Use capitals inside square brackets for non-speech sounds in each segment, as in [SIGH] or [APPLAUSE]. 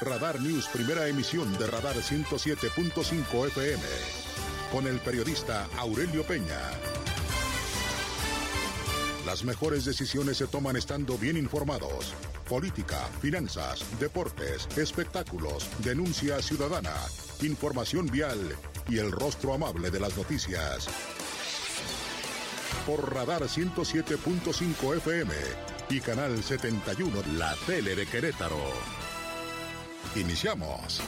Radar News, primera emisión de Radar 107.5 FM. Con el periodista Aurelio Peña. Las mejores decisiones se toman estando bien informados. Política, finanzas, deportes, espectáculos, denuncia ciudadana, información vial y el rostro amable de las noticias. Por Radar 107.5 FM y Canal 71, la tele de Querétaro. Iniciamos.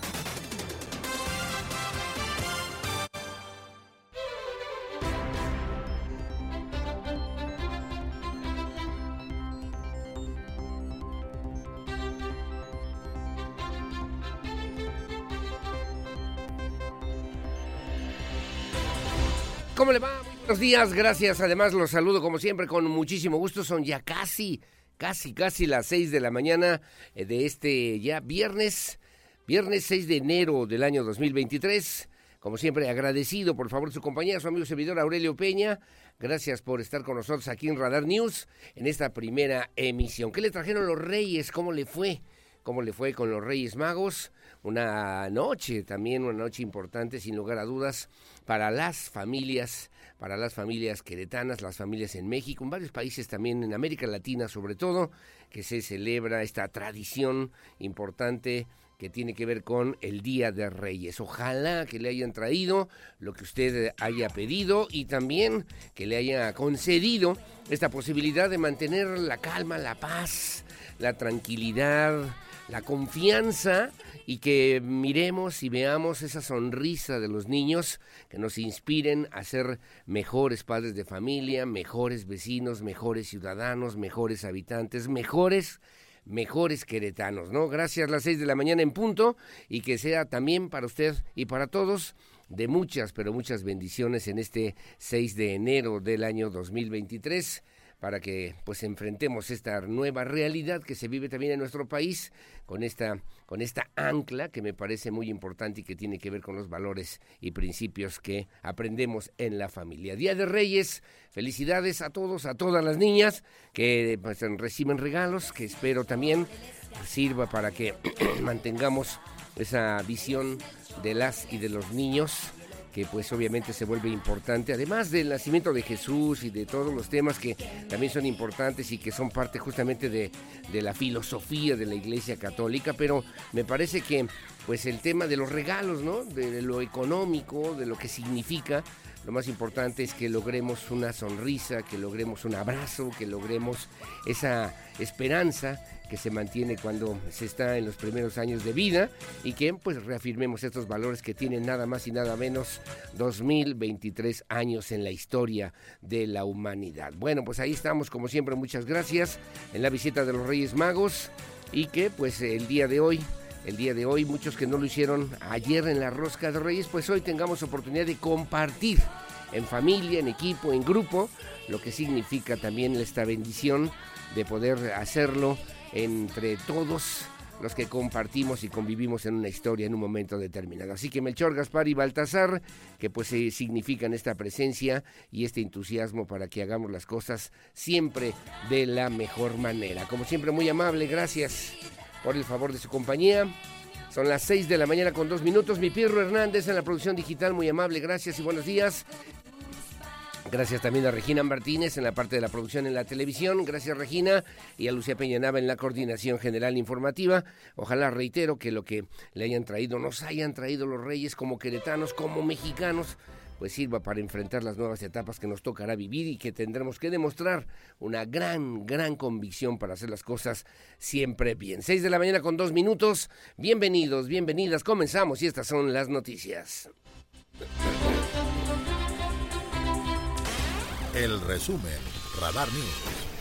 ¿Cómo le va? Buenos días, gracias. Además, los saludo como siempre con muchísimo gusto. Son ya casi, casi, casi las seis de la mañana eh, de este ya viernes, viernes 6 de enero del año 2023. Como siempre, agradecido por favor su compañía, su amigo servidor Aurelio Peña. Gracias por estar con nosotros aquí en Radar News en esta primera emisión. ¿Qué le trajeron los Reyes? ¿Cómo le fue? ¿Cómo le fue con los Reyes Magos? Una noche también, una noche importante, sin lugar a dudas, para las familias, para las familias queretanas, las familias en México, en varios países también, en América Latina sobre todo, que se celebra esta tradición importante que tiene que ver con el Día de Reyes. Ojalá que le hayan traído lo que usted haya pedido y también que le haya concedido esta posibilidad de mantener la calma, la paz, la tranquilidad, la confianza y que miremos y veamos esa sonrisa de los niños que nos inspiren a ser mejores padres de familia, mejores vecinos, mejores ciudadanos, mejores habitantes, mejores mejores queretanos, ¿no? Gracias las seis de la mañana en punto y que sea también para usted y para todos de muchas, pero muchas bendiciones en este 6 de enero del año 2023 para que pues enfrentemos esta nueva realidad que se vive también en nuestro país con esta con esta ancla que me parece muy importante y que tiene que ver con los valores y principios que aprendemos en la familia. Día de Reyes, felicidades a todos, a todas las niñas que pues, reciben regalos, que espero también sirva para que [CLEARS THROAT] mantengamos esa visión de las y de los niños que pues obviamente se vuelve importante, además del nacimiento de Jesús y de todos los temas que también son importantes y que son parte justamente de, de la filosofía de la Iglesia Católica, pero me parece que pues el tema de los regalos, ¿no? De lo económico, de lo que significa, lo más importante es que logremos una sonrisa, que logremos un abrazo, que logremos esa esperanza que se mantiene cuando se está en los primeros años de vida y que pues reafirmemos estos valores que tienen nada más y nada menos 2023 años en la historia de la humanidad. Bueno, pues ahí estamos como siempre, muchas gracias en la visita de los Reyes Magos y que pues el día de hoy el día de hoy, muchos que no lo hicieron ayer en la Rosca de Reyes, pues hoy tengamos oportunidad de compartir en familia, en equipo, en grupo, lo que significa también esta bendición de poder hacerlo entre todos los que compartimos y convivimos en una historia en un momento determinado. Así que Melchor, Gaspar y Baltasar, que pues significan esta presencia y este entusiasmo para que hagamos las cosas siempre de la mejor manera. Como siempre, muy amable, gracias por el favor de su compañía. Son las 6 de la mañana con dos minutos. Mi Pierro Hernández en la producción digital, muy amable, gracias y buenos días. Gracias también a Regina Martínez en la parte de la producción en la televisión. Gracias Regina y a Lucía Peñanaba en la coordinación general informativa. Ojalá reitero que lo que le hayan traído, nos hayan traído los reyes como queretanos, como mexicanos, pues sirva para enfrentar las nuevas etapas que nos tocará vivir y que tendremos que demostrar una gran, gran convicción para hacer las cosas siempre bien. Seis de la mañana con dos minutos. Bienvenidos, bienvenidas. Comenzamos y estas son las noticias. El resumen, Radar News.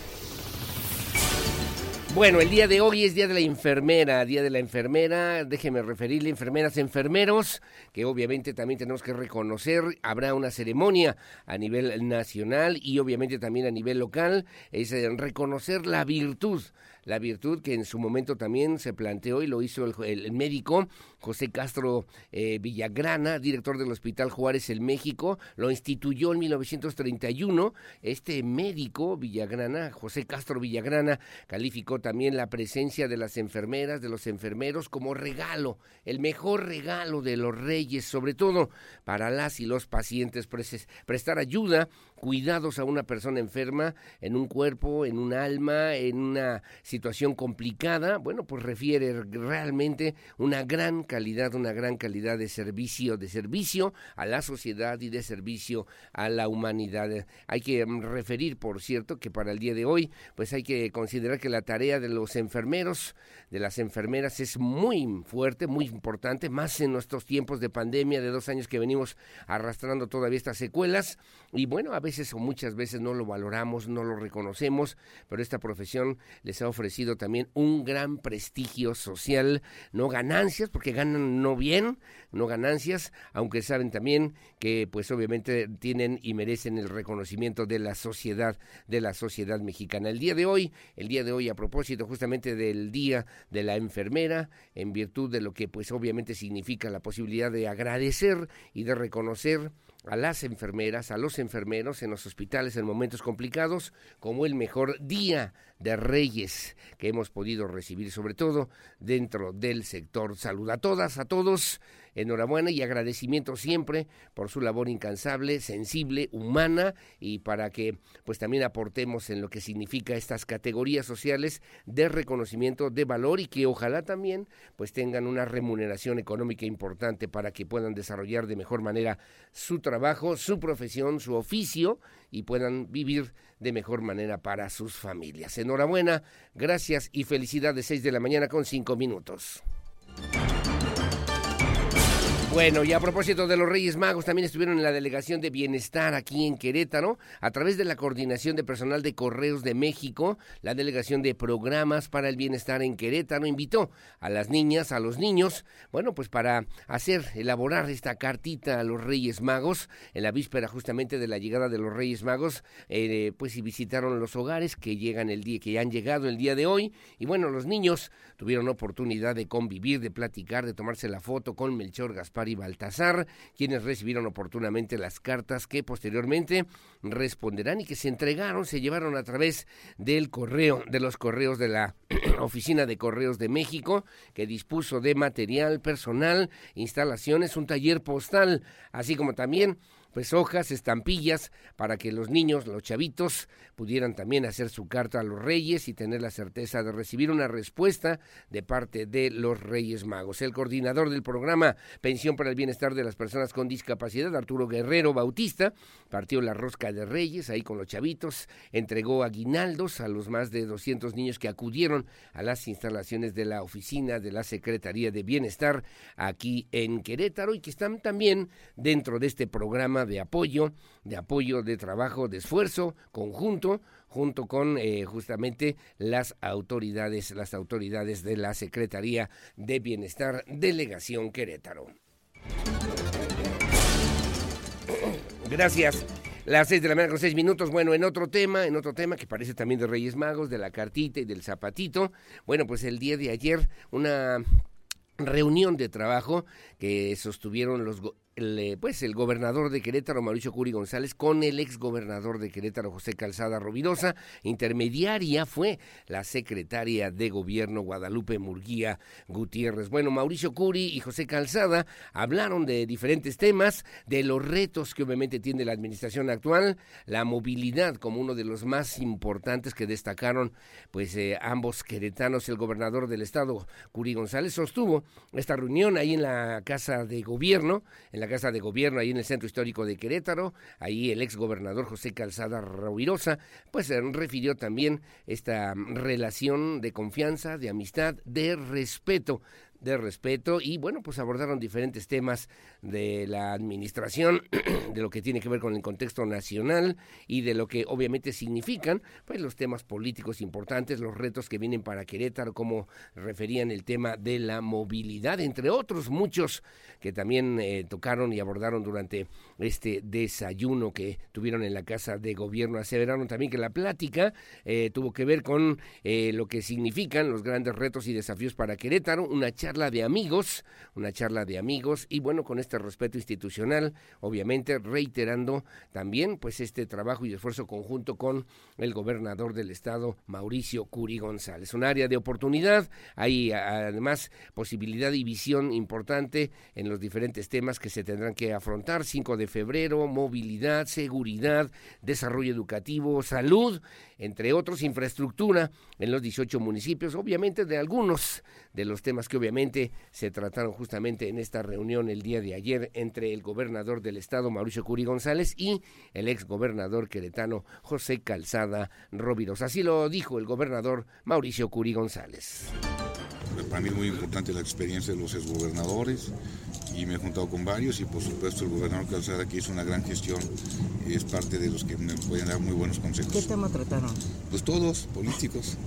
Bueno, el día de hoy es Día de la Enfermera, Día de la Enfermera, déjeme referirle, enfermeras, enfermeros, que obviamente también tenemos que reconocer, habrá una ceremonia a nivel nacional y obviamente también a nivel local, es reconocer la virtud, la virtud que en su momento también se planteó y lo hizo el, médico José Castro eh, Villagrana, director del Hospital Juárez en México, lo instituyó en 1931. Este médico Villagrana, José Castro Villagrana, calificó también la presencia de las enfermeras, de los enfermeros como regalo, el mejor regalo de los reyes, sobre todo para las y los pacientes, prestar ayuda, cuidados a una persona enferma en un cuerpo, en un alma, en una situación complicada, bueno, pues refiere realmente una gran calidad, una gran calidad de servicio, de servicio a la sociedad y de servicio a la humanidad. Hay que mm, referir, por cierto, que para el día de hoy, pues hay que considerar que la tarea de los enfermeros, de las enfermeras, es muy fuerte, muy importante, más en nuestros tiempos de pandemia de dos años que venimos arrastrando todavía estas secuelas. Y bueno, a veces o muchas veces no lo valoramos, no lo reconocemos, pero esta profesión les ha ofrecido también un gran prestigio social, no ganancias, porque ganan no bien, no ganancias, aunque saben también que pues obviamente tienen y merecen el reconocimiento de la sociedad, de la sociedad mexicana. El día de hoy, el día de hoy a propósito justamente del Día de la Enfermera, en virtud de lo que pues obviamente significa la posibilidad de agradecer y de reconocer a las enfermeras, a los enfermeros en los hospitales en momentos complicados, como el mejor día de reyes que hemos podido recibir, sobre todo dentro del sector salud. A todas, a todos, enhorabuena y agradecimiento siempre por su labor incansable, sensible, humana y para que pues también aportemos en lo que significa estas categorías sociales de reconocimiento de valor y que ojalá también pues tengan una remuneración económica importante para que puedan desarrollar de mejor manera su trabajo, su profesión, su oficio y puedan vivir de mejor manera para sus familias. Enhorabuena, gracias y felicidades 6 de la mañana con 5 minutos. Bueno, y a propósito de los Reyes Magos, también estuvieron en la Delegación de Bienestar aquí en Querétaro, a través de la Coordinación de Personal de Correos de México, la Delegación de Programas para el Bienestar en Querétaro invitó a las niñas, a los niños, bueno, pues para hacer, elaborar esta cartita a los Reyes Magos, en la víspera justamente de la llegada de los Reyes Magos, eh, pues y visitaron los hogares que llegan el día, que han llegado el día de hoy, y bueno, los niños tuvieron oportunidad de convivir, de platicar, de tomarse la foto con Melchor Gaspar y Baltasar, quienes recibieron oportunamente las cartas que posteriormente responderán y que se entregaron, se llevaron a través del correo, de los correos de la [CLEARS THROAT] Oficina de Correos de México, que dispuso de material personal, instalaciones, un taller postal, así como también pues hojas, estampillas, para que los niños, los chavitos, pudieran también hacer su carta a los reyes y tener la certeza de recibir una respuesta de parte de los Reyes Magos. El coordinador del programa Pensión para el Bienestar de las Personas con Discapacidad, Arturo Guerrero Bautista, partió la rosca de reyes ahí con los chavitos, entregó aguinaldos a los más de 200 niños que acudieron a las instalaciones de la oficina de la Secretaría de Bienestar aquí en Querétaro y que están también dentro de este programa de apoyo, de apoyo, de trabajo, de esfuerzo conjunto, junto con eh, justamente las autoridades, las autoridades de la Secretaría de Bienestar, Delegación Querétaro. Gracias. Las seis de la mañana con seis minutos. Bueno, en otro tema, en otro tema que parece también de Reyes Magos, de la cartita y del zapatito. Bueno, pues el día de ayer una reunión de trabajo que sostuvieron los el, pues el gobernador de Querétaro, Mauricio Curi González, con el ex gobernador de Querétaro, José Calzada Rovirosa. Intermediaria fue la secretaria de gobierno Guadalupe Murguía Gutiérrez. Bueno, Mauricio Curi y José Calzada hablaron de diferentes temas, de los retos que obviamente tiene la administración actual, la movilidad como uno de los más importantes que destacaron pues eh, ambos queretanos. El gobernador del estado, Curi González, sostuvo esta reunión ahí en la Casa de Gobierno, en la Casa de Gobierno, ahí en el Centro Histórico de Querétaro. Ahí el ex gobernador José Calzada Rovirosa, pues se refirió también esta relación de confianza, de amistad, de respeto de respeto y bueno, pues abordaron diferentes temas de la administración, [CLEARS THROAT] de lo que tiene que ver con el contexto nacional y de lo que obviamente significan pues los temas políticos importantes, los retos que vienen para Querétaro, como referían el tema de la movilidad, entre otros muchos que también eh, tocaron y abordaron durante este desayuno que tuvieron en la Casa de Gobierno. Aseveraron también que la plática eh, tuvo que ver con eh, lo que significan los grandes retos y desafíos para Querétaro, una charla de amigos, una charla de amigos y bueno, con este respeto institucional, obviamente reiterando también pues este trabajo y esfuerzo conjunto con el gobernador del estado, Mauricio Curi González. Un área de oportunidad, hay además posibilidad y visión importante en los diferentes temas que se tendrán que afrontar, 5 de febrero, movilidad, seguridad, desarrollo educativo, salud, entre otros, infraestructura en los 18 municipios, obviamente de algunos de los temas que obviamente se trataron justamente en esta reunión el día de ayer entre el gobernador del estado, Mauricio Curi González, y el ex gobernador queretano José Calzada Roviros. Así lo dijo el gobernador Mauricio Curi González. Para mí es muy importante la experiencia de los exgobernadores y me he juntado con varios y por supuesto el gobernador Calzada que hizo una gran gestión es parte de los que me pueden dar muy buenos consejos. ¿Qué tema trataron? Pues todos, políticos.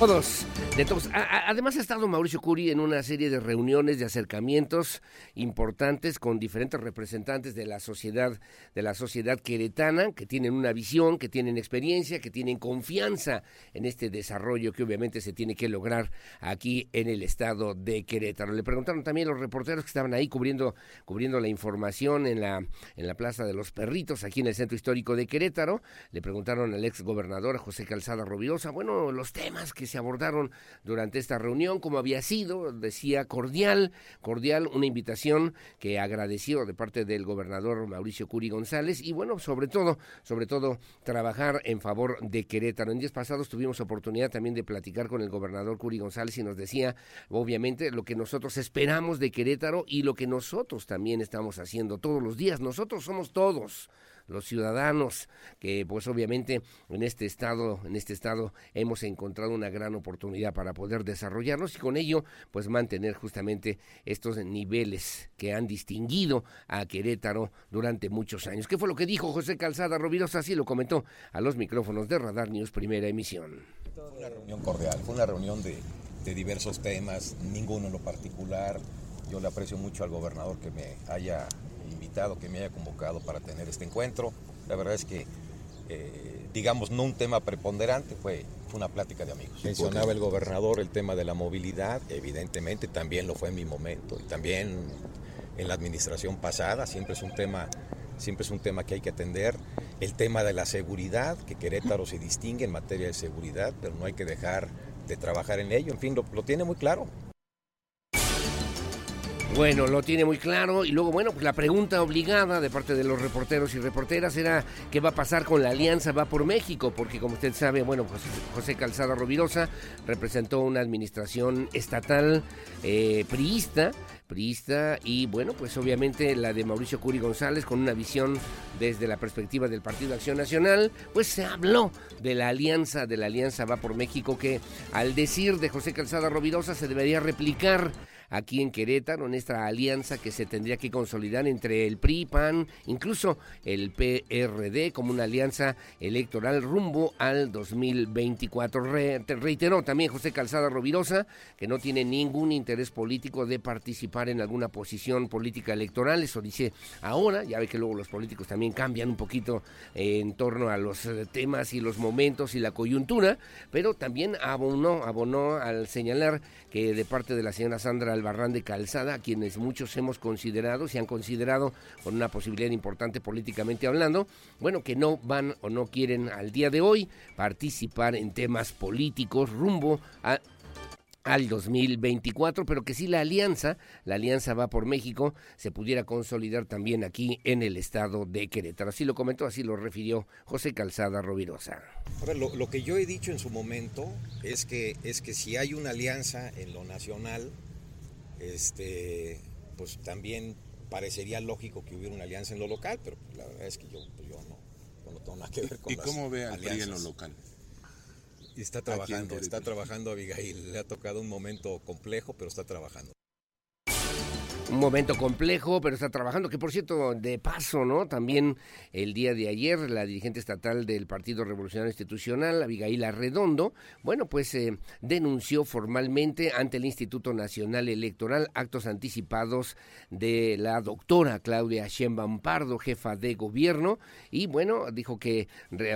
Todos, de todos. además ha estado Mauricio Curi en una serie de reuniones, de acercamientos importantes con diferentes representantes de la sociedad, de la sociedad queretana, que tienen una visión, que tienen experiencia, que tienen confianza en este desarrollo que obviamente se tiene que lograr aquí en el estado de Querétaro. Le preguntaron también los reporteros que estaban ahí cubriendo, cubriendo la información en la, en la Plaza de los Perritos, aquí en el centro histórico de Querétaro. Le preguntaron al ex gobernador José Calzada Rovirosa, bueno, los temas que se abordaron durante esta reunión, como había sido, decía cordial, cordial, una invitación que agradeció de parte del gobernador Mauricio Curi González y bueno, sobre todo, sobre todo trabajar en favor de Querétaro. En días pasados tuvimos oportunidad también de platicar con el gobernador Curi González y nos decía, obviamente, lo que nosotros esperamos de Querétaro y lo que nosotros también estamos haciendo todos los días. Nosotros somos todos los ciudadanos que pues obviamente en este estado en este estado hemos encontrado una gran oportunidad para poder desarrollarnos y con ello pues mantener justamente estos niveles que han distinguido a Querétaro durante muchos años. ¿Qué fue lo que dijo José Calzada Rovirosa? Así lo comentó a los micrófonos de Radar News Primera Emisión. Fue una reunión cordial, fue una reunión de, de diversos temas, ninguno en lo particular. Yo le aprecio mucho al gobernador que me haya invitado, que me haya convocado para tener este encuentro. La verdad es que, eh, digamos, no un tema preponderante, fue, una plática de amigos. Mencionaba el gobernador el tema de la movilidad, evidentemente también lo fue en mi momento y también en la administración pasada, siempre es un tema siempre es un tema que hay que atender. El tema de la seguridad, que Querétaro se distingue en materia de seguridad, pero no hay que dejar de trabajar en ello. En fin, lo tiene muy claro. Bueno, lo tiene muy claro. Y luego, bueno, pues la pregunta obligada de parte de los reporteros y reporteras era qué va a pasar con la Alianza Va por México, porque como usted sabe, bueno, pues José Calzada Rovirosa representó una administración estatal eh, priista, priista, y bueno, pues obviamente la de Mauricio Curi González con una visión desde la perspectiva del Partido Acción Nacional, pues se habló de la alianza, de la Alianza Va por México, que al decir de José Calzada Rovirosa se debería replicar aquí en Querétaro, en esta alianza que se tendría que consolidar entre el PRI, PAN, incluso el PRD, como una alianza electoral rumbo al 2024. reiteró también José Calzada Rovirosa que no tiene ningún interés político de participar en alguna posición política electoral, eso dice ahora, ya ve que luego los políticos también cambian un poquito en torno a los eh, temas y los momentos y la coyuntura, pero también abonó, abonó al señalar que de parte de la señora Sandra Albarrán de Calzada, a quienes muchos hemos considerado, se han considerado con una posibilidad importante políticamente hablando, bueno, que no van o no quieren al día de hoy participar en temas políticos rumbo a al 2024, pero que si la alianza, la alianza va por México, se pudiera consolidar también aquí en el estado de Querétaro. Así lo comentó, así lo refirió José Calzada Rovirosa. A ver, lo, lo, que yo he dicho en su momento es que, es que si hay una alianza en lo nacional, este, pues también parecería lógico que hubiera una alianza en lo local, pero la verdad es que yo, pues yo no, no, tengo nada que ver con ¿Y cómo ve al PRI en lo local? Y está trabajando, está trabajando Abigail. Le ha tocado un momento complejo, pero está trabajando un momento complejo, pero está trabajando, que por cierto, de paso, ¿no? También el día de ayer, la dirigente estatal del Partido Revolucionario Institucional, Abigail Arredondo, bueno, pues eh, denunció formalmente ante el Instituto Nacional Electoral actos anticipados de la doctora Claudia Sheinbaum Pardo, jefa de gobierno, y bueno, dijo que,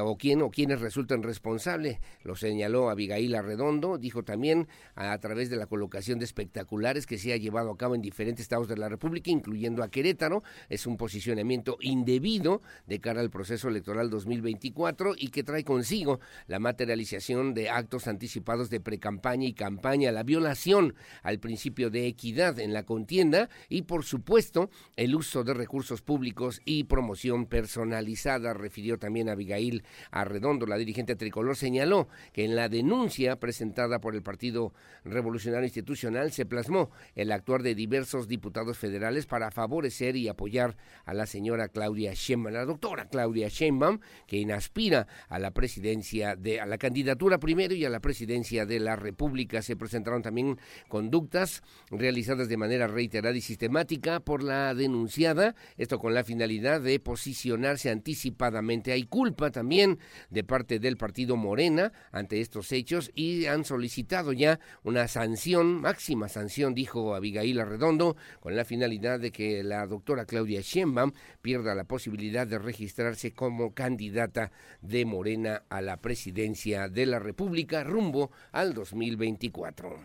o quién o quienes resultan responsables, lo señaló Abigail Arredondo, dijo también a, a través de la colocación de espectaculares que se ha llevado a cabo en diferentes estados de la República, incluyendo a Querétaro. Es un posicionamiento indebido de cara al proceso electoral 2024 y que trae consigo la materialización de actos anticipados de precampaña y campaña, la violación al principio de equidad en la contienda y, por supuesto, el uso de recursos públicos y promoción personalizada, refirió también Abigail Arredondo, la dirigente tricolor, señaló que en la denuncia presentada por el Partido Revolucionario Institucional se plasmó el actuar de diversos diputados federales para favorecer y apoyar a la señora Claudia Sheinbaum, la doctora Claudia Sheinbaum, quien aspira a la presidencia de a la candidatura primero y a la presidencia de la República. Se presentaron también conductas realizadas de manera reiterada y sistemática por la denunciada, esto con la finalidad de posicionarse anticipadamente. Hay culpa también de parte del partido Morena ante estos hechos y han solicitado ya una sanción, máxima sanción, dijo Abigail Arredondo, con la finalidad de que la doctora Claudia Sheinbaum pierda la posibilidad de registrarse como candidata de Morena a la presidencia de la República rumbo al 2024.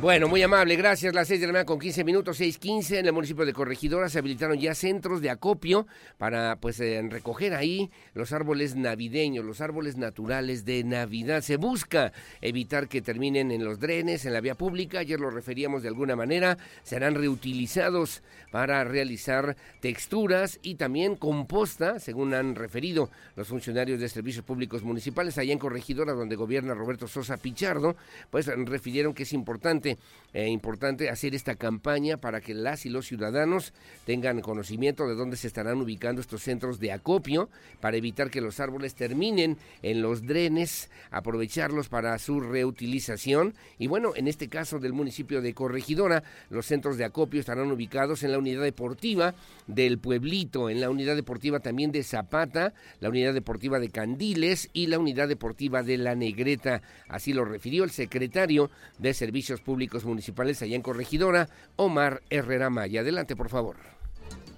Bueno, muy amable, gracias. Las seis de la mañana con 15 minutos, 6.15 en el municipio de Corregidora se habilitaron ya centros de acopio para pues eh, recoger ahí los árboles navideños, los árboles naturales de Navidad. Se busca evitar que terminen en los drenes, en la vía pública, ayer lo referíamos de alguna manera, serán reutilizados para realizar texturas y también composta, según han referido los funcionarios de servicios públicos municipales allá en Corregidora, donde gobierna Roberto Sosa Pichardo, pues refirieron que es importante eh, importante hacer esta campaña para que las y los ciudadanos tengan conocimiento de dónde se estarán ubicando estos centros de acopio para evitar que los árboles terminen en los drenes, aprovecharlos para su reutilización. Y bueno, en este caso del municipio de Corregidora, los centros de acopio estarán ubicados en la unidad deportiva del pueblito, en la unidad deportiva también de Zapata, la unidad deportiva de Candiles y la unidad deportiva de La Negreta. Así lo refirió el secretario de Servicios Públicos Municipales allá en Corregidora, Omar Herrera Maya. Adelante, por favor.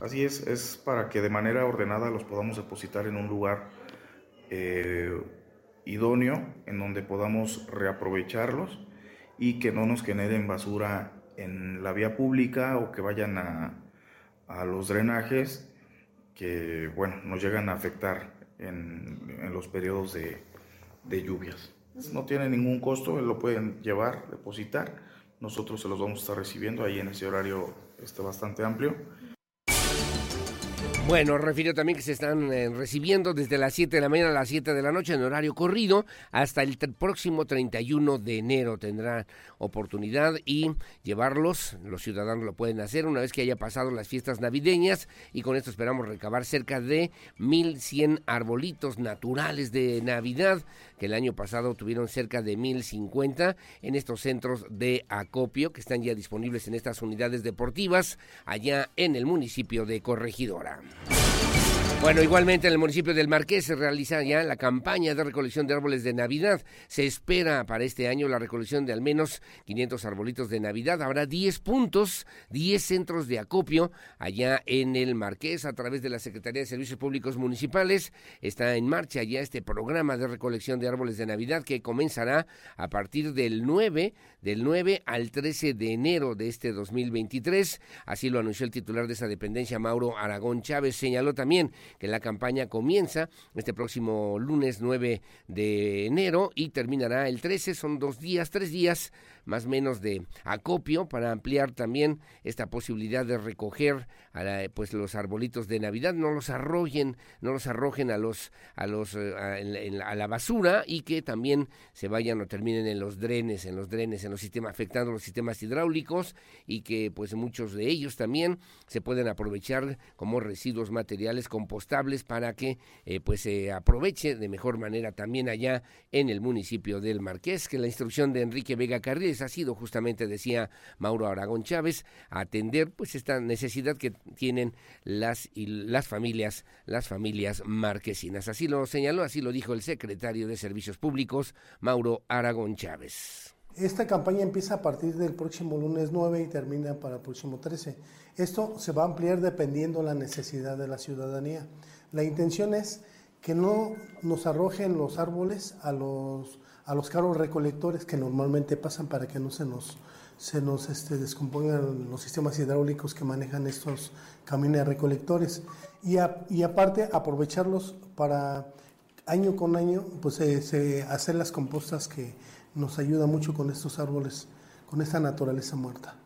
Así es, es para que de manera ordenada los podamos depositar en un lugar eh, idóneo, en donde podamos reaprovecharlos y que no nos generen basura en la vía pública o que vayan a, los drenajes que, bueno, nos llegan a afectar en, los periodos de, de lluvias. No tiene ningún costo, lo pueden llevar, depositar nosotros se los vamos a estar recibiendo ahí en ese horario este, bastante amplio. Bueno, refiero también que se están eh, recibiendo desde las 7 de la mañana a las 7 de la noche en horario corrido hasta el próximo 31 de enero tendrá oportunidad y llevarlos, los ciudadanos lo pueden hacer una vez que haya pasado las fiestas navideñas y con esto esperamos recabar cerca de 1100 arbolitos naturales de Navidad el año pasado tuvieron cerca de 1050 en estos centros de acopio que están ya disponibles en estas unidades deportivas allá en el municipio de Corregidora. Bueno, igualmente en el municipio del Marqués se realiza ya la campaña de recolección de árboles de Navidad. Se espera para este año la recolección de al menos 500 arbolitos de Navidad. Habrá 10 puntos, 10 centros de acopio allá en el Marqués a través de la Secretaría de Servicios Públicos Municipales. Está en marcha ya este programa de recolección de árboles de Navidad que comenzará a partir del 9, del 9 al 13 de enero de este 2023. Así lo anunció el titular de esa dependencia, Mauro Aragón Chávez. Señaló también que la campaña comienza este próximo lunes 9 de enero y terminará el 13. Son dos días, tres días más o menos de acopio para ampliar también esta posibilidad de recoger a pues los arbolitos de Navidad, no los arrojen, no los arrojen a los a los eh, a, la basura y que también se vayan o terminen en los drenes, en los drenes, en los sistemas afectando los sistemas hidráulicos y que pues muchos de ellos también se pueden aprovechar como residuos materiales compostables para que eh, pues se aproveche de mejor manera también allá en el municipio del Marqués, que la instrucción de Enrique Vega Carriles ha sido justamente, decía Mauro Aragón Chávez, atender pues esta necesidad que tienen las, y las familias, las familias marquesinas. Así lo señaló, así lo dijo el secretario de Servicios Públicos, Mauro Aragón Chávez. Esta campaña empieza a partir del próximo lunes 9 y termina para el próximo 13. Esto se va a ampliar dependiendo de la necesidad de la ciudadanía. La intención es que no nos arrojen los árboles a los, a los carros recolectores que normalmente pasan para que no se nos, se nos este, descompongan los sistemas hidráulicos que manejan estos camiones recolectores. Y, y aparte aprovecharlos para año con año pues, hacer las compostas que nos ayuda mucho con estos árboles, con esta naturaleza muerta.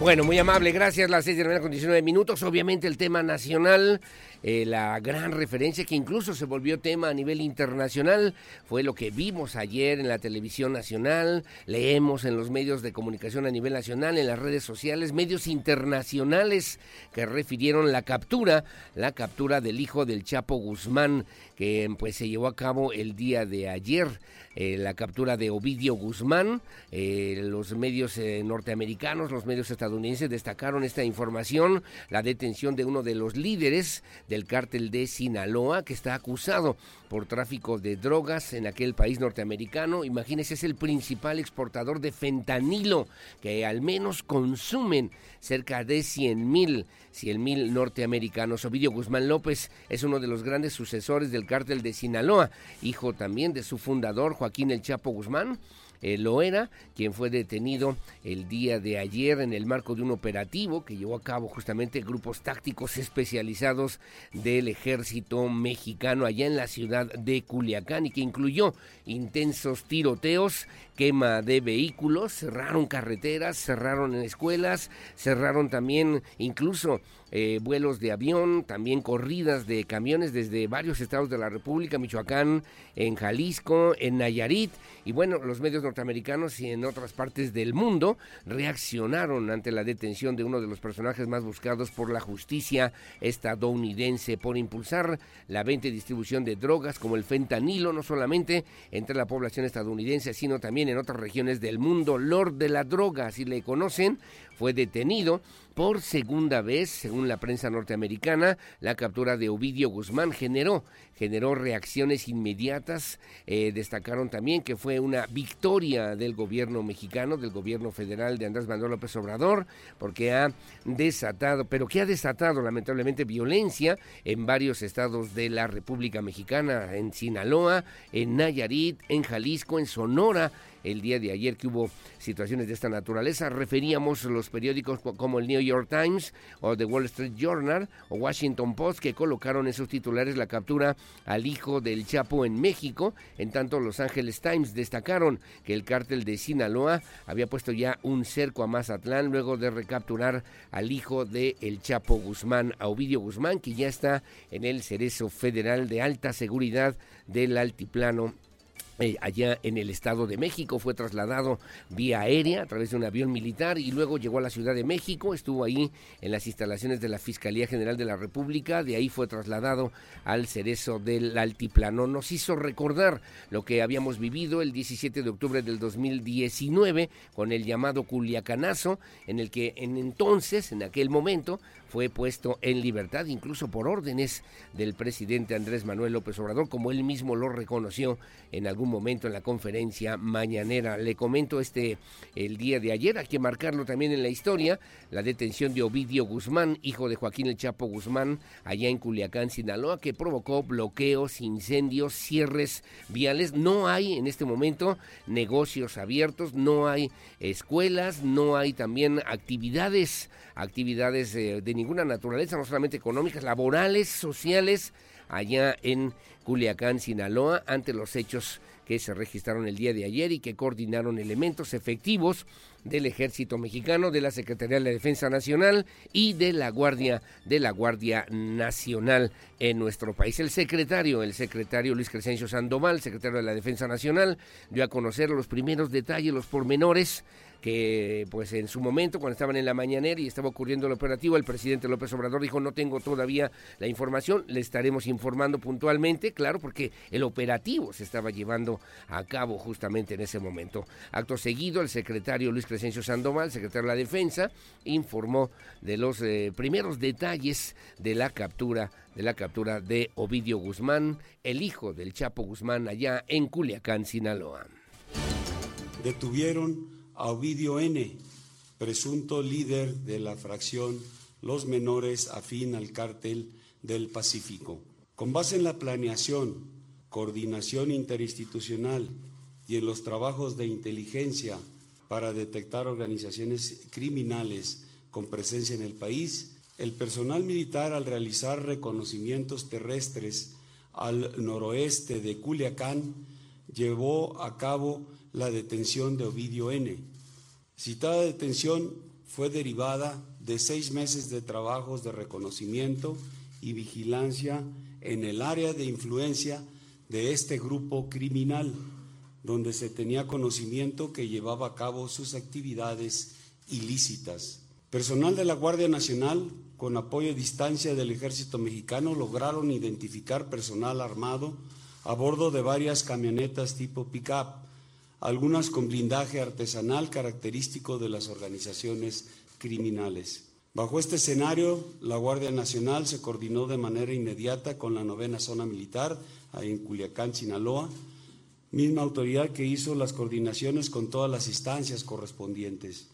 Bueno, muy amable, gracias. Las seis de la mañana con 19 minutos. Obviamente el tema nacional, eh, la gran referencia que incluso se volvió tema a nivel internacional, fue lo que vimos ayer en la televisión nacional, leemos en los medios de comunicación a nivel nacional, en las redes sociales, medios internacionales que refirieron la captura, la captura del hijo del Chapo Guzmán, que pues se llevó a cabo el día de ayer. Eh, la captura de Ovidio Guzmán. Eh, los medios norteamericanos, los medios estadounidenses destacaron esta información, la detención de uno de los líderes del cártel de Sinaloa, que está acusado por tráfico de drogas en aquel país norteamericano. Imagínense, es el principal exportador de fentanilo, que al menos consumen cerca de 100 mil 100 mil norteamericanos. Ovidio Guzmán López es uno de los grandes sucesores del cártel de Sinaloa, hijo también de su fundador, Joaquín El Chapo Guzmán. Eh, lo era, quien fue detenido el día de ayer en el marco de un operativo que llevó a cabo justamente grupos tácticos especializados del ejército mexicano allá en la ciudad de Culiacán y que incluyó intensos tiroteos, quema de vehículos, cerraron carreteras, cerraron escuelas, cerraron también incluso eh, vuelos de avión, también corridas de camiones desde varios estados de la República, Michoacán, en Jalisco, en Nayarit, y bueno, los medios norteamericanos y en otras partes del mundo reaccionaron ante la detención de uno de los personajes más buscados por la justicia estadounidense por impulsar la venta y distribución de drogas como el fentanilo, no solamente entre la población estadounidense, sino también en otras regiones del mundo. Lord de la droga, si le conocen, fue detenido por segunda vez, según la prensa norteamericana, la captura de Ovidio Guzmán generó, generó reacciones inmediatas. Eh, destacaron también que fue una victoria del gobierno mexicano, del gobierno federal de Andrés Manuel López Obrador, porque ha desatado, pero que ha desatado lamentablemente violencia en varios estados de la República Mexicana, en Sinaloa, en Nayarit, en Jalisco, en Sonora el día de ayer que hubo situaciones de esta naturaleza. Referíamos los periódicos como el New York Times o The Wall Street Journal o Washington Post que colocaron en sus titulares la captura al hijo del Chapo en México. En tanto, Los Angeles Times destacaron que el cártel de Sinaloa había puesto ya un cerco a Mazatlán luego de recapturar al hijo de el Chapo Guzmán, a Ovidio Guzmán, que ya está en el cerezo federal de alta seguridad del altiplano eh, allá en el Estado de México, fue trasladado vía aérea a través de un avión militar y luego llegó a la Ciudad de México, estuvo ahí en las instalaciones de la Fiscalía General de la República, de ahí fue trasladado al cerezo del altiplano. Nos hizo recordar lo que habíamos vivido el 17 de octubre del 2019 con el llamado Culiacanazo, en el que en entonces, en aquel momento, fue puesto en libertad, incluso por órdenes del presidente Andrés Manuel López Obrador, como él mismo lo reconoció en algún momento en la conferencia mañanera. Le comento este el día de ayer, hay que marcarlo también en la historia, la detención de Ovidio Guzmán, hijo de Joaquín El Chapo Guzmán, allá en Culiacán, Sinaloa, que provocó bloqueos, incendios, cierres viales. No hay en este momento negocios abiertos, no hay escuelas, no hay también actividades, actividades eh, de ninguna naturaleza, no solamente económicas, laborales, sociales, allá en Culiacán, Sinaloa, ante los hechos que se registraron el día de ayer y que coordinaron elementos efectivos del Ejército Mexicano, de la Secretaría de la Defensa Nacional y de la Guardia de la Guardia Nacional en nuestro país. El secretario, el secretario Luis Crescencio Sandoval, secretario de la Defensa Nacional, dio a conocer los primeros detalles, los pormenores que pues en su momento cuando estaban en la mañanera y estaba ocurriendo el operativo, el presidente López Obrador dijo no tengo todavía la información, le estaremos informando puntualmente, claro, porque el operativo se estaba llevando a cabo justamente en ese momento. Acto seguido, el secretario Luis Crescencio Sandoval, secretario de la Defensa, informó de los eh, primeros detalles de la captura de la captura de Ovidio Guzmán, el hijo del Chapo Guzmán allá en Culiacán, Sinaloa. Detuvieron a Ovidio N., presunto líder de la fracción Los Menores afín al cártel del Pacífico. Con base en la planeación, coordinación interinstitucional y en los trabajos de inteligencia para detectar organizaciones criminales con presencia en el país, el personal militar al realizar reconocimientos terrestres al noroeste de Culiacán llevó a cabo la detención de Ovidio N. Citada detención fue derivada de seis meses de trabajos de reconocimiento y vigilancia en el área de influencia de este grupo criminal, donde se tenía conocimiento que llevaba a cabo sus actividades ilícitas. Personal de la Guardia Nacional, con apoyo a distancia del Ejército Mexicano, lograron identificar personal armado a bordo de varias camionetas tipo pick-up algunas con blindaje artesanal característico de las organizaciones criminales. Bajo este escenario, la Guardia Nacional se coordinó de manera inmediata con la novena zona militar en Culiacán, Sinaloa, misma autoridad que hizo las coordinaciones con todas las instancias correspondientes.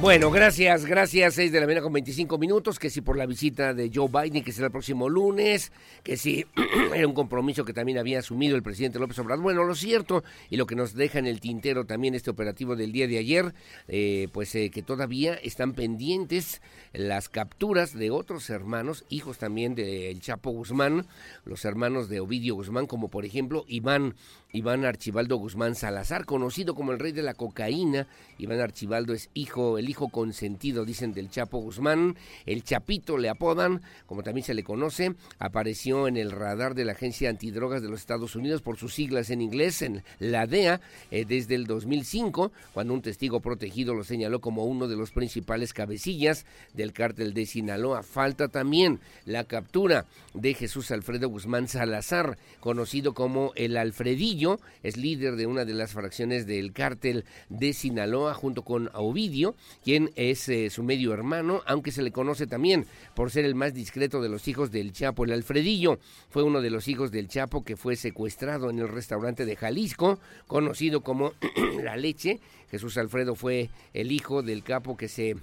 Bueno, gracias, gracias. 6 de la mañana con 25 minutos. Que si por la visita de Joe Biden, que será el próximo lunes, que si [CLEARS THROAT] era un compromiso que también había asumido el presidente López Obrador. Bueno, lo cierto, y lo que nos deja en el tintero también este operativo del día de ayer, eh, pues eh, que todavía están pendientes las capturas de otros hermanos, hijos también del Chapo Guzmán, los hermanos de Ovidio Guzmán, como por ejemplo Iván Iván Archibaldo Guzmán Salazar, conocido como el rey de la cocaína. Iván Archibaldo es hijo, el hijo consentido, dicen, del Chapo Guzmán. El Chapito le apodan, como también se le conoce. Apareció en el radar de la Agencia Antidrogas de los Estados Unidos por sus siglas en inglés, en la DEA, eh, desde el 2005, cuando un testigo protegido lo señaló como uno de los principales cabecillas del cártel de Sinaloa. Falta también la captura de Jesús Alfredo Guzmán Salazar, conocido como el Alfredillo es líder de una de las fracciones del cártel de Sinaloa junto con Ovidio, quien es eh, su medio hermano, aunque se le conoce también por ser el más discreto de los hijos del Chapo. El Alfredillo fue uno de los hijos del Chapo que fue secuestrado en el restaurante de Jalisco, conocido como [CLEARS THROAT] La Leche. Jesús Alfredo fue el hijo del capo que se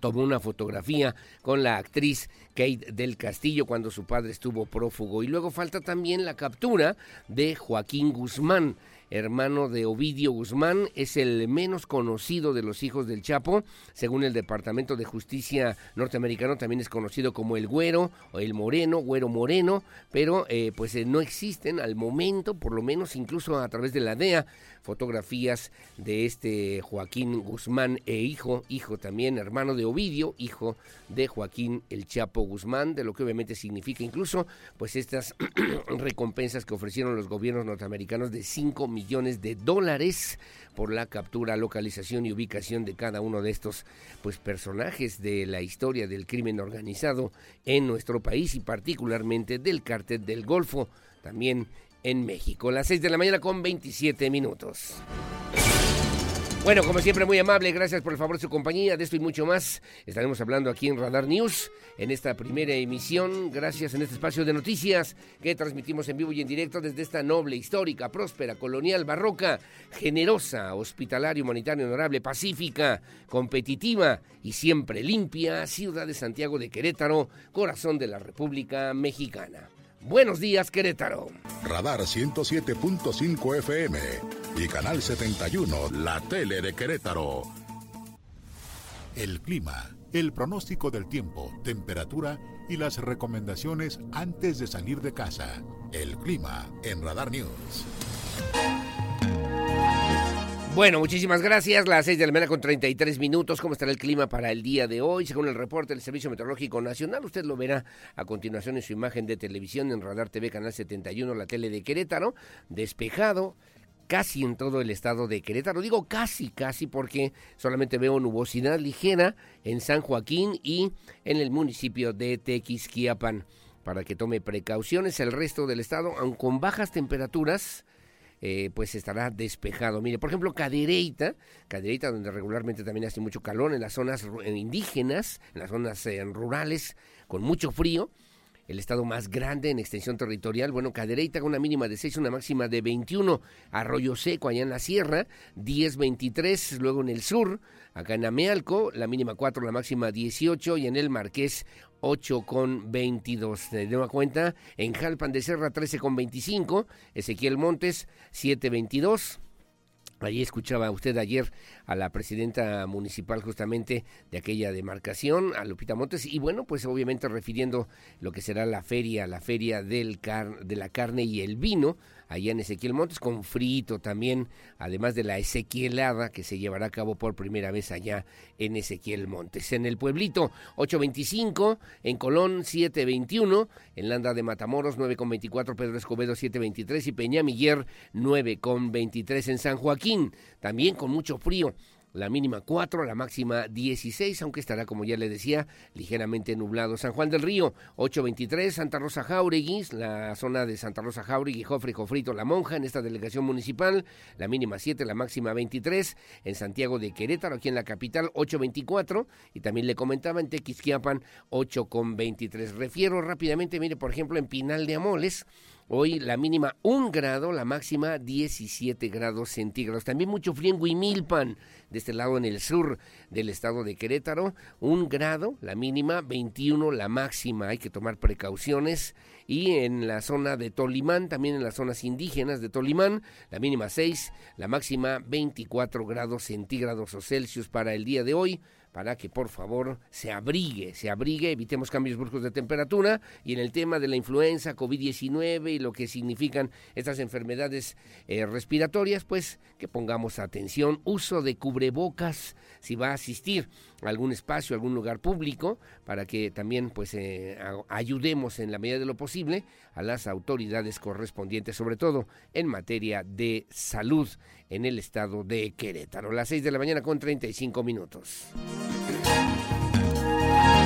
tomó una fotografía con la actriz Kate del Castillo cuando su padre estuvo prófugo. Y luego falta también la captura de Joaquín Guzmán, hermano de Ovidio Guzmán, es el menos conocido de los hijos del Chapo. Según el Departamento de Justicia norteamericano, también es conocido como el Güero o el Moreno, Güero Moreno, pero eh, pues eh, no existen al momento, por lo menos incluso a través de la DEA, fotografías de este Joaquín Guzmán e hijo, hijo también, hermano de Ovidio, hijo de Joaquín el Chapo Guzmán, de lo que obviamente significa incluso pues estas [CLEARS THROAT] recompensas que ofrecieron los gobiernos norteamericanos de 5 millones de dólares por la captura, localización y ubicación de cada uno de estos pues personajes de la historia del crimen organizado en nuestro país y particularmente del cártel del Golfo, también en México. Las 6 de la mañana con 27 minutos. Bueno, como siempre, muy amable, gracias por el favor de su compañía. De esto y mucho más estaremos hablando aquí en Radar News en esta primera emisión. Gracias en este espacio de noticias que transmitimos en vivo y en directo desde esta noble, histórica, próspera, colonial, barroca, generosa, hospitalaria, humanitaria, honorable, pacífica, competitiva y siempre limpia ciudad de Santiago de Querétaro, corazón de la República Mexicana. Buenos días, Querétaro. Radar 107.5 FM y Canal 71, la tele de Querétaro. El clima, el pronóstico del tiempo, temperatura y las recomendaciones antes de salir de casa. El clima en Radar News. Bueno, muchísimas gracias. Las 6 de la mañana con 33 minutos. ¿Cómo estará el clima para el día de hoy? Según el reporte del Servicio Meteorológico Nacional, usted lo verá a continuación en su imagen de televisión en Radar TV Canal 71, la tele de Querétaro. Despejado casi en todo el estado de Querétaro. Digo casi, casi porque solamente veo nubosidad ligera en San Joaquín y en el municipio de Tequisquiapan. Para que tome precauciones el resto del estado, aun con bajas temperaturas, eh, pues estará despejado. Mire, por ejemplo, Cadereyta, Cadereyta donde regularmente también hace mucho calor, en las zonas indígenas, en las zonas eh, rurales, con mucho frío, el estado más grande en extensión territorial. Bueno, Cadereyta con una mínima de 6, una máxima de 21. Arroyo Seco, allá en la sierra, 10, 23. Luego en el sur, acá en Amealco, la mínima 4, la máxima 18. Y en el Marqués, 8 con 22. De nueva cuenta, en Jalpan de Serra 13 con 25, Ezequiel Montes 7 22. Allí escuchaba usted ayer a la presidenta municipal justamente de aquella demarcación, a Lupita Montes, y bueno, pues obviamente refiriendo lo que será la feria, la feria del car de la carne y el vino, allá en Ezequiel Montes, con frito también, además de la Ezequielada que se llevará a cabo por primera vez allá en Ezequiel Montes. En el pueblito 825, en Colón 721, en Landa de Matamoros 9.24, Pedro Escobedo 7.23 y Peña Miguel 9.23 en San Joaquín, también con mucho frío la mínima 4, la máxima 16, aunque estará, como ya le decía, ligeramente nublado. San Juan del Río, 823, Santa Rosa Jauregui, la zona de Santa Rosa Jauregui, Jofre Jofrito La Monja, en esta delegación municipal, la mínima 7, la máxima 23, en Santiago de Querétaro, aquí en la capital, 824, y también le comentaba en Tequisquiapan, 8 con 23. Refiero rápidamente, mire, por ejemplo, en Pinal de Amoles, Hoy la mínima 1 grado, la máxima 17 grados centígrados. También mucho frío en Huimilpan, de este lado en el sur del estado de Querétaro. 1 grado, la mínima 21, la máxima. Hay que tomar precauciones. Y en la zona de Tolimán, también en las zonas indígenas de Tolimán, la mínima 6, la máxima 24 grados centígrados o Celsius para el día de hoy para que por favor se abrigue, se abrigue, evitemos cambios bruscos de temperatura. Y en el tema de la influenza, COVID-19 y lo que significan estas enfermedades eh, respiratorias, pues que pongamos atención, uso de cubrebocas si va a asistir algún espacio, algún lugar público, para que también pues eh, ayudemos en la medida de lo posible a las autoridades correspondientes, sobre todo en materia de salud en el estado de Querétaro. Las 6 de la mañana con 35 minutos.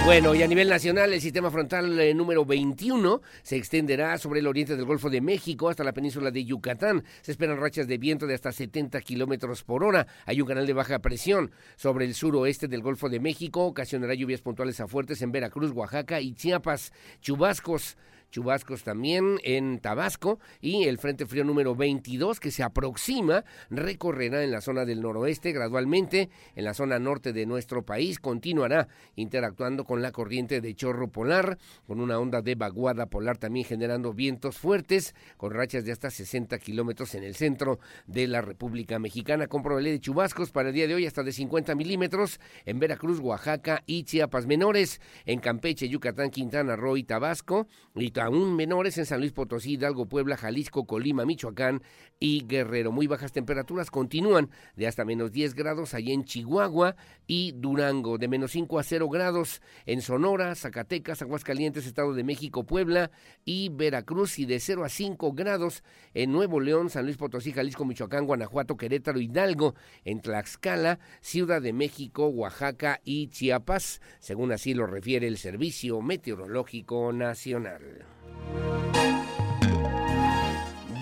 Bueno, y a nivel nacional, el sistema frontal eh, número 21 se extenderá sobre el oriente del Golfo de México hasta la península de Yucatán. Se esperan rachas de viento de hasta 70 kilómetros por hora. Hay un canal de baja presión sobre el suroeste del Golfo de México. Ocasionará lluvias puntuales a fuertes en Veracruz, Oaxaca y Chiapas. Chubascos chubascos también en Tabasco y el Frente Frío número 22 que se aproxima recorrerá en la zona del noroeste gradualmente, en la zona norte de nuestro país, continuará interactuando con la corriente de chorro polar, con una onda de vaguada polar también generando vientos fuertes, con rachas de hasta 60 kilómetros en el centro de la República Mexicana, con probabilidad de chubascos para el día de hoy hasta de 50 milímetros en Veracruz, Oaxaca y Chiapas menores, en Campeche, Yucatán, Quintana Roo y Tabasco, y aún menores en San Luis Potosí, Hidalgo, Puebla, Jalisco, Colima, Michoacán y Guerrero. Muy bajas temperaturas continúan de hasta menos 10 grados allá en Chihuahua y Durango, de menos 5 a 0 grados en Sonora, Zacatecas, Aguascalientes, Estado de México, Puebla y Veracruz y de 0 a 5 grados en Nuevo León, San Luis Potosí, Jalisco, Michoacán, Guanajuato, Querétaro, Hidalgo, en Tlaxcala, Ciudad de México, Oaxaca y Chiapas, según así lo refiere el Servicio Meteorológico Nacional.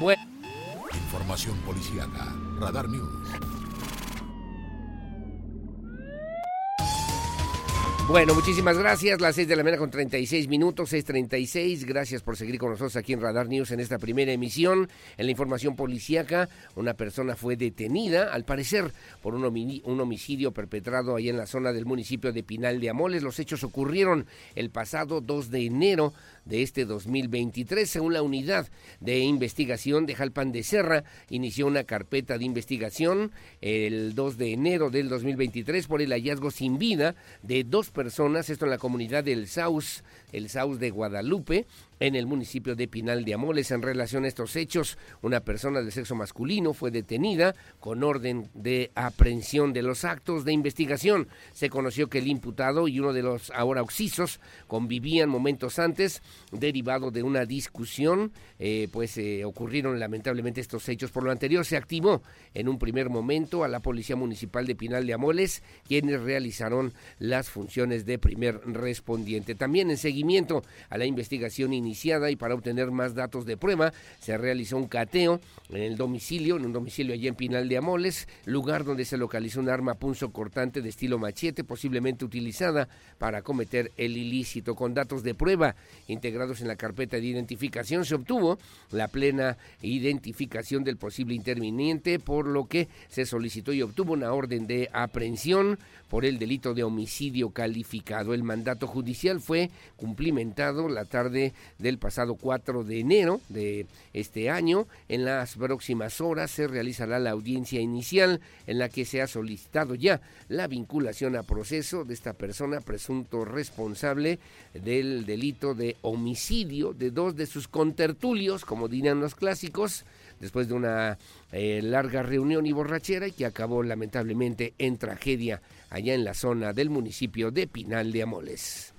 Bueno. Información policíaca. Radar News. Bueno, muchísimas gracias. Las 6 de la mañana con 36 minutos, 6.36. Gracias por seguir con nosotros aquí en Radar News en esta primera emisión. En la información policíaca, una persona fue detenida, al parecer, por un, homicidio perpetrado ahí en la zona del municipio de Pinal de Amoles. Los hechos ocurrieron el pasado 2 de enero de este 2023. Según la unidad de investigación de Jalpan de Serra, inició una carpeta de investigación el 2 de enero del 2023 por el hallazgo sin vida de dos personas, esto en la comunidad del Saus, el Saus de Guadalupe, en el municipio de Pinal de Amoles. En relación a estos hechos, una persona de sexo masculino fue detenida con orden de aprehensión de los actos de investigación. Se conoció que el imputado y uno de los ahora oxisos convivían momentos antes, derivado de una discusión, eh, pues eh, ocurrieron lamentablemente estos hechos. Por lo anterior, se activó en un primer momento a la Policía Municipal de Pinal de Amoles, quienes realizaron las funciones de primer respondiente. También en seguimiento a la investigación inicial, y para obtener más datos de prueba se realizó un cateo en el domicilio, en un domicilio allí en Pinal de Amoles, lugar donde se localizó un arma punzo cortante de estilo machete, posiblemente utilizada para cometer el ilícito. Con datos de prueba integrados en la carpeta de identificación se obtuvo la plena identificación del posible interviniente, por lo que se solicitó y obtuvo una orden de aprehensión por el delito de homicidio calificado. El mandato judicial fue cumplimentado la tarde del pasado 4 de enero de este año. En las próximas horas se realizará la audiencia inicial en la que se ha solicitado ya la vinculación a proceso de esta persona presunto responsable del delito de homicidio de dos de sus contertulios, como dirían los clásicos, después de una eh, larga reunión y borrachera y que acabó lamentablemente en tragedia allá en la zona del municipio de Pinal de Amoles.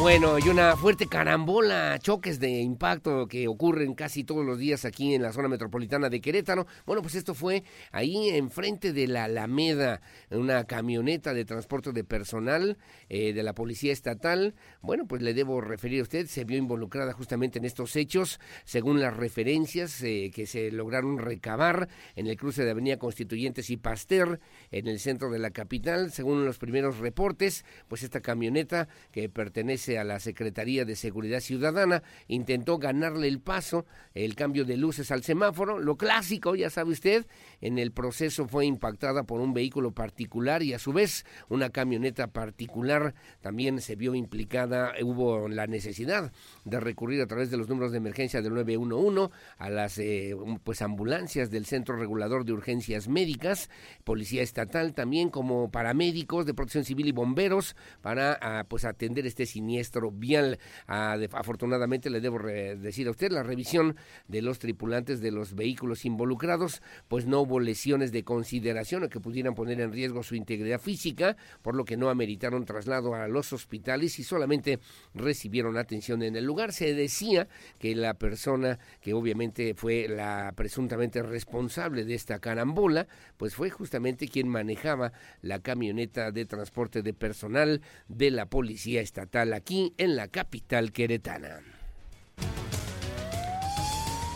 Bueno, y una fuerte carambola, choques de impacto que ocurren casi todos los días aquí en la zona metropolitana de Querétaro. Bueno, pues esto fue ahí enfrente de la Alameda, una camioneta de transporte de personal eh, de la Policía Estatal. Bueno, pues le debo referir a usted, se vio involucrada justamente en estos hechos, según las referencias eh, que se lograron recabar en el cruce de Avenida Constituyentes y Pasteur, en el centro de la capital. Según los primeros reportes, pues esta camioneta que pertenece a la Secretaría de Seguridad Ciudadana, intentó ganarle el paso, el cambio de luces al semáforo, lo clásico, ya sabe usted, en el proceso fue impactada por un vehículo particular y a su vez una camioneta particular también se vio implicada, hubo la necesidad de recurrir a través de los números de emergencia del 911 a las eh, pues ambulancias del Centro Regulador de Urgencias Médicas, Policía Estatal también como paramédicos de Protección Civil y bomberos para ah, pues atender este siniestro vial. Ah, afortunadamente le debo decir a usted, la revisión de los tripulantes de los vehículos involucrados, pues no hubo lesiones de consideración o que pudieran poner en riesgo su integridad física, por lo que no ameritaron traslado a los hospitales y solamente recibieron atención en el lugar. Se decía que la persona que obviamente fue la presuntamente responsable de esta carambola, pues fue justamente quien manejaba la camioneta de transporte de personal de la policía estatal aquí en la capital queretana.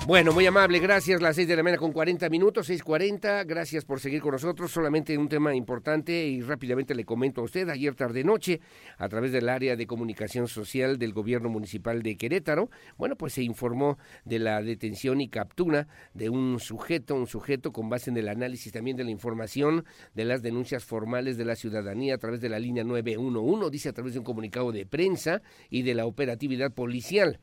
Bueno, muy amable, gracias. Las seis de la mañana con 40 minutos, 6.40. Gracias por seguir con nosotros. Solamente un tema importante y rápidamente le comento a usted. Ayer tarde noche, a través del área de comunicación social del gobierno municipal de Querétaro, bueno, pues se informó de la detención y captura de un sujeto, un sujeto con base en el análisis también de la información de las denuncias formales de la ciudadanía a través de la línea 911, dice a través de un comunicado de prensa y de la operatividad policial.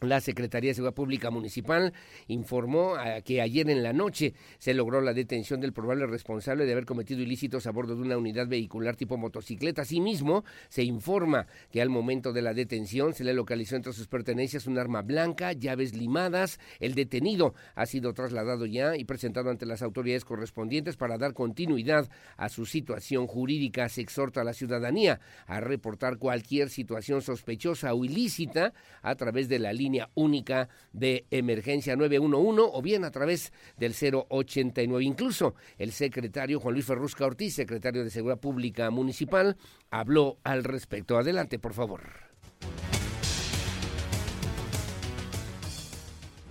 La Secretaría de Seguridad Pública Municipal informó ah, que ayer en la noche se logró la detención del probable responsable de haber cometido ilícitos a bordo de una unidad vehicular tipo motocicleta. Asimismo, se informa que al momento de la detención se le localizó entre sus pertenencias un arma blanca, llaves limadas. El detenido ha sido trasladado ya y presentado ante las autoridades correspondientes para dar continuidad a su situación jurídica. Se exhorta a la ciudadanía a reportar cualquier situación sospechosa o ilícita a través de la línea única de emergencia 911 o bien a través del 089. Incluso el secretario Juan Luis Ferrusca Ortiz, secretario de Seguridad Pública Municipal, habló al respecto. Adelante, por favor.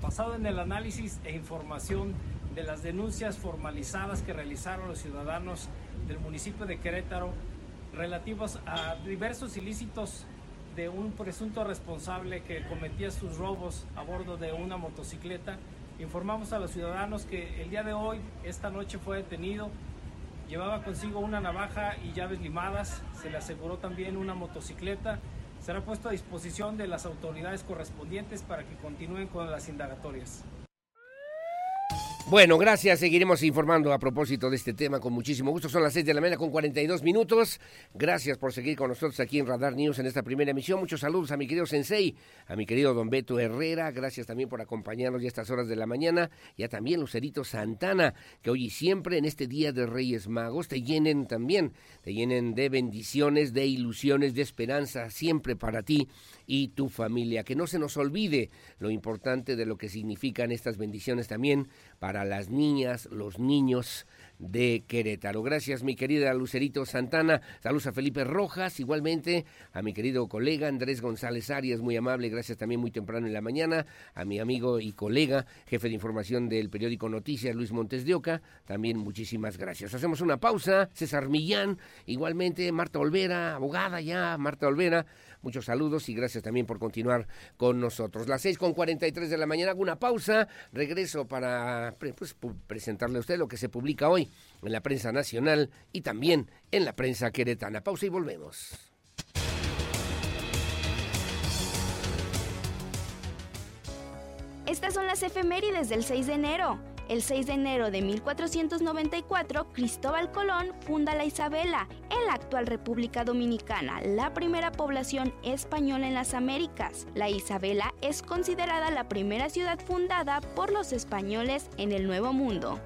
Basado en el análisis e información de las denuncias formalizadas que realizaron los ciudadanos del municipio de Querétaro relativos a diversos ilícitos de un presunto responsable que cometía sus robos a bordo de una motocicleta. Informamos a los ciudadanos que el día de hoy, esta noche, fue detenido. Llevaba consigo una navaja y llaves limadas. Se le aseguró también una motocicleta. Será puesto a disposición de las autoridades correspondientes para que continúen con las indagatorias. Bueno, gracias. Seguiremos informando a propósito de este tema con muchísimo gusto. Son las 6 de la mañana con 42 minutos. Gracias por seguir con nosotros aquí en Radar News en esta primera emisión. Muchos saludos a mi querido Sensei, a mi querido Don Beto Herrera. Gracias también por acompañarnos ya a estas horas de la mañana. Y a también Lucerito Santana, que hoy y siempre en este Día de Reyes Magos te llenen también, te llenen de bendiciones, de ilusiones, de esperanza, siempre para ti y tu familia. Que no se nos olvide lo importante de lo que significan estas bendiciones también para las niñas, los niños de Querétaro. Gracias, mi querida Lucerito Santana. Saludos a Felipe Rojas, igualmente a mi querido colega Andrés González Arias, muy amable. Gracias también muy temprano en la mañana. A mi amigo y colega, jefe de información del periódico Noticias, Luis Montes de Oca. También muchísimas gracias. Hacemos una pausa. César Millán, igualmente Marta Olvera, abogada ya, Marta Olvera. Muchos saludos y gracias también por continuar con nosotros. Las seis con tres de la mañana, hago una pausa, regreso para pues, presentarle a usted lo que se publica hoy en la prensa nacional y también en la prensa queretana. Pausa y volvemos. Estas son las efemérides del 6 de enero. El 6 de enero de 1494, Cristóbal Colón funda la Isabela, en la actual República Dominicana, la primera población española en las Américas. La Isabela es considerada la primera ciudad fundada por los españoles en el Nuevo Mundo.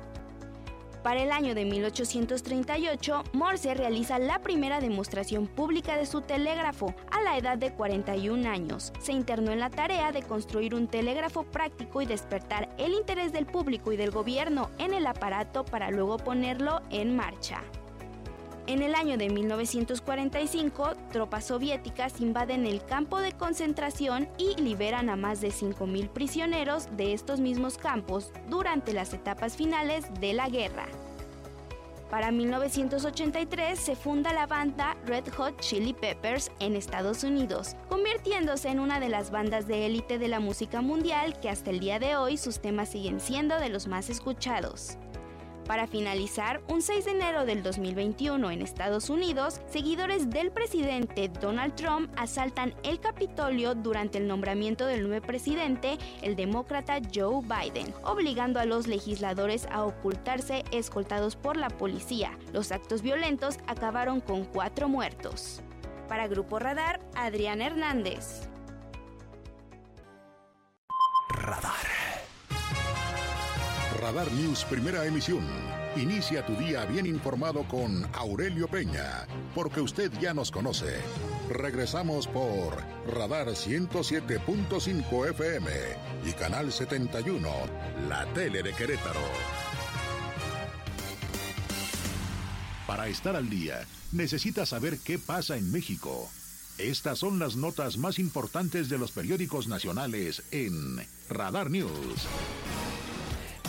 Para el año de 1838, Morse realiza la primera demostración pública de su telégrafo a la edad de 41 años. Se internó en la tarea de construir un telégrafo práctico y despertar el interés del público y del gobierno en el aparato para luego ponerlo en marcha. En el año de 1945, tropas soviéticas invaden el campo de concentración y liberan a más de 5.000 prisioneros de estos mismos campos durante las etapas finales de la guerra. Para 1983 se funda la banda Red Hot Chili Peppers en Estados Unidos, convirtiéndose en una de las bandas de élite de la música mundial que hasta el día de hoy sus temas siguen siendo de los más escuchados. Para finalizar, un 6 de enero del 2021 en Estados Unidos, seguidores del presidente Donald Trump asaltan el Capitolio durante el nombramiento del nuevo presidente, el demócrata Joe Biden, obligando a los legisladores a ocultarse escoltados por la policía. Los actos violentos acabaron con cuatro muertos. Para Grupo Radar, Adrián Hernández. Radar News Primera Emisión. Inicia tu día bien informado con Aurelio Peña, porque usted ya nos conoce. Regresamos por Radar 107.5 FM y Canal 71, la tele de Querétaro. Para estar al día, necesita saber qué pasa en México. Estas son las notas más importantes de los periódicos nacionales en Radar News.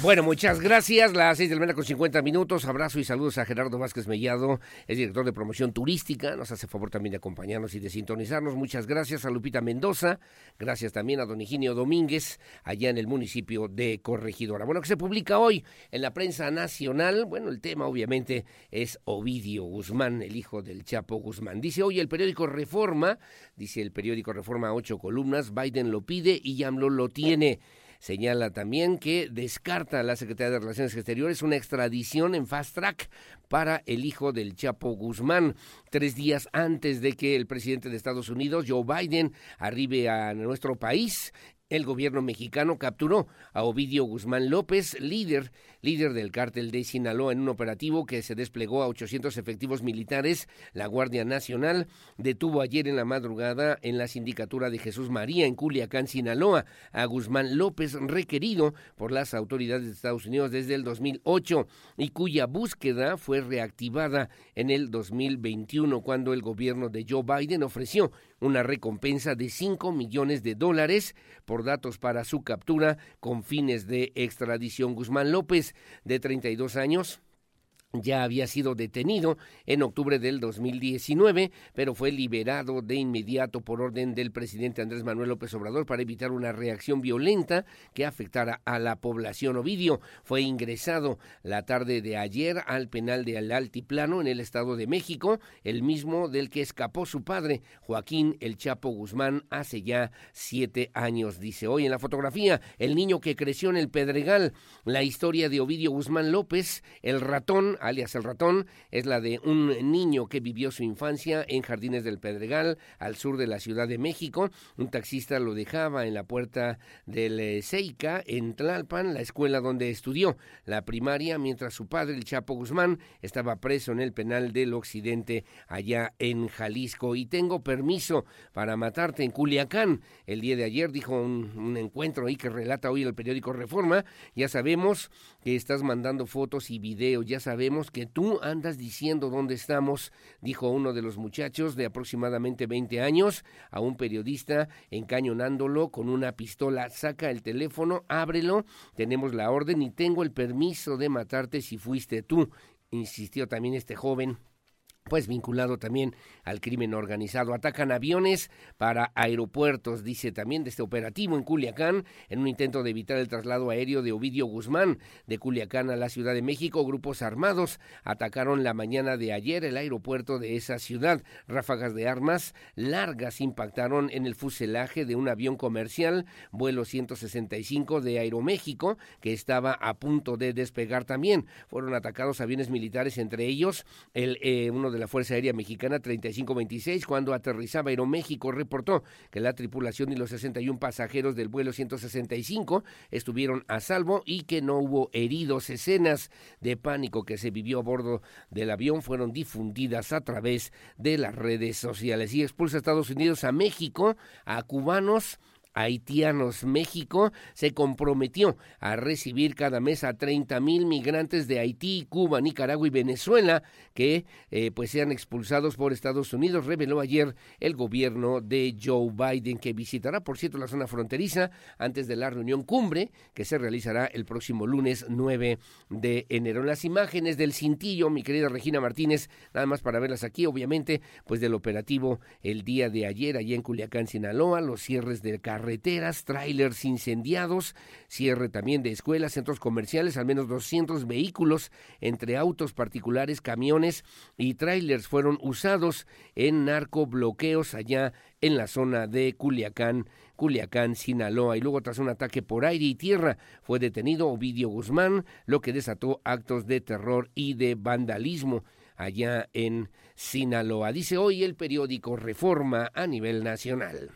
Bueno, muchas gracias. Las seis de la mañana con 50 minutos. Abrazo y saludos a Gerardo Vázquez Mellado, es director de promoción turística. Nos hace favor también de acompañarnos y de sintonizarnos. Muchas gracias a Lupita Mendoza. Gracias también a don Higinio Domínguez, allá en el municipio de Corregidora. Bueno, que se publica hoy en la prensa nacional. Bueno, el tema obviamente es Ovidio Guzmán, el hijo del Chapo Guzmán. Dice hoy el periódico Reforma, dice el periódico Reforma, ocho columnas. Biden lo pide y YAMLO lo tiene. Señala también que descarta a la Secretaría de Relaciones Exteriores una extradición en fast track para el hijo del Chapo Guzmán, tres días antes de que el presidente de Estados Unidos, Joe Biden, arribe a nuestro país. El gobierno mexicano capturó a Ovidio Guzmán López, líder líder del cártel de Sinaloa, en un operativo que se desplegó a 800 efectivos militares. La Guardia Nacional detuvo ayer en la madrugada en la sindicatura de Jesús María, en Culiacán, Sinaloa, a Guzmán López, requerido por las autoridades de Estados Unidos desde el 2008 y cuya búsqueda fue reactivada en el 2021 cuando el gobierno de Joe Biden ofreció una recompensa de 5 millones de dólares por datos para su captura con fines de extradición. Guzmán López de 32 años ya había sido detenido en octubre del 2019, pero fue liberado de inmediato por orden del presidente Andrés Manuel López Obrador para evitar una reacción violenta que afectara a la población. Ovidio fue ingresado la tarde de ayer al penal de Altiplano en el Estado de México, el mismo del que escapó su padre, Joaquín El Chapo Guzmán, hace ya siete años. Dice hoy en la fotografía, el niño que creció en el Pedregal, la historia de Ovidio Guzmán López, el ratón, alias el ratón, es la de un niño que vivió su infancia en Jardines del Pedregal, al sur de la Ciudad de México. Un taxista lo dejaba en la puerta del eh, Seica, en Tlalpan, la escuela donde estudió la primaria, mientras su padre, el Chapo Guzmán, estaba preso en el penal del Occidente, allá en Jalisco. Y tengo permiso para matarte en Culiacán. El día de ayer dijo un, un encuentro ahí que relata hoy el periódico Reforma. Ya sabemos que estás mandando fotos y videos, ya sabemos que tú andas diciendo dónde estamos, dijo uno de los muchachos de aproximadamente 20 años a un periodista encañonándolo con una pistola. Saca el teléfono, ábrelo, tenemos la orden y tengo el permiso de matarte si fuiste tú, insistió también este joven pues vinculado también al crimen organizado. Atacan aviones para aeropuertos, dice también de este operativo en Culiacán, en un intento de evitar el traslado aéreo de Ovidio Guzmán de Culiacán a la Ciudad de México. Grupos armados atacaron la mañana de ayer el aeropuerto de esa ciudad. Ráfagas de armas largas impactaron en el fuselaje de un avión comercial, vuelo 165 de Aeroméxico, que estaba a punto de despegar también. Fueron atacados aviones militares, entre ellos el eh, uno de la Fuerza Aérea Mexicana 3526, cuando aterrizaba Aeroméxico, reportó que la tripulación y los 61 pasajeros del vuelo 165 estuvieron a salvo y que no hubo heridos. Escenas de pánico que se vivió a bordo del avión fueron difundidas a través de las redes sociales y expulsa a Estados Unidos a México a cubanos haitianos. México se comprometió a recibir cada mes a 30 mil migrantes de Haití, Cuba, Nicaragua y Venezuela que eh, pues sean expulsados por Estados Unidos, reveló ayer el gobierno de Joe Biden, que visitará, por cierto, la zona fronteriza antes de la reunión cumbre que se realizará el próximo lunes 9 de enero. Las imágenes del cintillo, mi querida Regina Martínez, nada más para verlas aquí, obviamente, pues del operativo el día de ayer allá en Culiacán, Sinaloa, los cierres del carro carreteras, trailers incendiados, cierre también de escuelas, centros comerciales, al menos 200 vehículos entre autos particulares, camiones y trailers fueron usados en narcobloqueos allá en la zona de Culiacán, Culiacán, Sinaloa. Y luego, tras un ataque por aire y tierra, fue detenido Ovidio Guzmán, lo que desató actos de terror y de vandalismo allá en Sinaloa. Dice hoy el periódico Reforma a nivel nacional.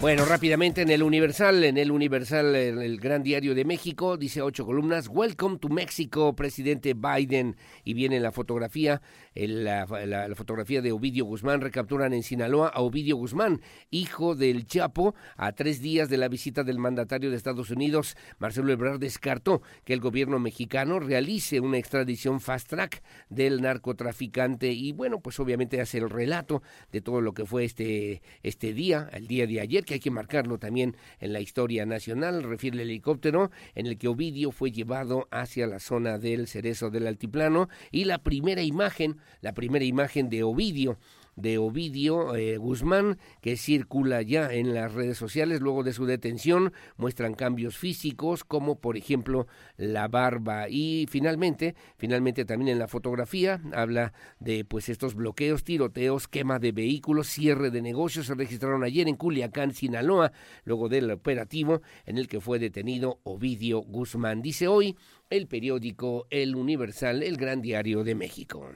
Bueno, rápidamente en el Universal, en el Universal, en el Gran Diario de México, dice ocho columnas, Welcome to Mexico, presidente Biden, y viene la fotografía, la, fotografía de Ovidio Guzmán, recapturan en Sinaloa a Ovidio Guzmán, hijo del Chapo, a tres días de la visita del mandatario de Estados Unidos, Marcelo Ebrard descartó que el gobierno mexicano realice una extradición fast track del narcotraficante, y bueno, pues obviamente hace el relato de todo lo que fue este, este día, el día de ayer, que hay que marcarlo también en la historia nacional, refiere el helicóptero en el que Ovidio fue llevado hacia la zona del cerezo del altiplano y la primera imagen, la primera imagen de Ovidio de Ovidio eh, Guzmán, que circula ya en las redes sociales luego de su detención, muestran cambios físicos como por ejemplo la barba y finalmente, finalmente también en la fotografía habla de pues estos bloqueos, tiroteos, quema de vehículos, cierre de negocios se registraron ayer en Culiacán, Sinaloa, luego del operativo en el que fue detenido Ovidio Guzmán. Dice hoy el periódico El Universal, el gran diario de México.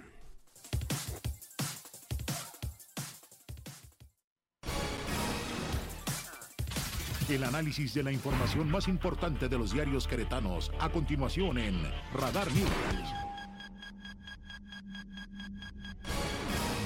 El análisis de la información más importante de los diarios queretanos a continuación en Radar News.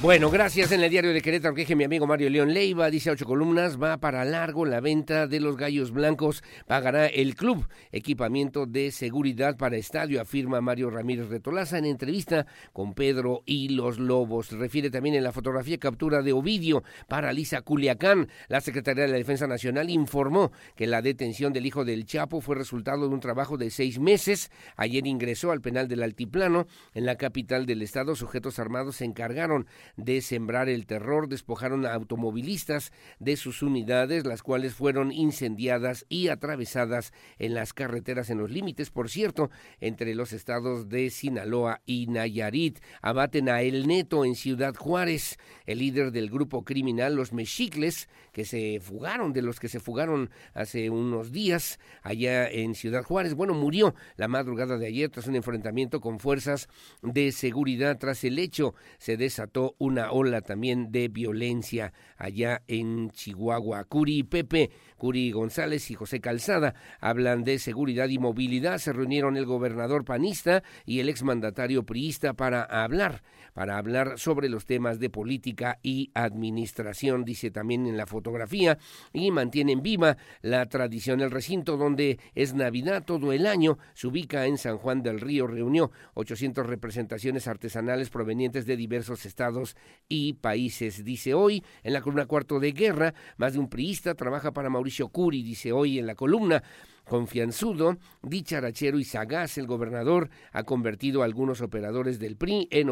Bueno, gracias. En el diario de Querétaro, que mi amigo Mario León Leiva, dice ocho columnas, va para largo la venta de los gallos blancos, pagará el club. Equipamiento de seguridad para estadio, afirma Mario Ramírez Retolaza en entrevista con Pedro y los Lobos. Refiere también en la fotografía captura de Ovidio, paraliza Culiacán. La Secretaría de la Defensa Nacional informó que la detención del hijo del Chapo fue resultado de un trabajo de seis meses. Ayer ingresó al penal del Altiplano. En la capital del estado, sujetos armados se encargaron de sembrar el terror, despojaron a automovilistas de sus unidades, las cuales fueron incendiadas y atravesadas en las carreteras en los límites, por cierto, entre los estados de Sinaloa y Nayarit. Abaten a El Neto en Ciudad Juárez, el líder del grupo criminal Los Mexicles, que se fugaron, de los que se fugaron hace unos días allá en Ciudad Juárez. Bueno, murió la madrugada de ayer tras un enfrentamiento con fuerzas de seguridad. Tras el hecho, se desató una ola también de violencia allá en Chihuahua. Curi Pepe, Curi González y José Calzada hablan de seguridad y movilidad. Se reunieron el gobernador panista y el exmandatario priista para hablar, para hablar sobre los temas de política y administración, dice también en la fotografía, y mantienen viva la tradición. El recinto donde es Navidad todo el año se ubica en San Juan del Río. Reunió 800 representaciones artesanales provenientes de diversos estados y países. Dice hoy en la columna cuarto de guerra, más de un priista trabaja para Mauricio Curi, dice hoy en la columna. Confianzudo, dicharachero y sagaz, el gobernador ha convertido a algunos operadores del PRI en,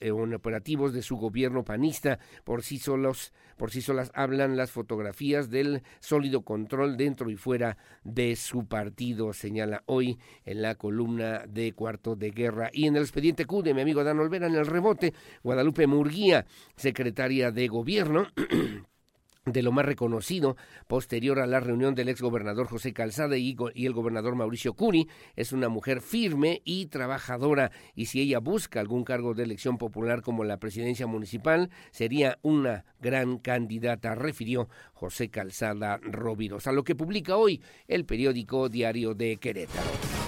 en, operativos de su gobierno panista. Por sí solos, por sí solas hablan las fotografías del sólido control dentro y fuera de su partido, señala hoy en la columna de Cuarto de Guerra. Y en el expediente Q de mi amigo Dan Olvera en el rebote, Guadalupe Murguía, secretaria de gobierno. [CLEARS THROAT] de lo más reconocido posterior a la reunión del exgobernador José Calzada y, el gobernador Mauricio Curi. Es una mujer firme y trabajadora y si ella busca algún cargo de elección popular como la presidencia municipal, sería una gran candidata, refirió José Calzada Roviros, a lo que publica hoy el periódico Diario de Querétaro.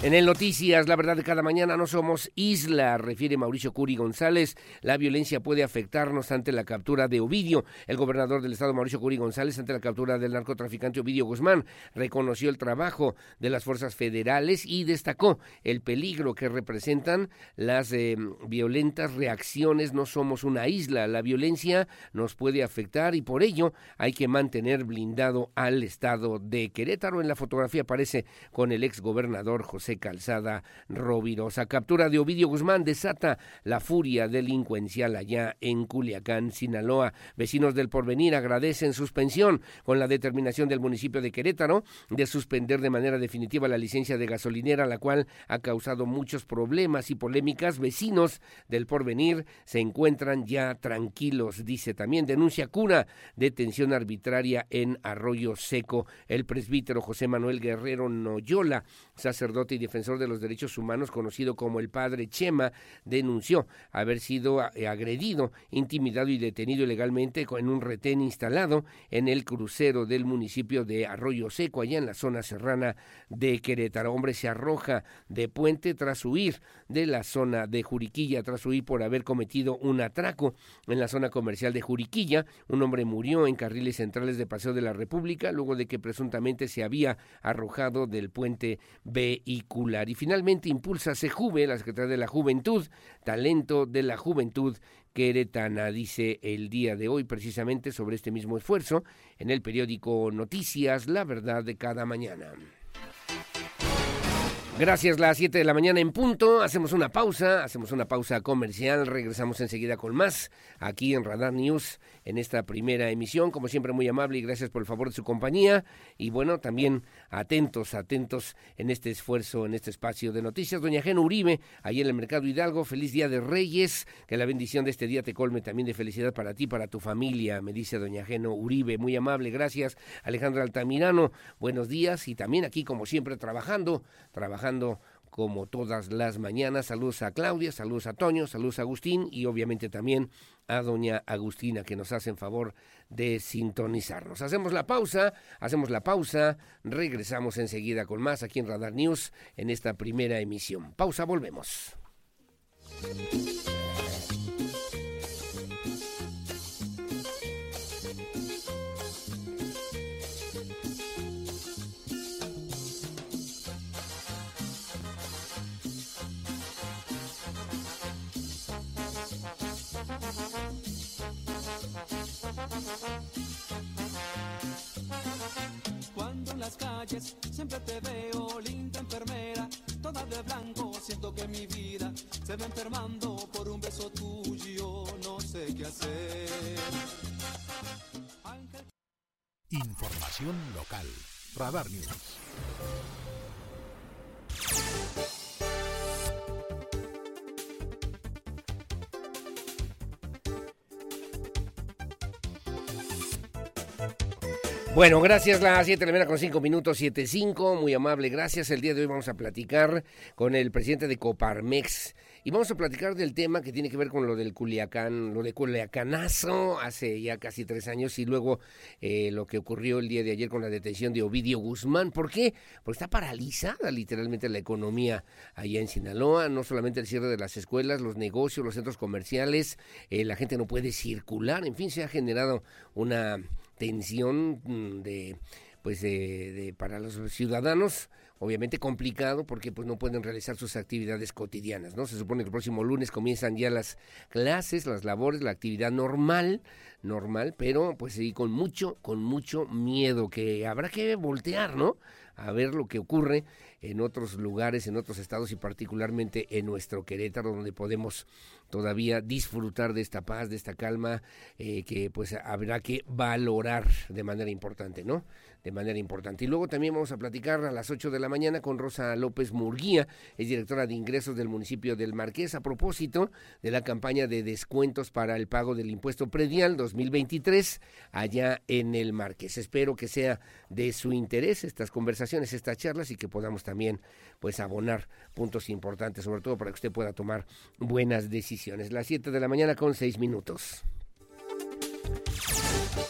En el Noticias, la verdad de cada mañana no somos isla, refiere Mauricio Curi González. La violencia puede afectarnos ante la captura de Ovidio. El gobernador del estado, Mauricio Curi González, ante la captura del narcotraficante Ovidio Guzmán, reconoció el trabajo de las fuerzas federales y destacó el peligro que representan las eh, violentas reacciones. No somos una isla, la violencia nos puede afectar y por ello hay que mantener blindado al estado de Querétaro. En la fotografía aparece con el ex gobernador José Calzada Rovirosa. Captura de Ovidio Guzmán desata la furia delincuencial allá en Culiacán, Sinaloa. Vecinos del Porvenir agradecen suspensión con la determinación del municipio de Querétaro de suspender de manera definitiva la licencia de gasolinera, la cual ha causado muchos problemas y polémicas. Vecinos del Porvenir se encuentran ya tranquilos, dice también. Denuncia cura detención arbitraria en Arroyo Seco. El presbítero José Manuel Guerrero Noyola, sacerdote defensor de los derechos humanos, conocido como el padre Chema, denunció haber sido eh, agredido, intimidado y detenido ilegalmente en un retén instalado en el crucero del municipio de Arroyo Seco, allá en la zona serrana de Querétaro. Hombre se arroja de puente tras huir de la zona de Juriquilla, tras huir por haber cometido un atraco en la zona comercial de Juriquilla. Un hombre murió en carriles centrales de Paseo de la República luego de que presuntamente se había arrojado del puente Y finalmente impulsa Sejuve, la Secretaría de la Juventud, talento de la juventud queretana, dice el día de hoy precisamente sobre este mismo esfuerzo en el periódico Noticias, la verdad de cada mañana. Gracias, las 7 de la mañana en punto. Hacemos una pausa, hacemos una pausa comercial. Regresamos enseguida con más aquí en Radar News en esta primera emisión. Como siempre, muy amable y gracias por el favor de su compañía. Y bueno, también atentos, atentos en este esfuerzo, en este espacio de noticias. Doña Geno Uribe, ahí en el Mercado Hidalgo. Feliz Día de Reyes. Que la bendición de este día te colme también de felicidad para ti, para tu familia, me dice Doña Geno Uribe. Muy amable, gracias. Alejandra Altamirano, buenos días. Y también aquí, como siempre, trabajando, trabajando como todas las mañanas. Saludos a Claudia, saludos a Toño, saludos a Agustín y obviamente también a doña Agustina que nos hacen favor de sintonizarnos. Hacemos la pausa, hacemos la pausa, regresamos enseguida con más aquí en Radar News en esta primera emisión. Pausa, volvemos. Siempre te veo, linda enfermera, toda de blanco, siento que mi vida se va enfermando por un beso tuyo, no sé qué hacer. Información local. Radar News. Bueno, gracias, la 7 de la mañana con 5 minutos, 7.5, muy amable, gracias. El día de hoy vamos a platicar con el presidente de Coparmex y vamos a platicar del tema que tiene que ver con lo del Culiacán, lo de Culiacanazo hace ya casi tres años y luego eh, lo que ocurrió el día de ayer con la detención de Ovidio Guzmán. ¿Por qué? Porque está paralizada literalmente la economía allá en Sinaloa, no solamente el cierre de las escuelas, los negocios, los centros comerciales, eh, la gente no puede circular, en fin, se ha generado una tensión mm, de pues de, para los ciudadanos obviamente complicado porque pues no pueden realizar sus actividades cotidianas, ¿no? Se supone que el próximo lunes comienzan ya las clases, las labores, la actividad normal, normal, pero pues sí con mucho, con mucho miedo que habrá que voltear, ¿no? A ver lo que ocurre en otros lugares, en otros estados y particularmente en nuestro Querétaro, donde podemos todavía disfrutar de esta paz, de esta calma, eh, que pues habrá que valorar de manera importante, ¿no? De manera importante. Y luego también vamos a platicar a las 8 de la mañana con Rosa López Murguía, es directora de ingresos del municipio del Marqués, a propósito de la campaña de descuentos para el pago del impuesto predial 2023 allá en el Marqués. Espero que sea de su interés estas conversaciones, estas charlas y que podamos también pues abonar puntos importantes, sobre todo para que usted pueda tomar buenas decisiones. Las 7 de la mañana con 6 minutos.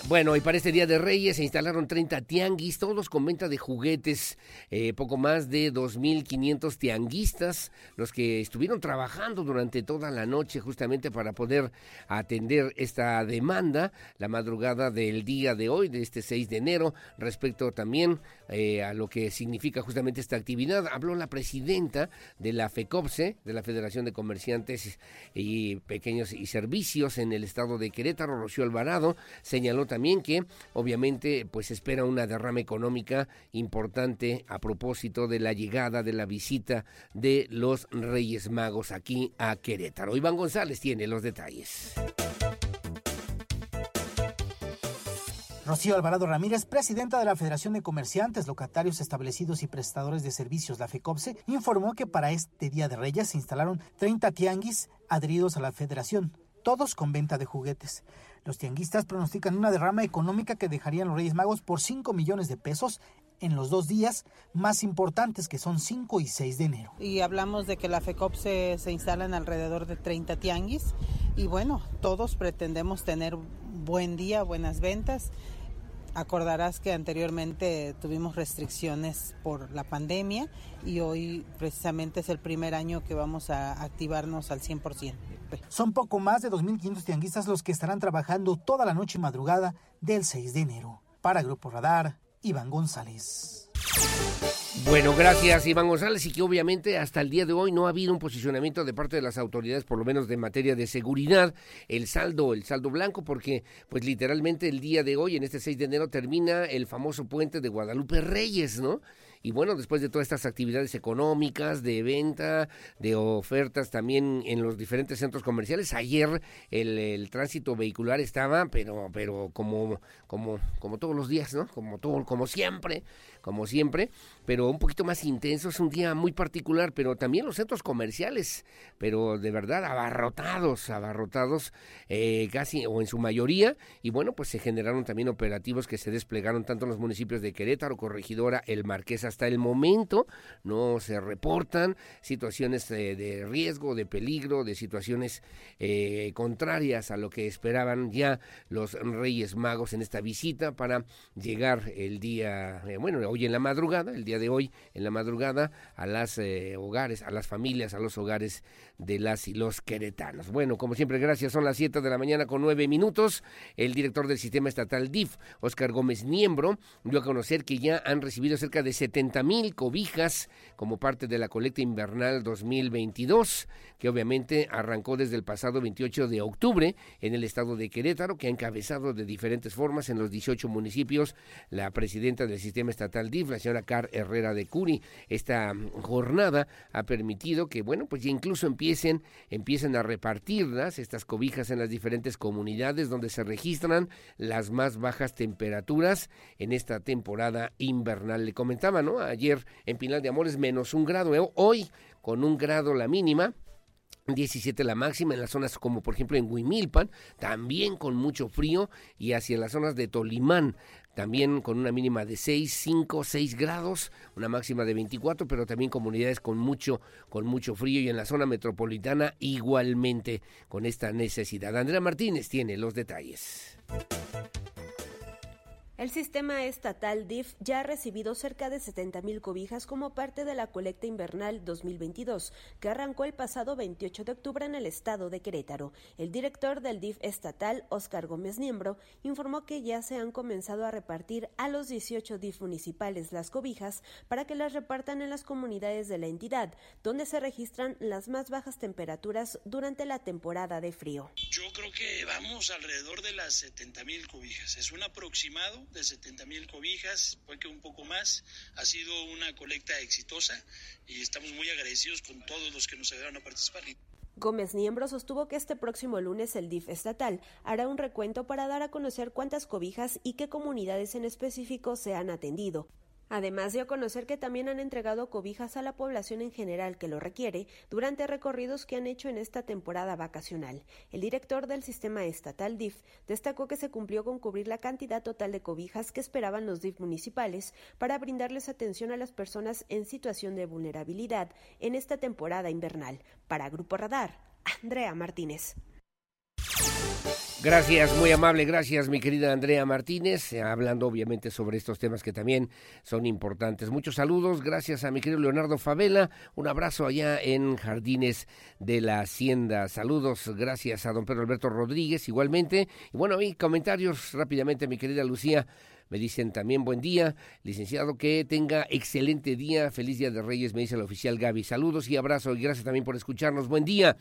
Bueno, y para este Día de Reyes se instalaron 30 tianguis, todos con venta de juguetes, eh, poco más de 2.500 tianguistas, los que estuvieron trabajando durante toda la noche justamente para poder atender esta demanda, la madrugada del día de hoy, de este 6 de enero, respecto también eh, a lo que significa justamente esta actividad. Habló la presidenta de la FECOPSE, de la Federación de Comerciantes y Pequeños y Servicios en el estado de Querétaro, Rocío Alvarado, señaló también que obviamente pues espera una derrama económica importante a propósito de la llegada de la visita de los Reyes Magos aquí a Querétaro. Iván González tiene los detalles. Rocío Alvarado Ramírez, presidenta de la Federación de Comerciantes, Locatarios Establecidos y Prestadores de Servicios, la FECOPSE, informó que para este Día de Reyes se instalaron 30 tianguis adheridos a la federación, todos con venta de juguetes. Los tianguistas pronostican una derrama económica que dejarían los Reyes Magos por 5 millones de pesos en los dos días más importantes que son 5 y 6 de enero. Y hablamos de que la FECOP se, se instala en alrededor de 30 tianguis y bueno, todos pretendemos tener buen día, buenas ventas Acordarás que anteriormente tuvimos restricciones por la pandemia y hoy precisamente es el primer año que vamos a activarnos al 100%. Son poco más de 2.500 tianguistas los que estarán trabajando toda la noche y madrugada del 6 de enero. Para Grupo Radar, Iván González. Bueno, gracias Iván González y que obviamente hasta el día de hoy no ha habido un posicionamiento de parte de las autoridades, por lo menos de materia de seguridad, el saldo, el saldo blanco, porque pues literalmente el día de hoy, en este 6 de enero, termina el famoso puente de Guadalupe Reyes, ¿no? Y bueno, después de todas estas actividades económicas, de venta, de ofertas también en los diferentes centros comerciales, ayer el, tránsito vehicular estaba, pero, pero como, como, como todos los días, ¿no? Como todo, como siempre, como siempre, pero un poquito más intenso, es un día muy particular, pero también los centros comerciales, pero de verdad abarrotados, abarrotados eh, casi o en su mayoría, y bueno, pues se generaron también operativos que se desplegaron tanto en los municipios de Querétaro, Corregidora, El Marqués, hasta el momento no se reportan situaciones eh, de riesgo, de peligro, de situaciones eh, contrarias a lo que esperaban ya los Reyes Magos en esta visita para llegar el día, bueno, hoy en la madrugada, el día de hoy en la madrugada, a las eh, hogares, a las familias, a los hogares de las y los queretanos. Bueno, como siempre, gracias. Son las 7 de la mañana con 9 minutos. El director del sistema estatal DIF, Oscar Gómez Niembro, dio a conocer que ya han recibido cerca de 70 mil cobijas como parte de la colecta invernal 2022, que obviamente arrancó desde el pasado 28 de octubre en el estado de Querétaro, que ha encabezado de diferentes formas en los 18 municipios la presidenta del sistema estatal al DIF, la señora Car Herrera de Curi. Esta jornada ha permitido que, bueno, pues ya incluso empiecen, a repartirlas, estas cobijas en las diferentes comunidades donde se registran las más bajas temperaturas en esta temporada invernal. Le comentaba, ¿no? Ayer en Pinal de Amores menos un grado, ¿eh? hoy con un grado la mínima, 17 la máxima en las zonas como por ejemplo en Huimilpan, también con mucho frío y hacia las zonas de Tolimán, también con una mínima de 6, 5, 6 grados, una máxima de 24, pero también comunidades con mucho con mucho frío y en la zona metropolitana igualmente con esta necesidad. Andrea Martínez tiene los detalles. El sistema estatal DIF ya ha recibido cerca de 70.000 cobijas como parte de la colecta invernal 2022, que arrancó el pasado 28 de octubre en el estado de Querétaro. El director del DIF estatal, Óscar Gómez Niembro, informó que ya se han comenzado a repartir a los 18 DIF municipales las cobijas para que las repartan en las comunidades de la entidad, donde se registran las más bajas temperaturas durante la temporada de frío. Yo creo que vamos alrededor de las 70.000 cobijas. Es un aproximado de 70 mil cobijas, puede que un poco más. Ha sido una colecta exitosa y estamos muy agradecidos con todos los que nos ayudaron a participar. Gómez Niembro sostuvo que este próximo lunes el DIF estatal hará un recuento para dar a conocer cuántas cobijas y qué comunidades en específico se han atendido. Además a conocer que también han entregado cobijas a la población en general que lo requiere durante recorridos que han hecho en esta temporada vacacional. El director del sistema estatal DIF destacó que se cumplió con cubrir la cantidad total de cobijas que esperaban los DIF municipales para brindarles atención a las personas en situación de vulnerabilidad en esta temporada invernal. Para Grupo Radar, Andrea Martínez. Gracias, muy amable, gracias mi querida Andrea Martínez, eh, hablando obviamente sobre estos temas que también son importantes. Muchos saludos, gracias a mi querido Leonardo Favela, un abrazo allá en Jardines de la Hacienda. Saludos, gracias a don Pedro Alberto Rodríguez igualmente. Y bueno, ahí comentarios rápidamente, mi querida Lucía. Me dicen también buen día, licenciado, que tenga excelente día, feliz día de Reyes, me dice el oficial Gaby. Saludos y abrazo y gracias también por escucharnos. Buen día.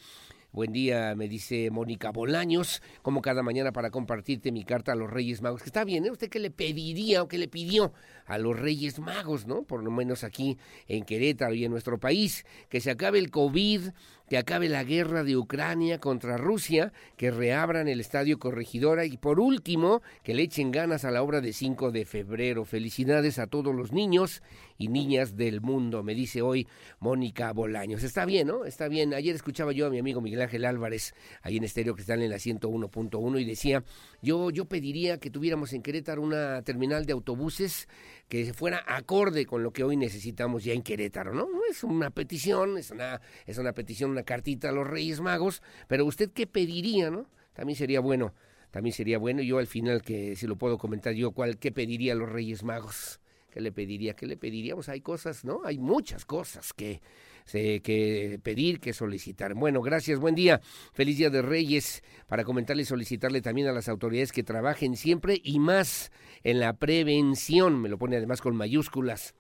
Buen día, me dice Mónica Bolaños, como cada mañana para compartirte mi carta a los Reyes Magos. Que está bien, ¿eh? ¿Usted qué le pediría o qué le pidió a los Reyes Magos, no? Por lo menos aquí en Querétaro y en nuestro país. Que se acabe el COVID, que acabe la guerra de Ucrania contra Rusia, que reabran el Estadio Corregidora y por último, que le echen ganas a la obra de 5 de febrero. Felicidades a todos los niños y niñas del mundo, me dice hoy Mónica Bolaños. Está bien, ¿no? Está bien. Ayer escuchaba yo a mi amigo Miguel Ángel Álvarez ahí en Estéreo Cristal en la 101.1 y decía, yo, yo pediría que tuviéramos en Querétaro una terminal de autobuses que fuera acorde con lo que hoy necesitamos ya en Querétaro, ¿no? No es una petición, es una, es una petición, una cartita a los Reyes Magos, pero usted qué pediría, ¿no? También sería bueno, también sería bueno, yo al final que si lo puedo comentar yo, ¿cuál, qué pediría a los Reyes Magos? ¿Qué le pediría? ¿Qué le pediríamos? Hay cosas, ¿no? Hay muchas cosas que, que pedir, que solicitar. Bueno, gracias, buen día. Feliz Día de Reyes para comentarle y solicitarle también a las autoridades que trabajen siempre y más en la prevención. Me lo pone además con mayúsculas.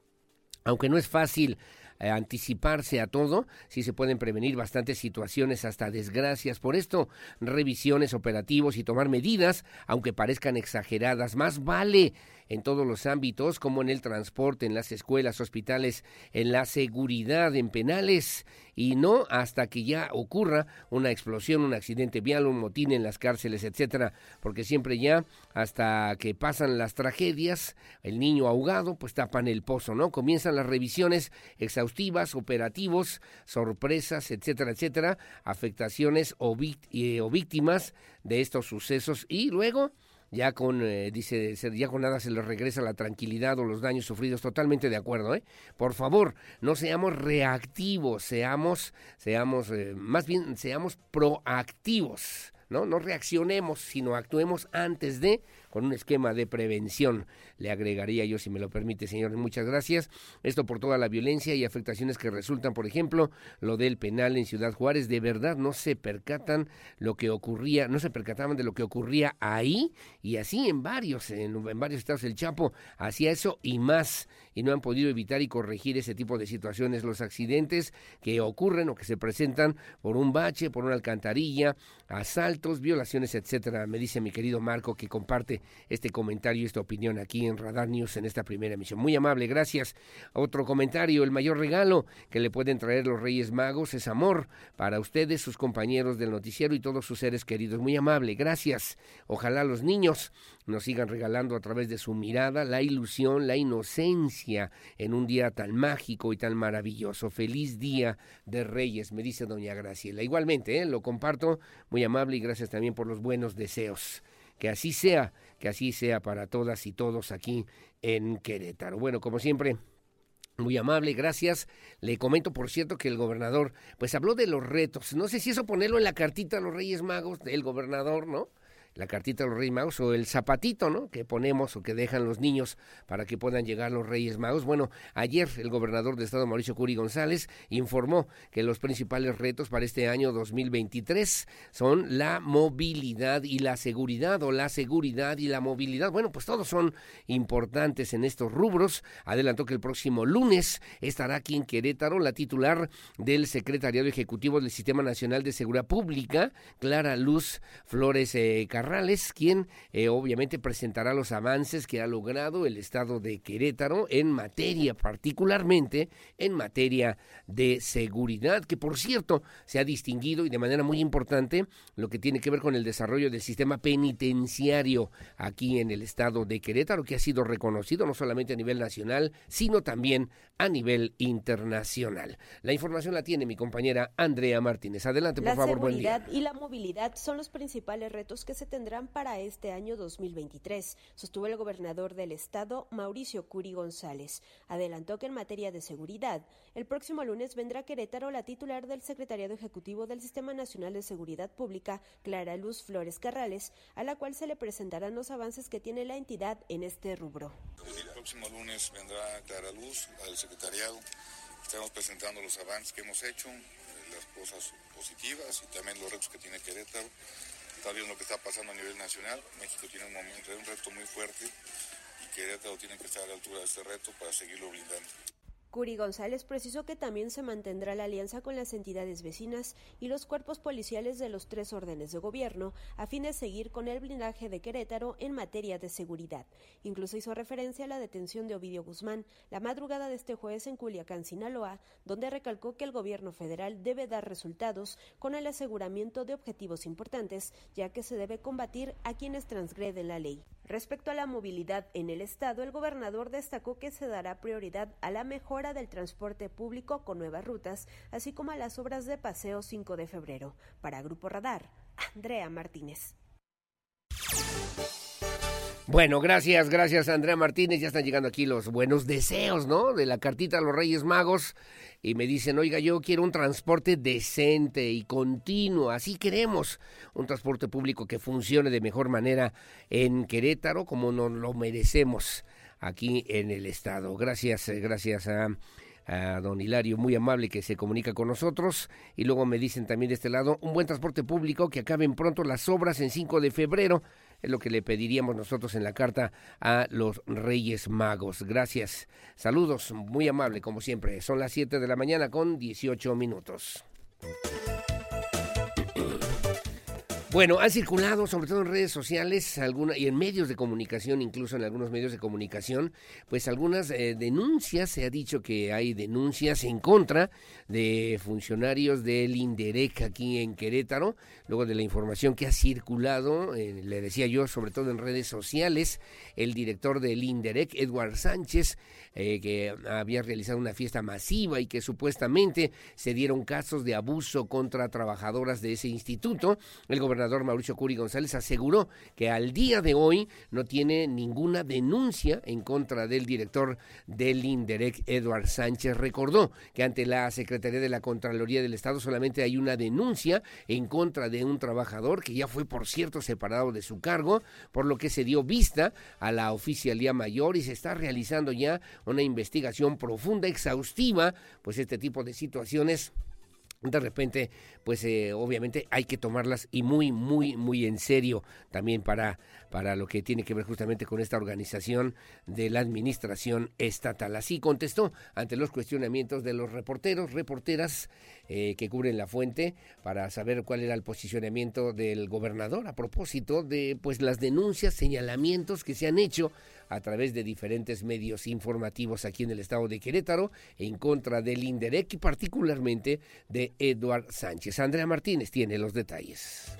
Aunque no es fácil eh, anticiparse a todo, sí se pueden prevenir bastantes situaciones, hasta desgracias. Por esto, revisiones operativos y tomar medidas, aunque parezcan exageradas, más vale en todos los ámbitos, como en el transporte, en las escuelas, hospitales, en la seguridad, en penales, y no hasta que ya ocurra una explosión, un accidente vial, un motín en las cárceles, etcétera, porque siempre ya hasta que pasan las tragedias, el niño ahogado, pues tapan el pozo, ¿no? Comienzan las revisiones exhaustivas, operativos, sorpresas, etcétera, etcétera, afectaciones o, eh, o víctimas de estos sucesos y luego ya con, eh, dice, ya con nada se les regresa la tranquilidad o los daños sufridos, totalmente de acuerdo, ¿eh? Por favor, no seamos reactivos, seamos, seamos, eh, más bien seamos proactivos, ¿no? No reaccionemos, sino actuemos antes de con un esquema de prevención, le agregaría yo, si me lo permite, señores. Muchas gracias. Esto por toda la violencia y afectaciones que resultan, por ejemplo, lo del penal en Ciudad Juárez. De verdad no se percatan lo que ocurría, no se percataban de lo que ocurría ahí y así en varios, en, en varios estados. El Chapo hacía eso y más y no han podido evitar y corregir ese tipo de situaciones. Los accidentes que ocurren o que se presentan por un bache, por una alcantarilla, asaltos, violaciones, etcétera. Me dice mi querido Marco que comparte este comentario, esta opinión aquí en Radar News en esta primera emisión. Muy amable, gracias. Otro comentario, el mayor regalo que le pueden traer los Reyes Magos es amor para ustedes, sus compañeros del noticiero y todos sus seres queridos. Muy amable, gracias. Ojalá los niños nos sigan regalando a través de su mirada la ilusión, la inocencia en un día tan mágico y tan maravilloso. Feliz día de Reyes, me dice doña Graciela. Igualmente, ¿eh? lo comparto, muy amable y gracias también por los buenos deseos. Que así sea, que así sea para todas y todos aquí en Querétaro. Bueno, como siempre, muy amable, gracias. Le comento, por cierto, que el gobernador, pues habló de los retos. No sé si eso ponerlo en la cartita a los Reyes Magos del gobernador, ¿no? La cartita de los Reyes Magos o el zapatito, ¿no? Que ponemos o que dejan los niños para que puedan llegar los Reyes Magos. Bueno, ayer el gobernador de Estado, Mauricio Curi González, informó que los principales retos para este año 2023 son la movilidad y la seguridad o la seguridad y la movilidad. Bueno, pues todos son importantes en estos rubros. Adelantó que el próximo lunes estará aquí en Querétaro la titular del Secretariado Ejecutivo del Sistema Nacional de Seguridad Pública, Clara Luz Flores eh, Carrales, quien eh, obviamente presentará los avances que ha logrado el Estado de Querétaro en materia, particularmente en materia de seguridad, que por cierto se ha distinguido y de manera muy importante lo que tiene que ver con el desarrollo del sistema penitenciario aquí en el Estado de Querétaro, que ha sido reconocido no solamente a nivel nacional, sino también a nivel internacional. La información la tiene mi compañera Andrea Martínez. Adelante, por favor, buen día. La seguridad y la movilidad son los principales retos que se tendrán para este año 2023, sostuvo el gobernador del estado, Mauricio Curi González. Adelantó que en materia de seguridad, el próximo lunes vendrá a Querétaro la titular del Secretariado Ejecutivo del Sistema Nacional de Seguridad Pública, Clara Luz Flores Carrales, a la cual se le presentarán los avances que tiene la entidad en este rubro. El próximo lunes vendrá Clara Luz al secretariado. Estamos presentando los avances que hemos hecho, las cosas positivas y también los retos que tiene Querétaro está viendo lo que está pasando a nivel nacional. México tiene un momento, un reto muy fuerte y Querétaro tiene que estar a la altura de este reto para seguirlo blindando. Curi González precisó que también se mantendrá la alianza con las entidades vecinas y los cuerpos policiales de los tres órdenes de gobierno a fin de seguir con el blindaje de Querétaro en materia de seguridad. Incluso hizo referencia a la detención de Ovidio Guzmán la madrugada de este jueves en Culiacán, Sinaloa, donde recalcó que el gobierno federal debe dar resultados con el aseguramiento de objetivos importantes, ya que se debe combatir a quienes transgreden la ley. Respecto a la movilidad en el estado, el gobernador destacó que se dará prioridad a la mejora del transporte público con nuevas rutas, así como a las obras de paseo 5 de febrero. Para Grupo Radar, Andrea Martínez. Bueno, gracias, gracias Andrea Martínez. Ya están llegando aquí los buenos deseos, ¿no? De la cartita a los Reyes Magos. Y me dicen, oiga, yo quiero un transporte decente y continuo. Así queremos un transporte público que funcione de mejor manera en Querétaro, como nos lo merecemos aquí en el Estado. Gracias, eh, gracias a a don Hilario, muy amable, que se comunica con nosotros. Y luego me dicen también de este lado, un buen transporte público, que acaben pronto las obras en 5 de febrero. Es lo que le pediríamos nosotros en la carta a los Reyes Magos. Gracias. Saludos, muy amable, como siempre. Son las 7 de la mañana con 18 minutos. Bueno, han circulado, sobre todo en redes sociales alguna, y en medios de comunicación, incluso en algunos medios de comunicación, pues algunas eh, denuncias, se ha dicho que hay denuncias en contra de funcionarios del INDEREC aquí en Querétaro, luego de la información que ha circulado, eh, le decía yo, sobre todo en redes sociales, el director del INDEREC, Edward Sánchez, eh, que había realizado una fiesta masiva y que supuestamente se dieron casos de abuso contra trabajadoras de ese instituto. El gobernador Mauricio Curi González aseguró que al día de hoy no tiene ninguna denuncia en contra del director del INDEREC, Edward Sánchez. Recordó que ante la Secretaría de la Contraloría del Estado solamente hay una denuncia en contra de un trabajador que ya fue, por cierto, separado de su cargo, por lo que se dio vista a la oficialía mayor y se está realizando ya una investigación profunda, exhaustiva, pues este tipo de situaciones de repente, pues eh, obviamente hay que tomarlas y muy, muy, muy en serio también para, para lo que tiene que ver justamente con esta organización de la administración estatal. Así contestó ante los cuestionamientos de los reporteros, reporteras eh, que cubren la fuente para saber cuál era el posicionamiento del gobernador a propósito de pues las denuncias, señalamientos que se han hecho a través de diferentes medios informativos aquí en el estado de Querétaro en contra del INDEREC y particularmente de Eduard Sánchez. Andrea Martínez tiene los detalles.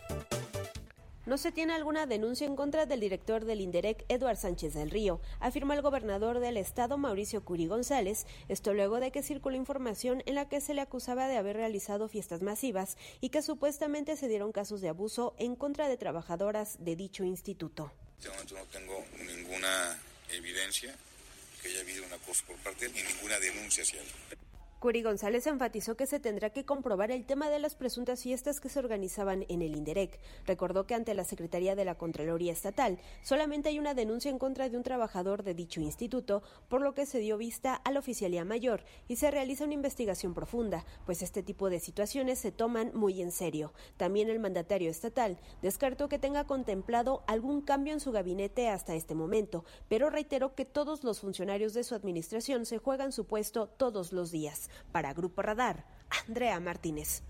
No se tiene alguna denuncia en contra del director del INDEREC, Eduard Sánchez del Río, afirma el gobernador del estado, Mauricio Curi González, esto luego de que circuló información en la que se le acusaba de haber realizado fiestas masivas y que supuestamente se dieron casos de abuso en contra de trabajadoras de dicho instituto. Este momento no tengo ninguna evidencia que haya habido un acoso por parte de él, ni ninguna denuncia hacia él. Curi González enfatizó que se tendrá que comprobar el tema de las presuntas fiestas que se organizaban en el INDEREC. Recordó que ante la Secretaría de la Contraloría Estatal solamente hay una denuncia en contra de un trabajador de dicho instituto, por lo que se dio vista a la Oficialía Mayor y se realiza una investigación profunda, pues este tipo de situaciones se toman muy en serio. También el mandatario estatal descartó que tenga contemplado algún cambio en su gabinete hasta este momento, pero reiteró que todos los funcionarios de su administración se juegan su puesto todos los días. Para Grupo Radar, Andrea Martínez.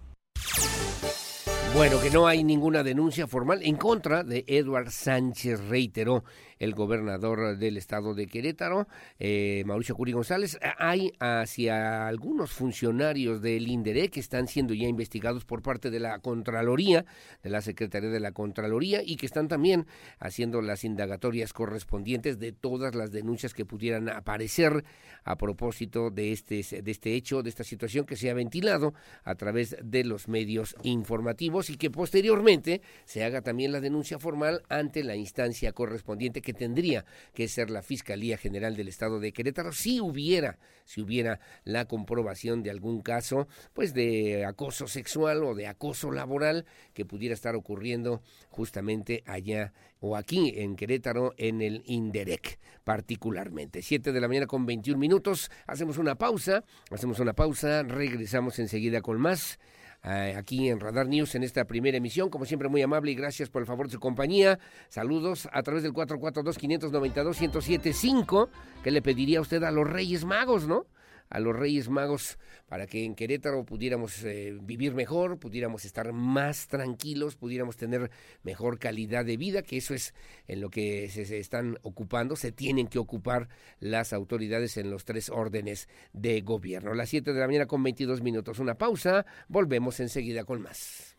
Bueno, que no hay ninguna denuncia formal en contra de Eduard Sánchez, reiteró el gobernador del estado de Querétaro, eh, Mauricio Curi González. Hay hacia algunos funcionarios del INDERE que están siendo ya investigados por parte de la Contraloría, de la Secretaría de la Contraloría, y que están también haciendo las indagatorias correspondientes de todas las denuncias que pudieran aparecer a propósito de este, de este hecho, de esta situación que se ha ventilado a través de los medios informativos y que posteriormente se haga también la denuncia formal ante la instancia correspondiente que tendría que ser la Fiscalía General del Estado de Querétaro si hubiera, si hubiera la comprobación de algún caso, pues de acoso sexual o de acoso laboral que pudiera estar ocurriendo justamente allá o aquí en Querétaro en el Inderec particularmente. Siete de la mañana con 21 minutos, hacemos una pausa, hacemos una pausa, regresamos enseguida con más. Eh, aquí en Radar News en esta primera emisión. Como siempre, muy amable y gracias por el favor de su compañía. Saludos a través del 442-592-1075, que le pediría a usted a los Reyes Magos, ¿no? A los Reyes Magos para que en Querétaro pudiéramos eh, vivir mejor, pudiéramos estar más tranquilos, pudiéramos tener mejor calidad de vida, que eso es en lo que se, están ocupando, se tienen que ocupar las autoridades en los tres órdenes de gobierno. Las 7 de la mañana con 22 minutos, una pausa, volvemos enseguida con más.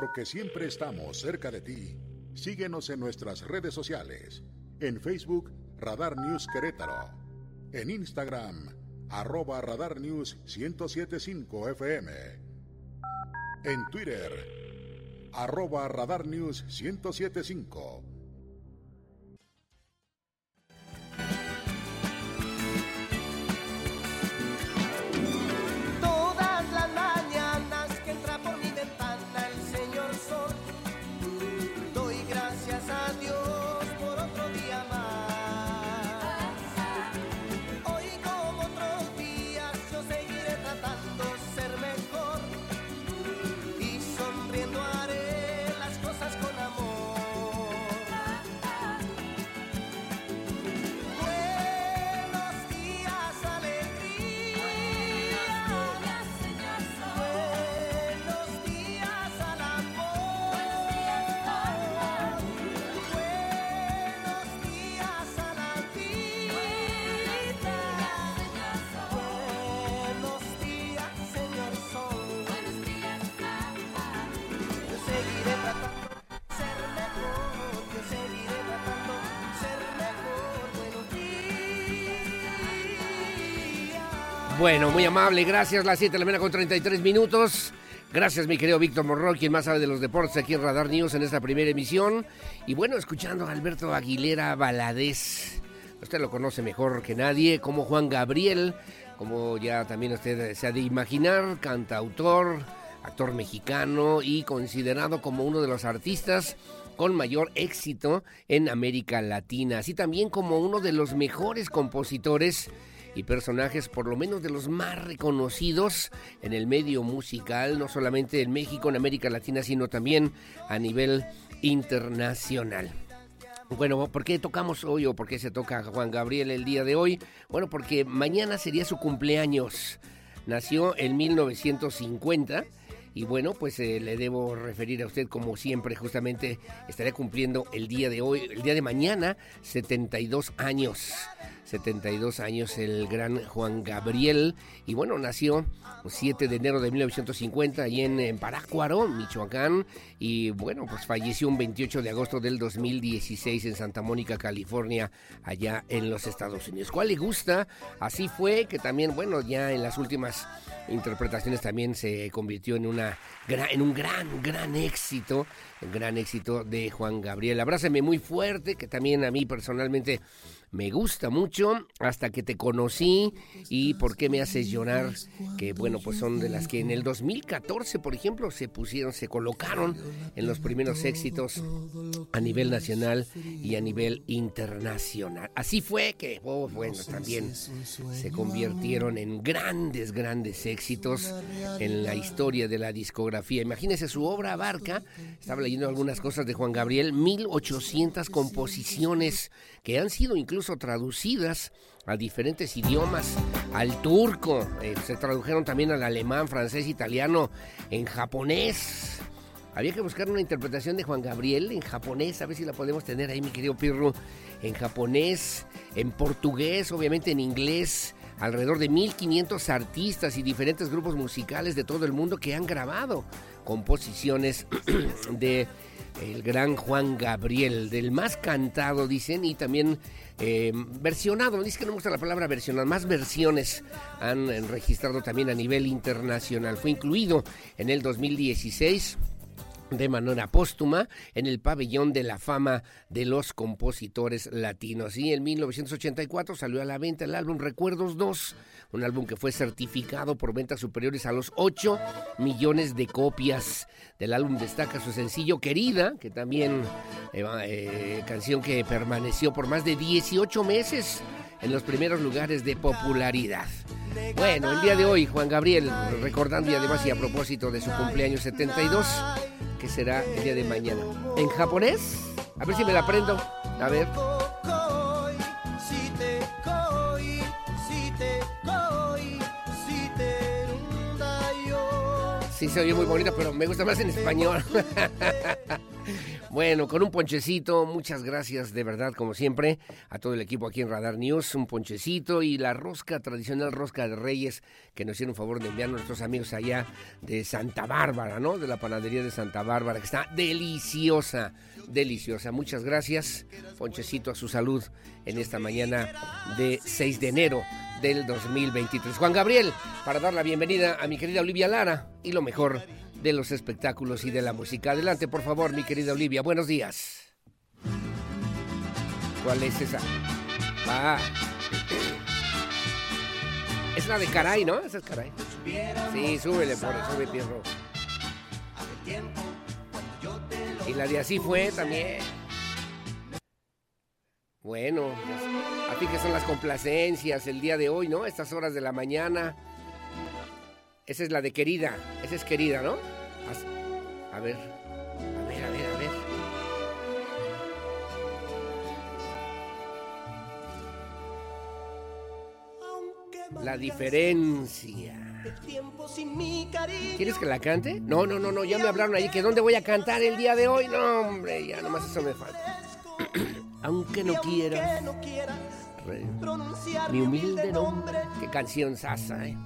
Porque siempre estamos cerca de ti. Síguenos en nuestras redes sociales. En Facebook, Radar News Querétaro. En Instagram, arroba Radar News 1075 FM. En Twitter, arroba Radar News 1075. Bueno, muy amable, gracias. Las 7 de la mañana con 33 minutos. Gracias, mi querido Víctor Morroy, quien más sabe de los deportes aquí en Radar News en esta primera emisión. Y bueno, escuchando a Alberto Aguilera Valadez. Usted lo conoce mejor que nadie, como Juan Gabriel, como ya también usted se ha de imaginar, cantautor, actor mexicano y considerado como uno de los artistas con mayor éxito en América Latina, así también como uno de los mejores compositores y personajes por lo menos de los más reconocidos en el medio musical, no solamente en México, en América Latina, sino también a nivel internacional. Bueno, ¿por qué tocamos hoy o por qué se toca Juan Gabriel el día de hoy? Bueno, porque mañana sería su cumpleaños. Nació en 1950 y bueno, pues eh, le debo referir a usted como siempre, justamente estaré cumpliendo el día de hoy, el día de mañana, 72 años. 72 años el gran Juan Gabriel. Y bueno, nació 7 de enero de 1950 ahí en, en Parácuaro, Michoacán. Y bueno, pues falleció un 28 de agosto del 2016 en Santa Mónica, California, allá en los Estados Unidos. ¿Cuál le gusta? Así fue que también, bueno, ya en las últimas interpretaciones también se convirtió en, una, en un gran, gran éxito, gran éxito de Juan Gabriel. Abrázame muy fuerte, que también a mí personalmente me gusta mucho hasta que te conocí y por qué me haces llorar, que bueno, pues son de las que en el 2014, por ejemplo, se pusieron, se colocaron en los primeros éxitos a nivel nacional y a nivel internacional. Así fue que, oh, bueno, también se convirtieron en grandes, grandes éxitos en la historia de la discografía. Imagínese, su obra abarca, estaba leyendo algunas cosas de Juan Gabriel, 1800 composiciones que han sido incluso traducidas a diferentes idiomas, al turco, eh, se tradujeron también al alemán, francés, italiano, en japonés. Había que buscar una interpretación de Juan Gabriel en japonés, a ver si la podemos tener ahí, mi querido Pirro, en japonés, en portugués, obviamente en inglés, alrededor de 1500 artistas y diferentes grupos musicales de todo el mundo que han grabado composiciones [CLEARS THROAT] de el gran Juan Gabriel, del más cantado, dicen, y también eh, versionado. Dice que no me gusta la palabra versionado, más versiones han registrado también a nivel internacional. Fue incluido en el 2016 de manera póstuma en el pabellón de la fama de los compositores latinos. Y en 1984 salió a la venta el álbum Recuerdos 2, un álbum que fue certificado por ventas superiores a los 8 millones de copias. Del álbum destaca su sencillo Querida, que también eh, eh, canción que permaneció por más de 18 meses en los primeros lugares de popularidad. Bueno, el día de hoy, Juan Gabriel, recordando y además y a propósito de su cumpleaños 72, que será el día de mañana. ¿En japonés? A ver si me la aprendo. A ver. Sí, se oye muy bonito, pero me gusta más en español. [LAUGHS] Bueno, con un ponchecito, muchas gracias de verdad, como siempre, a todo el equipo aquí en Radar News, un ponchecito y la rosca, tradicional rosca de Reyes, que nos hicieron favor de enviar a nuestros amigos allá de Santa Bárbara, ¿no? De la panadería de Santa Bárbara, que está deliciosa, deliciosa. Muchas gracias, ponchecito a su salud en esta mañana de 6 de enero del 2023. Juan Gabriel, para dar la bienvenida a mi querida Olivia Lara y lo mejor de los espectáculos y de la música. Adelante, por favor, mi querida Olivia. Buenos días. ¿Cuál es esa? Ah. Es la de Caray, ¿no? Esa es Caray. Sí, súbele, por sube, Pierro. Y la de Así fue también. Bueno, así que son las complacencias el día de hoy, ¿no? Estas horas de la mañana. Esa es la de querida. Esa es querida, ¿no? A ver. A ver, a ver, a ver. La diferencia. ¿Quieres que la cante? No, no, no, no, ya me hablaron ahí que dónde voy a cantar el día de hoy. No, hombre, ya nomás eso me falta. [CLEARS THROAT] Aunque no quiera mi humilde nombre. Qué canción sasa, ¿eh?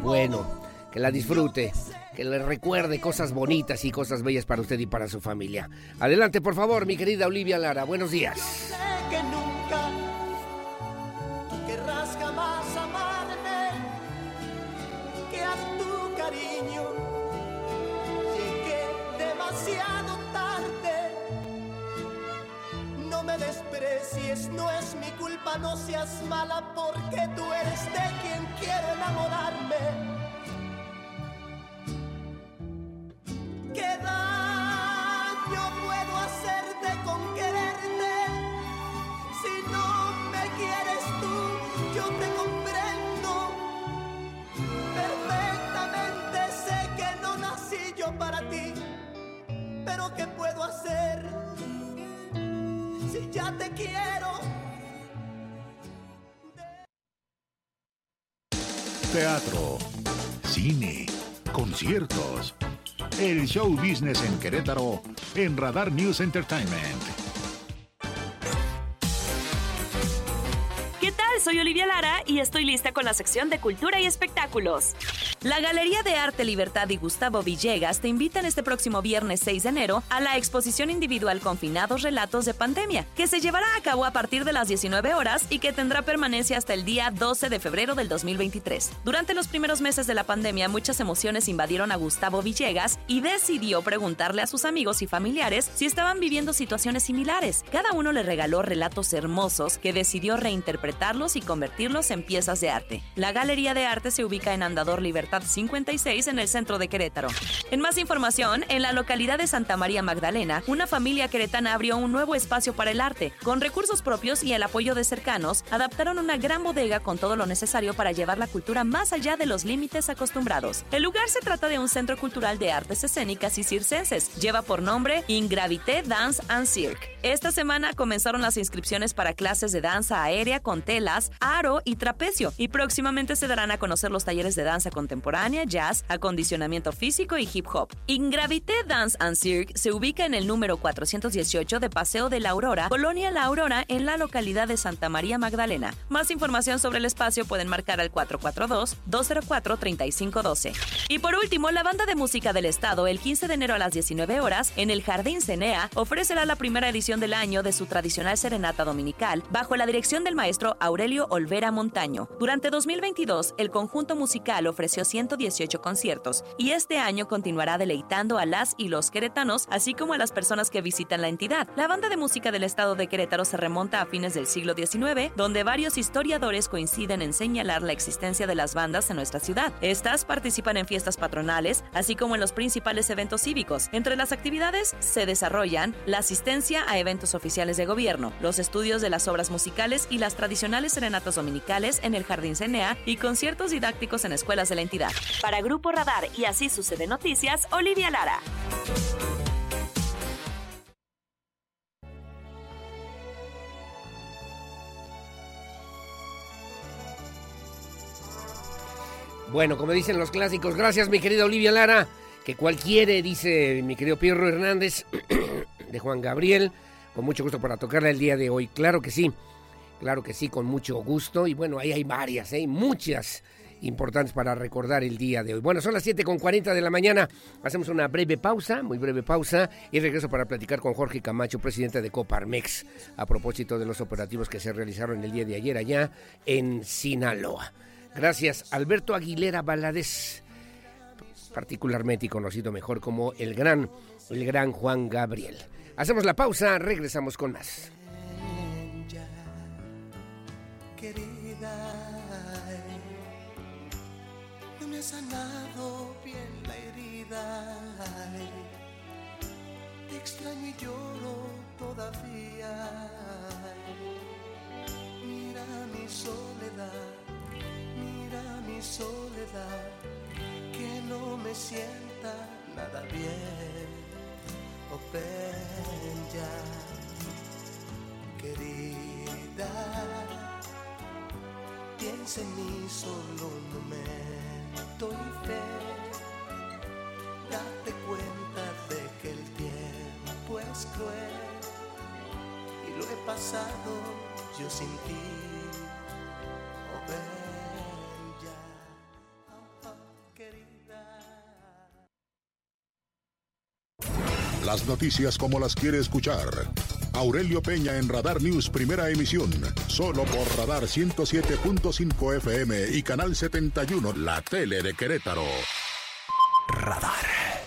Bueno, que la disfrute, que le recuerde cosas bonitas y cosas bellas para usted y para su familia. Adelante, por favor, mi querida Olivia Lara. Buenos días. que nunca querrás jamás amarme, que a tu cariño llegué demasiado me desprecies, no es mi culpa, no seas mala, porque tú eres de quien quiero enamorarme. Te quiero. Teatro, cine, conciertos. El show business en Querétaro en Radar News Entertainment. ¿Qué tal? Soy Olivia Lara y estoy lista con la sección de Cultura y Espectáculos. La Galería de Arte Libertad y Gustavo Villegas te invitan este próximo viernes 6 de enero a la exposición individual Confinados Relatos de Pandemia, que se llevará a cabo a partir de las 19 horas y que tendrá permanencia hasta el día 12 de febrero del 2023. Durante los primeros meses de la pandemia, muchas emociones invadieron a Gustavo Villegas y decidió preguntarle a sus amigos y familiares si estaban viviendo situaciones similares. Cada uno le regaló relatos hermosos que decidió reinterpretarlos y convertirlos en piezas de arte. La Galería de Arte se ubica en Andador Libertad 56 en el centro de Querétaro. En más información, en la localidad de Santa María Magdalena, una familia queretana abrió un nuevo espacio para el arte. Con recursos propios y el apoyo de cercanos, adaptaron una gran bodega con todo lo necesario para llevar la cultura más allá de los límites acostumbrados. El lugar se trata de un centro cultural de artes escénicas y circenses. Lleva por nombre Ingravité Dance and Cirque. Esta semana comenzaron las inscripciones para clases de danza aérea con telas, aro y trapecio, y próximamente se darán a conocer los talleres de danza contemporánea contemporánea, jazz, acondicionamiento físico y hip hop. Ingravité Dance and Cirque se ubica en el número 418 de Paseo de la Aurora, Colonia La Aurora, en la localidad de Santa María Magdalena. Más información sobre el espacio pueden marcar al 442-204-3512. Y por último, la banda de música del Estado, el 15 de enero a las 19 horas, en el Jardín Cenea, ofrecerá la primera edición del año de su tradicional serenata dominical, bajo la dirección del maestro Aurelio Olvera Montaño. Durante 2022, el conjunto musical ofreció 118 conciertos y este año continuará deleitando a las y los queretanos, así como a las personas que visitan la entidad. La banda de música del estado de Querétaro se remonta a fines del siglo XIX, donde varios historiadores coinciden en señalar la existencia de las bandas en nuestra ciudad. Estas participan en fiestas patronales, así como en los principales eventos cívicos. Entre las actividades se desarrollan la asistencia a eventos oficiales de gobierno, los estudios de las obras musicales y las tradicionales serenatas dominicales en el Jardín Cenea y conciertos didácticos en escuelas de la entidad. Para Grupo Radar y Así Sucede Noticias, Olivia Lara. Bueno, como dicen los clásicos, gracias mi querida Olivia Lara, que cualquiera, dice mi querido Pierro Hernández, [CLEARS THROAT] de Juan Gabriel, con mucho gusto para tocarla el día de hoy. Claro que sí, claro que sí, con mucho gusto. Y bueno, ahí hay varias, ¿eh? muchas importantes para recordar el día de hoy. Bueno, son las 7.40 de la mañana. Hacemos una breve pausa, muy breve pausa, y regreso para platicar con Jorge Camacho, presidente de Coparmex, a propósito de los operativos que se realizaron el día de ayer allá en Sinaloa. Gracias, Alberto Aguilera Valadez, particularmente conocido mejor como el gran, el gran Juan Gabriel. Hacemos la pausa, regresamos con más. Sanado bien la herida. Te extraño y lloro todavía. Mira mi soledad, mira mi soledad, que no me sienta nada bien. Oh, ven ya, querida, piensa en mí solo un momento Date cuenta de que el tiempo es cruel y lo he pasado yo sin ti. Oh, ven ya, oh, querida. Las noticias como las quiere escuchar. Aurelio Peña en Radar News, primera emisión. Solo por Radar 107.5 FM y Canal 71, la tele de Querétaro. Radar.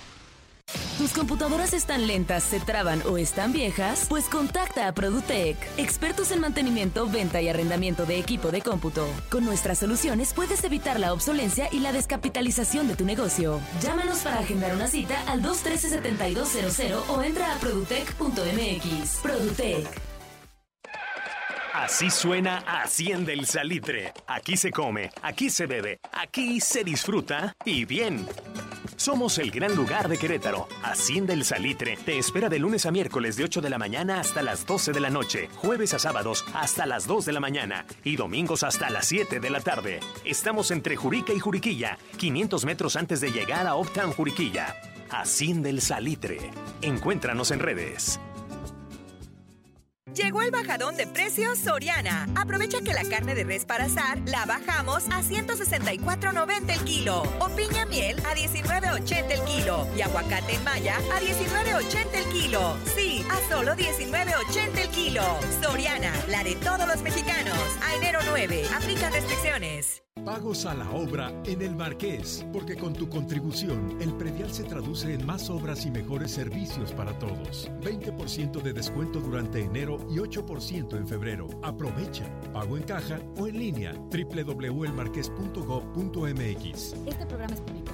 ¿Tus computadoras están lentas, se traban o están viejas? Pues contacta a Produtec, expertos en mantenimiento, venta y arrendamiento de equipo de cómputo. Con nuestras soluciones puedes evitar la obsolencia y la descapitalización de tu negocio. Llámanos para agendar una cita al 213-7200 o entra a produtec.mx. Produtec. Así suena Hacienda el Salitre. Aquí se come, aquí se bebe, aquí se disfruta y bien. Somos el gran lugar de Querétaro. Hacienda El Salitre te espera de lunes a miércoles de 8 de la mañana hasta las 12 de la noche, jueves a sábados hasta las 2 de la mañana y domingos hasta las 7 de la tarde. Estamos entre Jurica y Juriquilla, 500 metros antes de llegar a Uptown Juriquilla. Hacienda El Salitre. Encuéntranos en redes. Llegó el bajadón de precios Soriana. Aprovecha que la carne de res para asar la bajamos a 164.90 el kilo. O piña miel a 19.80 el kilo. Y aguacate en maya a 19.80 el kilo. Sí, a solo 19.80 el kilo. Soriana, la de todos los mexicanos. A enero 9. Aplica restricciones. Pagos a la obra en el Marqués, porque con tu contribución el predial se traduce en más obras y mejores servicios para todos. 20% de descuento durante enero y 8% en febrero. Aprovecha. Pago en caja o en línea. www.elmarqués.gov.mx. Este programa es público.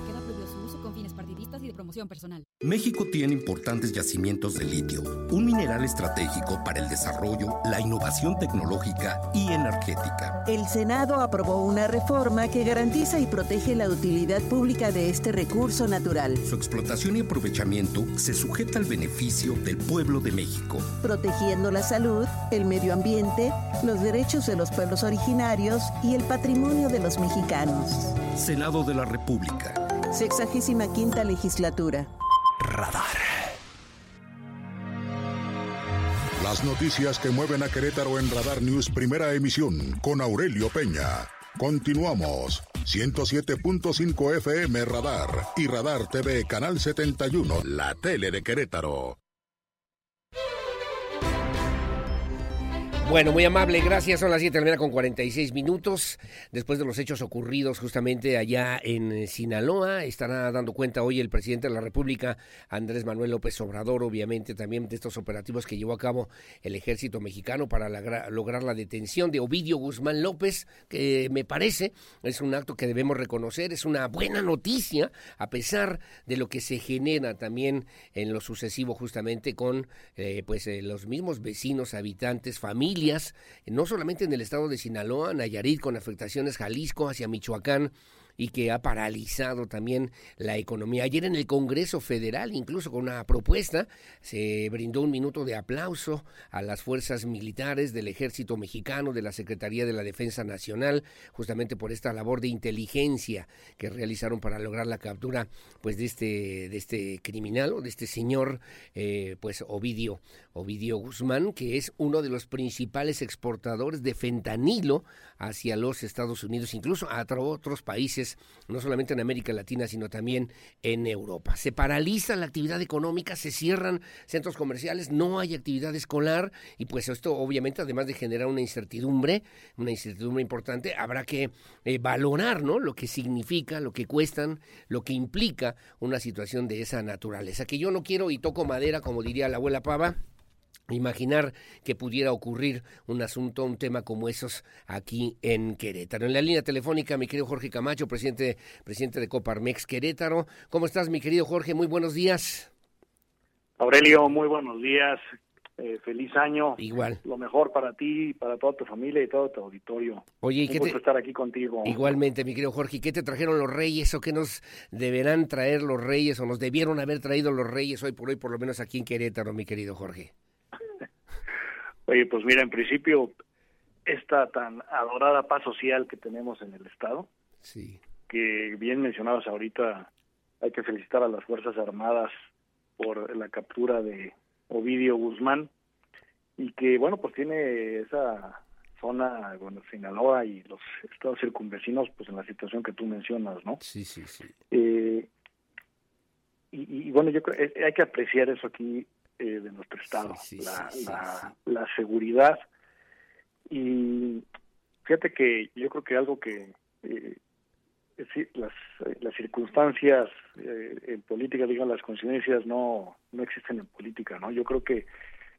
Promoción personal. México tiene importantes yacimientos de litio, un mineral estratégico para el desarrollo, la innovación tecnológica y energética. El Senado aprobó una reforma que garantiza y protege la utilidad pública de este recurso natural, Su explotación y aprovechamiento se sujeta al beneficio del pueblo de México. protegiendo la salud, el medio ambiente, los derechos de los pueblos originarios y el patrimonio de los mexicanos. Senado de la República. Sexagésima quinta legislatura. Radar. Las noticias que mueven a Querétaro en Radar News Primera Emisión con Aurelio Peña. Continuamos. 107.5 FM Radar y Radar TV Canal 71, la tele de Querétaro. Bueno, muy amable, gracias. Son las 7 de la mañana con 46 minutos. Después de los hechos ocurridos justamente allá en eh, Sinaloa, estará dando cuenta hoy el presidente de la República, Andrés Manuel López Obrador, obviamente también de estos operativos que llevó a cabo el ejército mexicano para lograr la detención de Ovidio Guzmán López, que me parece es un acto que debemos reconocer, es una buena noticia, a pesar de lo que se genera también en lo sucesivo justamente con eh, pues eh, los mismos vecinos, habitantes, familias, no solamente en el estado de Sinaloa, Nayarit, con afectaciones Jalisco hacia Michoacán, y que ha paralizado también la economía. Ayer en el Congreso Federal, incluso con una propuesta, se brindó un minuto de aplauso a las fuerzas militares del ejército mexicano, de la Secretaría de la Defensa Nacional, justamente por esta labor de inteligencia que realizaron para lograr la captura pues de este, de este criminal o de este señor, eh, pues Ovidio, Ovidio Guzmán, que es uno de los principales exportadores de fentanilo hacia los Estados Unidos, incluso a otro- otros países, no solamente en América Latina, sino también en Europa. Se paraliza la actividad económica, se cierran centros comerciales, no hay actividad escolar y pues esto obviamente además de generar una incertidumbre, una incertidumbre importante, habrá que eh, valorar, ¿no? Lo que significa, lo que cuestan, lo que implica una situación de esa naturaleza. Que yo no quiero y toco madera, como diría la abuela Pava, imaginar que pudiera ocurrir un asunto, un tema como esos aquí en Querétaro. En la línea telefónica, mi querido Jorge Camacho, presidente, presidente de Coparmex Querétaro. ¿Cómo estás, mi querido Jorge? Muy buenos días. Aurelio, muy buenos días. Eh, feliz año. Igual. Lo mejor para ti, para toda tu familia y todo tu auditorio. Oye, ¿y Un qué gusto te- estar aquí contigo. Igualmente, mi querido Jorge, ¿qué te trajeron los reyes o qué nos deberán traer los reyes o nos debieron haber traído los reyes hoy por hoy, por lo menos aquí en Querétaro, mi querido Jorge? Oye, pues mira, en principio, esta tan adorada paz social que tenemos en el Estado, Sí. que bien mencionabas ahorita, hay que felicitar a las Fuerzas Armadas por la captura de Ovidio Guzmán y que, bueno, pues tiene esa zona, bueno, Sinaloa y los estados circunvecinos, pues en la situación que tú mencionas, ¿no? Sí, sí, sí. Eh, y, y, bueno, yo creo que hay que apreciar eso aquí eh, de nuestro estado, la, la, la seguridad. Y fíjate que yo creo que algo que eh, es decir, las, eh, las circunstancias eh, en política, digan las coincidencias no no existen en política, ¿no? Yo creo que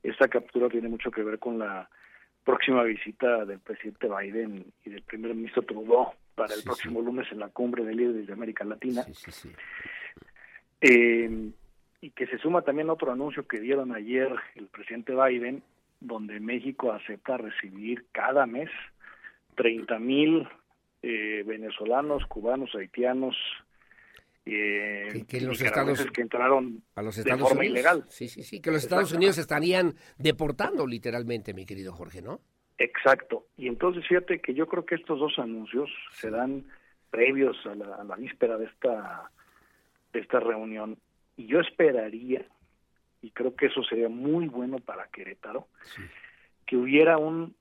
esta captura tiene mucho que ver con la próxima visita del presidente Biden y del primer ministro Trudeau para el próximo lunes en la cumbre de líderes de América Latina. Eh, y que se suma también otro anuncio que dieron ayer el presidente Biden, donde México acepta recibir cada mes 30 mil eh, venezolanos, cubanos, haitianos eh, que, los estados que entraron a los Estados de forma Unidos. ilegal. Sí, sí, sí, que los Estados Unidos estarían deportando literalmente, mi querido Jorge, ¿no? Exacto. Y entonces fíjate que yo creo que estos dos anuncios se dan previos a la, a la víspera de esta de esta reunión y yo esperaría y creo que eso sería muy bueno para Querétaro que hubiera un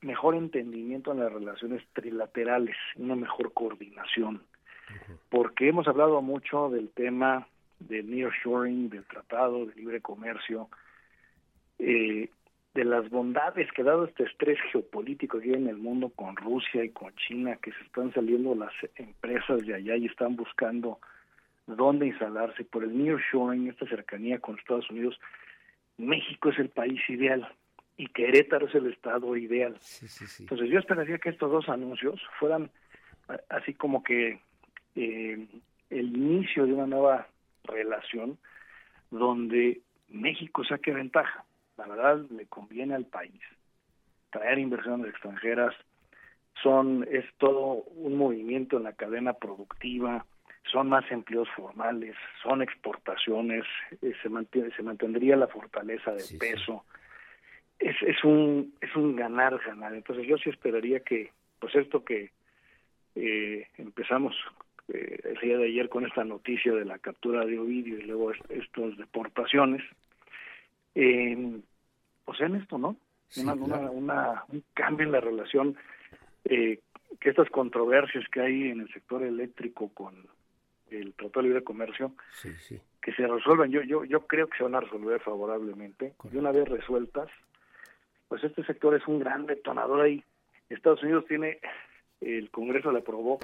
mejor entendimiento en las relaciones trilaterales, una mejor coordinación. Porque hemos hablado mucho del tema del nearshoring, del tratado de libre comercio, eh, de las bondades que dado este estrés geopolítico que hay en el mundo con Rusia y con China, que se están saliendo las empresas de allá y están buscando dónde instalarse por el nearshoring, esta cercanía con Estados Unidos, México es el país ideal y Querétaro es el estado ideal. Entonces yo esperaría que estos dos anuncios fueran así como que eh, el inicio de una nueva relación donde México saque ventaja. La verdad le conviene al país traer inversiones extranjeras, son es todo un movimiento en la cadena productiva, son más empleos formales, son exportaciones, eh, se mantiene, se mantendría la fortaleza del peso. Es, es un es un ganar ganar. Entonces yo sí esperaría que pues esto que eh, empezamos eh, el día de ayer con esta noticia de la captura de Ovidio y luego estas deportaciones, eh, pues en esto, ¿no? una, un cambio en la relación, eh, que estas controversias que hay en el sector eléctrico con el Tratado de Libre Comercio, que se resuelvan, yo, yo, yo creo que se van a resolver favorablemente, y una vez resueltas, pues este sector es un gran detonador ahí. Estados Unidos tiene, el Congreso le aprobó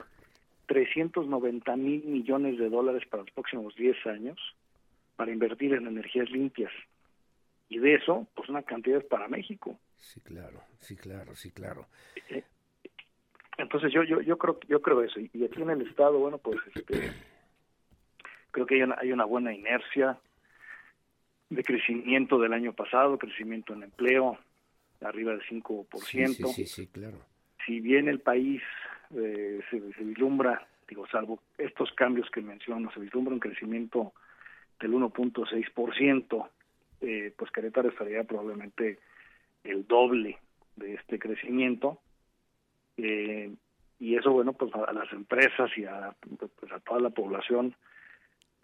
390 mil millones de dólares para los próximos 10 años para invertir en energías limpias. Y de eso, pues una cantidad es para México. Sí, claro, sí, claro, sí, claro. Eh, entonces yo yo yo creo yo creo eso y aquí en el estado, bueno, pues este creo que hay una, hay una buena inercia de crecimiento del año pasado, crecimiento en empleo arriba del 5%. Sí, sí, sí, sí claro. Si bien el país eh, se, vislumbra, digo, salvo estos cambios que menciono, se vislumbra un crecimiento del 1.6%, eh, pues Querétaro estaría probablemente el doble de este crecimiento. Eh, y eso, bueno, pues a las empresas y a, pues a toda la población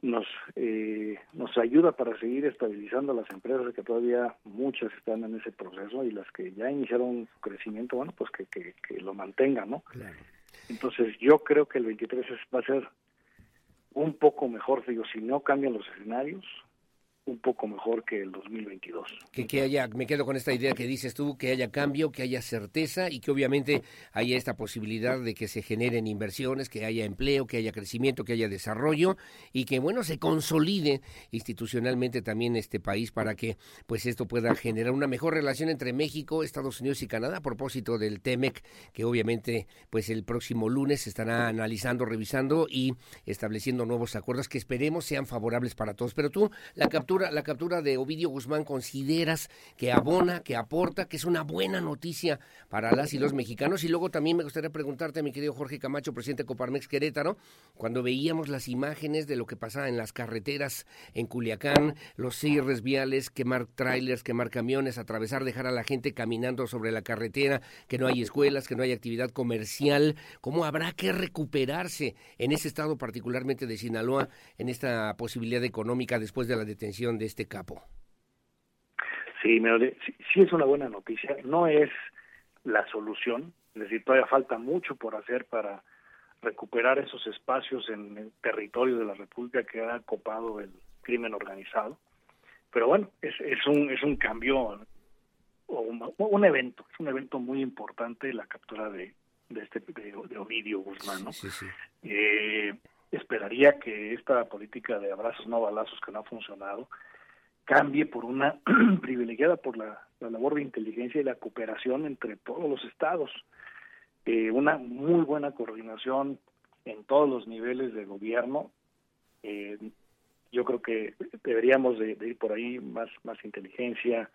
nos eh, nos ayuda para seguir estabilizando las empresas que todavía muchas están en ese proceso y las que ya iniciaron su crecimiento bueno pues que, que, que lo mantengan no entonces yo creo que el 23 va a ser un poco mejor digo si no cambian los escenarios un poco mejor que el 2022. Que, que haya, me quedo con esta idea que dices tú, que haya cambio, que haya certeza y que obviamente haya esta posibilidad de que se generen inversiones, que haya empleo, que haya crecimiento, que haya desarrollo y que bueno se consolide institucionalmente también este país para que pues esto pueda generar una mejor relación entre México, Estados Unidos y Canadá a propósito del TEMEC que obviamente pues el próximo lunes se estará analizando, revisando y estableciendo nuevos acuerdos que esperemos sean favorables para todos. Pero tú la captura la captura de Ovidio Guzmán, ¿consideras que abona, que aporta, que es una buena noticia para las y los mexicanos? Y luego también me gustaría preguntarte, mi querido Jorge Camacho, presidente de Coparmex Querétaro, cuando veíamos las imágenes de lo que pasaba en las carreteras en Culiacán, los cierres viales, quemar trailers, quemar camiones, atravesar, dejar a la gente caminando sobre la carretera, que no hay escuelas, que no hay actividad comercial, ¿cómo habrá que recuperarse en ese estado particularmente de Sinaloa, en esta posibilidad económica después de la detención? De este capo. Sí, sí, es una buena noticia. No es la solución, es decir, todavía falta mucho por hacer para recuperar esos espacios en el territorio de la República que ha copado el crimen organizado. Pero bueno, es, es un es un cambio o un, evento, es un evento muy importante la captura de, de este de, Ovidio Guzmán, ¿no? Eh, esperaría que esta política de abrazos no balazos que no ha funcionado cambie por una [CLEARS THROAT] privilegiada por la, labor de inteligencia y la cooperación entre todos los estados, eh, una muy buena coordinación en todos los niveles de gobierno. Eh, yo creo que deberíamos de, ir por ahí más más inteligencia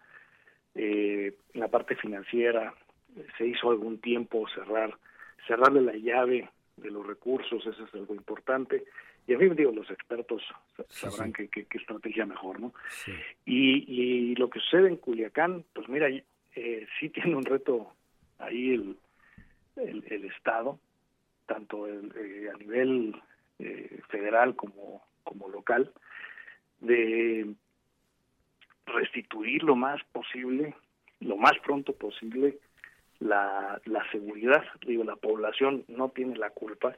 eh, en la parte financiera se hizo algún tiempo cerrar cerrarle la llave de los recursos, eso es algo importante. Y en fin, digo, los expertos sabrán Qué, qué, estrategia mejor, ¿no? Y, y lo que sucede en Culiacán, pues mira, eh, sí [LAUGHS] tiene un reto ahí el, el, Estado, tanto eh, a nivel eh, federal como, como local, de restituir lo más posible, lo más pronto posible, la, la seguridad. Digo, la población no tiene la culpa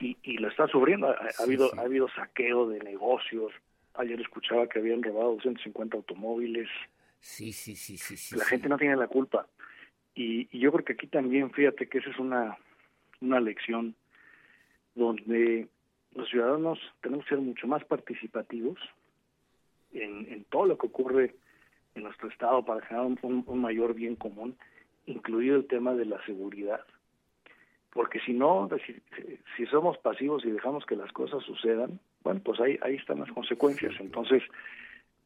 y, y la está sufriendo. Ha, habido ha habido saqueo de negocios. Ayer escuchaba que habían robado 250 automóviles. Sí, sí, sí, sí. la gente no tiene la culpa. Y, y, yo creo que aquí también, fíjate que esa es una, una lección donde los ciudadanos tenemos que ser mucho más participativos en, en todo lo que ocurre en nuestro estado para generar un, un mayor bien común, incluido el tema de la seguridad porque si no, si, somos pasivos y dejamos que las cosas sucedan, bueno, pues ahí, ahí están las consecuencias. Entonces,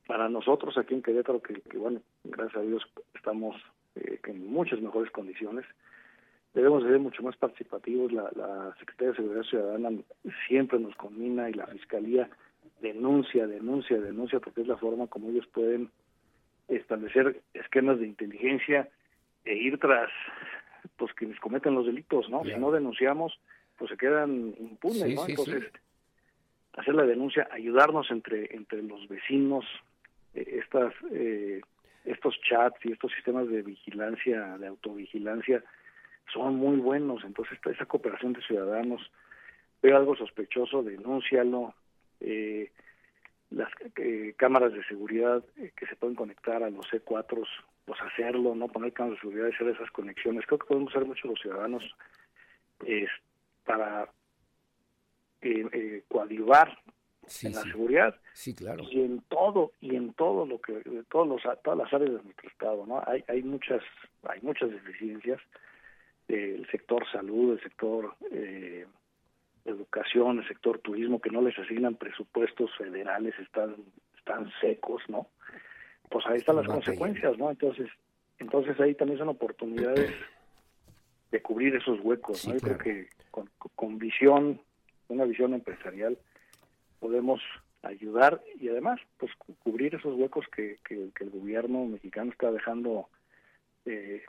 para nosotros aquí en Querétaro, que, bueno, gracias a Dios estamos eh, en muchas mejores condiciones, debemos ser mucho más participativos. La, la Secretaría de Seguridad Ciudadana siempre nos conmina y la Fiscalía denuncia, denuncia, denuncia, porque es la forma como ellos pueden establecer esquemas de inteligencia e ir tras pues quienes cometen los delitos, ¿no? Si no denunciamos, pues se quedan impunes, ¿no? Entonces, hacer la denuncia, ayudarnos entre entre los vecinos, eh, estas eh, estos chats y estos sistemas de vigilancia, de autovigilancia, son muy buenos. Entonces, esa cooperación de ciudadanos, ve algo sospechoso, denúncialo. Eh, las cámaras de seguridad que se pueden conectar a los C4 pues hacerlo, no poner cámaras de seguridad y hacer esas conexiones. Creo que podemos hacer mucho los ciudadanos para eh, eh, coadyuvar en la seguridad sí, claro. y en todo y en todo lo que todos los todas las áreas de nuestro estado no hay hay muchas hay muchas deficiencias el sector salud el sector eh, educación el sector turismo que no les asignan presupuestos federales están están secos no pues ahí están las consecuencias, ¿no? Entonces, entonces ahí también son oportunidades de cubrir esos huecos, ¿no? Yo creo que con, visión, una visión empresarial, podemos ayudar y además, pues cubrir esos huecos que, que, que el gobierno mexicano está dejando eh,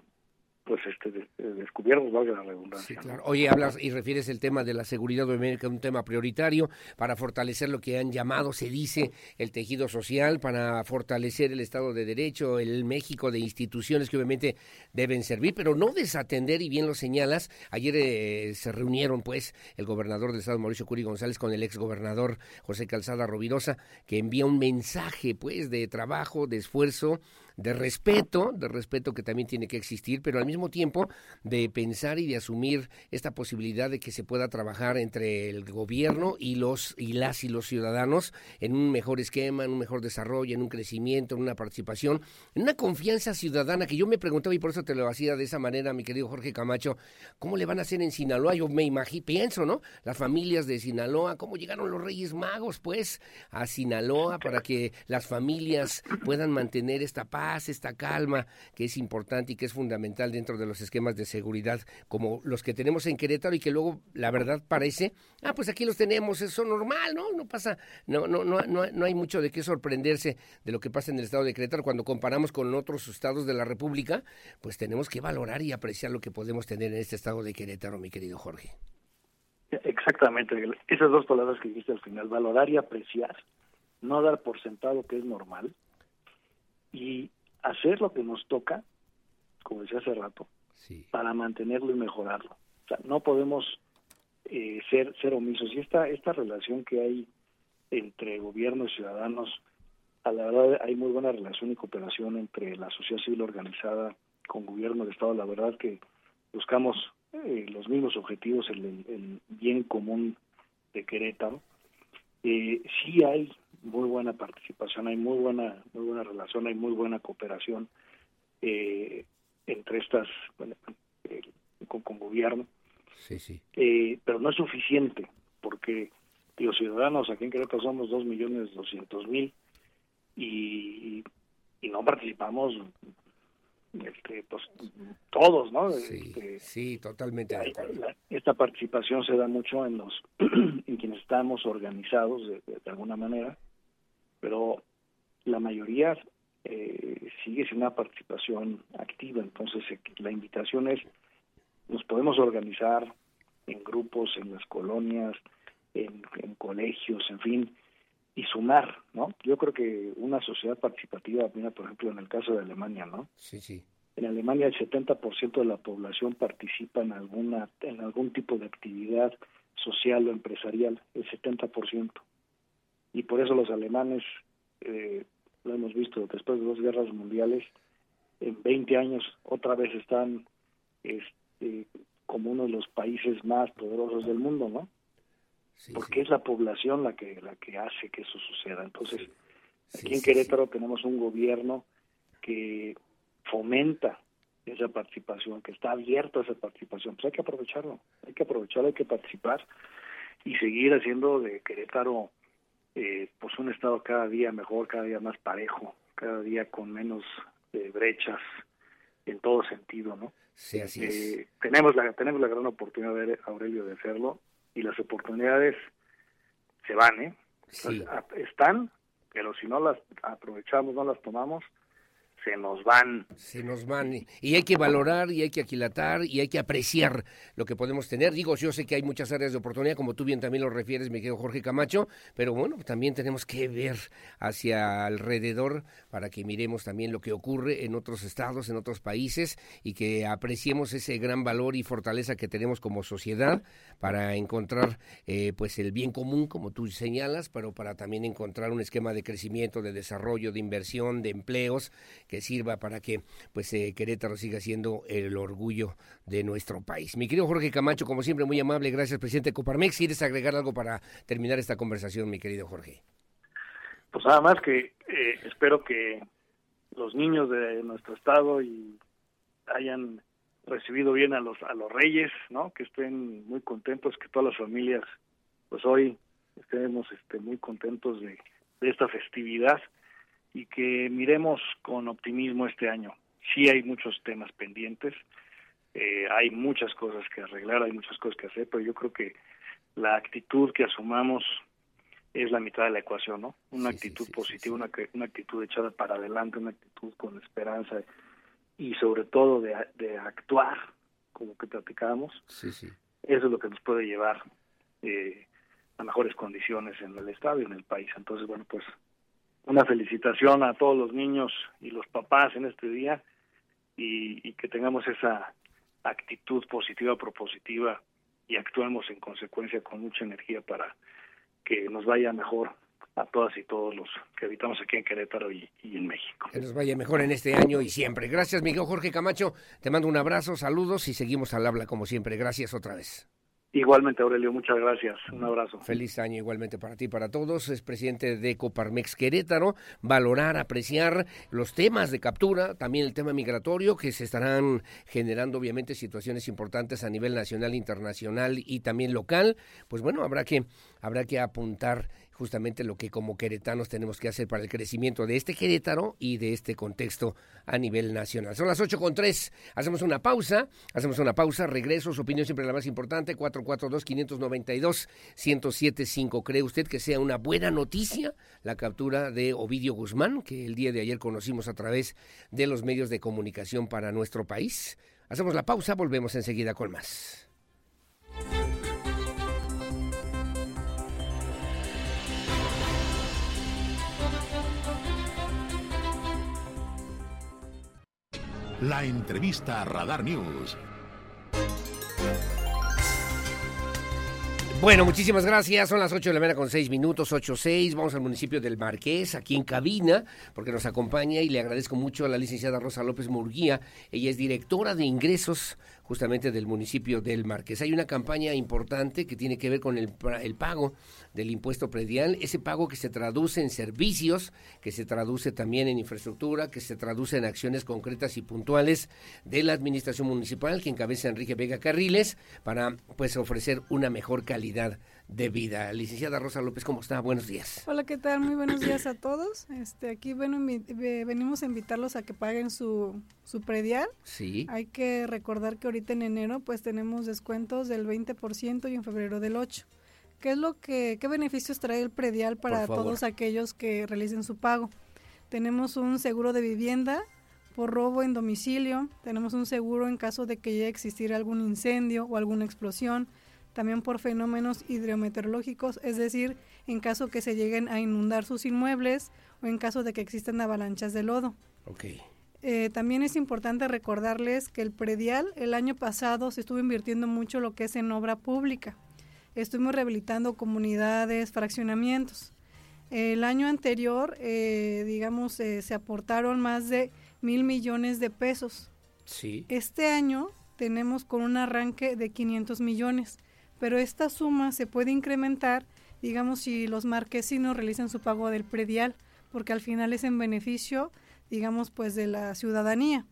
pues este descubiertos, valga la redundancia. Sí, claro. Oye, hablas y refieres el tema de la seguridad obviamente un tema prioritario para fortalecer lo que han llamado, se dice, el tejido social, para fortalecer el Estado de Derecho, el México de instituciones que obviamente deben servir, pero no desatender, y bien lo señalas, ayer eh, se reunieron pues el gobernador del Estado, Mauricio Curi González, con el ex gobernador José Calzada Rovirosa, que envía un mensaje pues de trabajo, de esfuerzo, de respeto, de respeto que también tiene que existir, pero al mismo tiempo de pensar y de asumir esta posibilidad de que se pueda trabajar entre el gobierno y los y las y los ciudadanos en un mejor esquema, en un mejor desarrollo, en un crecimiento, en una participación, en una confianza ciudadana que yo me preguntaba y por eso te lo hacía de esa manera, mi querido Jorge Camacho, ¿cómo le van a hacer en Sinaloa? Yo me imagino, pienso, ¿no? Las familias de Sinaloa, ¿cómo llegaron los Reyes Magos pues a Sinaloa para que las familias puedan mantener esta paz esta calma que es importante y que es fundamental dentro de los esquemas de seguridad como los que tenemos en Querétaro y que luego la verdad parece, ah, pues aquí los tenemos, eso normal, ¿no? No pasa, no, no, no, no, hay mucho de qué sorprenderse de lo que pasa en el estado de Querétaro cuando comparamos con otros estados de la República, pues tenemos que valorar y apreciar lo que podemos tener en este estado de Querétaro, mi querido Jorge. Exactamente, esas dos palabras que dijiste al final, valorar y apreciar, no dar por sentado que es normal y hacer lo que nos toca, como decía hace rato, para mantenerlo y mejorarlo. O sea, no podemos eh, ser, ser omisos. Y esta, esta relación que hay entre gobierno y ciudadanos, a la verdad hay muy buena relación y cooperación entre la sociedad civil organizada con gobierno de Estado. La verdad que buscamos eh, los mismos objetivos, el, el, bien común de Querétaro. Eh, sí hay muy buena participación, hay muy buena, muy buena relación, hay muy buena cooperación eh, entre estas, bueno, eh, con, con, gobierno. Sí, sí. Eh, pero no es suficiente, porque los ciudadanos aquí en Querétaro somos dos millones doscientos mil y, y no participamos este, pues todos, ¿no? Sí, Este, sí, totalmente. la- esta participación se da mucho en los [CLEARS THROAT] en quienes estamos organizados de, de- de alguna manera, pero la mayoría eh, sigue sin una participación activa. Entonces, eh, la invitación es, nos podemos organizar en grupos, en las colonias, en, en colegios, en fin, y sumar, ¿no? Yo creo que una sociedad participativa, mira, por ejemplo, en el caso de Alemania, ¿no? Sí, sí. En Alemania el 70% de la población participa en alguna en algún tipo de actividad social o empresarial, el 70%. Y por eso los alemanes, eh, lo hemos visto después de dos guerras mundiales, en 20 años otra vez están este, como uno de los países más poderosos del mundo, ¿no? Porque es la población la que la que hace que eso suceda. Entonces, aquí en Querétaro tenemos un gobierno que fomenta esa participación, que está abierto a esa participación. Pues hay que aprovecharlo, hay que aprovecharlo, hay que participar y seguir haciendo de Querétaro eh, pues un estado cada día mejor, cada día más parejo, cada día con menos eh, brechas en todo sentido, ¿no? Sí, así es. Eh, tenemos la tenemos la gran oportunidad de Aurelio de hacerlo y las oportunidades se van, ¿eh? Sí. Están, pero si no las aprovechamos, no las tomamos, se nos van. Se nos van. y- hay que valorar, y hay que aquilatar, y hay que apreciar lo que podemos tener. Digo, yo sé que hay muchas áreas de oportunidad, como tú bien también lo refieres, mi querido Jorge Camacho, pero bueno, también tenemos que ver hacia alrededor para que miremos también lo que ocurre en otros estados, en otros países, y que apreciemos ese gran valor y fortaleza que tenemos como sociedad para encontrar eh, pues el bien común, como tú señalas, pero para también encontrar un esquema de crecimiento, de desarrollo, de inversión, de empleos, que sirva para que pues eh, Querétaro siga siendo el orgullo de nuestro país. Mi querido Jorge Camacho, como siempre, muy amable, gracias, presidente de Coparmex. ¿Quieres agregar algo para terminar esta conversación, mi querido Jorge? Pues nada más que eh, espero que los niños de nuestro estado y hayan recibido bien a los a los reyes, ¿no? Que estén muy contentos, que todas las familias, pues hoy estemos este, muy contentos de esta festividad y que miremos con optimismo este año. Sí hay muchos temas pendientes, eh, hay muchas cosas que arreglar, hay muchas cosas que hacer, pero yo creo que la actitud que asumamos es la mitad de la ecuación, ¿no? Una actitud positiva, Una, una actitud echada para adelante, una actitud con esperanza y sobre todo de, de actuar, como que platicábamos. Sí, sí. Eso es lo que nos puede llevar eh, a mejores condiciones en el estado y en el país. Entonces, bueno, pues una felicitación a todos los niños y los papás en este día y, que tengamos esa actitud positiva, propositiva y actuemos en consecuencia con mucha energía para que nos vaya mejor a todas y todos los que habitamos aquí en Querétaro y, y en México. Que nos vaya mejor en este año y siempre. Gracias, Miguel Jorge Camacho. Te mando un abrazo, saludos y seguimos al habla como siempre. Gracias otra vez. Igualmente, Aurelio, muchas gracias. Un abrazo. Feliz año igualmente para ti y para todos. Es presidente de Coparmex Querétaro. Valorar, apreciar los temas de captura, también el tema migratorio, que se estarán generando obviamente situaciones importantes a nivel nacional, internacional y también local. Pues bueno, habrá que, habrá que apuntar justamente lo que como queretanos tenemos que hacer para el crecimiento de este Querétaro y de este contexto a nivel nacional. Son las 8 con 3. Hacemos una pausa, hacemos una pausa, regreso, su opinión siempre la más importante, 442-592-1075. ¿Cree usted que sea una buena noticia la captura de Ovidio Guzmán, que el día de ayer conocimos a través de los medios de comunicación para nuestro país? Hacemos la pausa, volvemos enseguida con más. La entrevista a Radar News. Bueno, muchísimas gracias. Son las 8 de la mañana con 6 minutos, 8.6. Vamos al municipio del Marqués, aquí en cabina, porque nos acompaña y le agradezco mucho a la licenciada Rosa López Murguía. Ella es directora de ingresos justamente del municipio del Marqués. Hay una campaña importante que tiene que ver con el, el pago del impuesto predial, ese pago que se traduce en servicios, que se traduce también en infraestructura, que se traduce en acciones concretas y puntuales de la administración municipal que encabeza Enrique Vega Carriles para pues ofrecer una mejor calidad de vida. Licenciada Rosa López, ¿cómo está? Buenos días. Hola, ¿qué tal? Muy buenos días a todos. Este, aquí bueno, venimos a invitarlos a que paguen su, su predial. Sí. Hay que recordar que ahorita en enero pues tenemos descuentos del 20% y en febrero del 8%. ¿Qué es lo que, qué beneficios trae el predial para todos aquellos que realicen su pago? Tenemos un seguro de vivienda por robo en domicilio, tenemos un seguro en caso de que llegue a existir algún incendio o alguna explosión, también por fenómenos hidrometeorológicos, es decir, en caso que se lleguen a inundar sus inmuebles o en caso de que existan avalanchas de lodo. Okay. Eh, también es importante recordarles que el predial el año pasado se estuvo invirtiendo mucho lo que es en obra pública. Estuvimos rehabilitando comunidades, fraccionamientos. El año anterior, eh, digamos, eh, se aportaron más de mil millones de pesos. Sí. Este año tenemos con un arranque de 500 millones pero esta suma se puede incrementar, digamos, si los marquesinos realizan su pago del predial, porque al final es en beneficio, digamos, pues de la ciudadanía.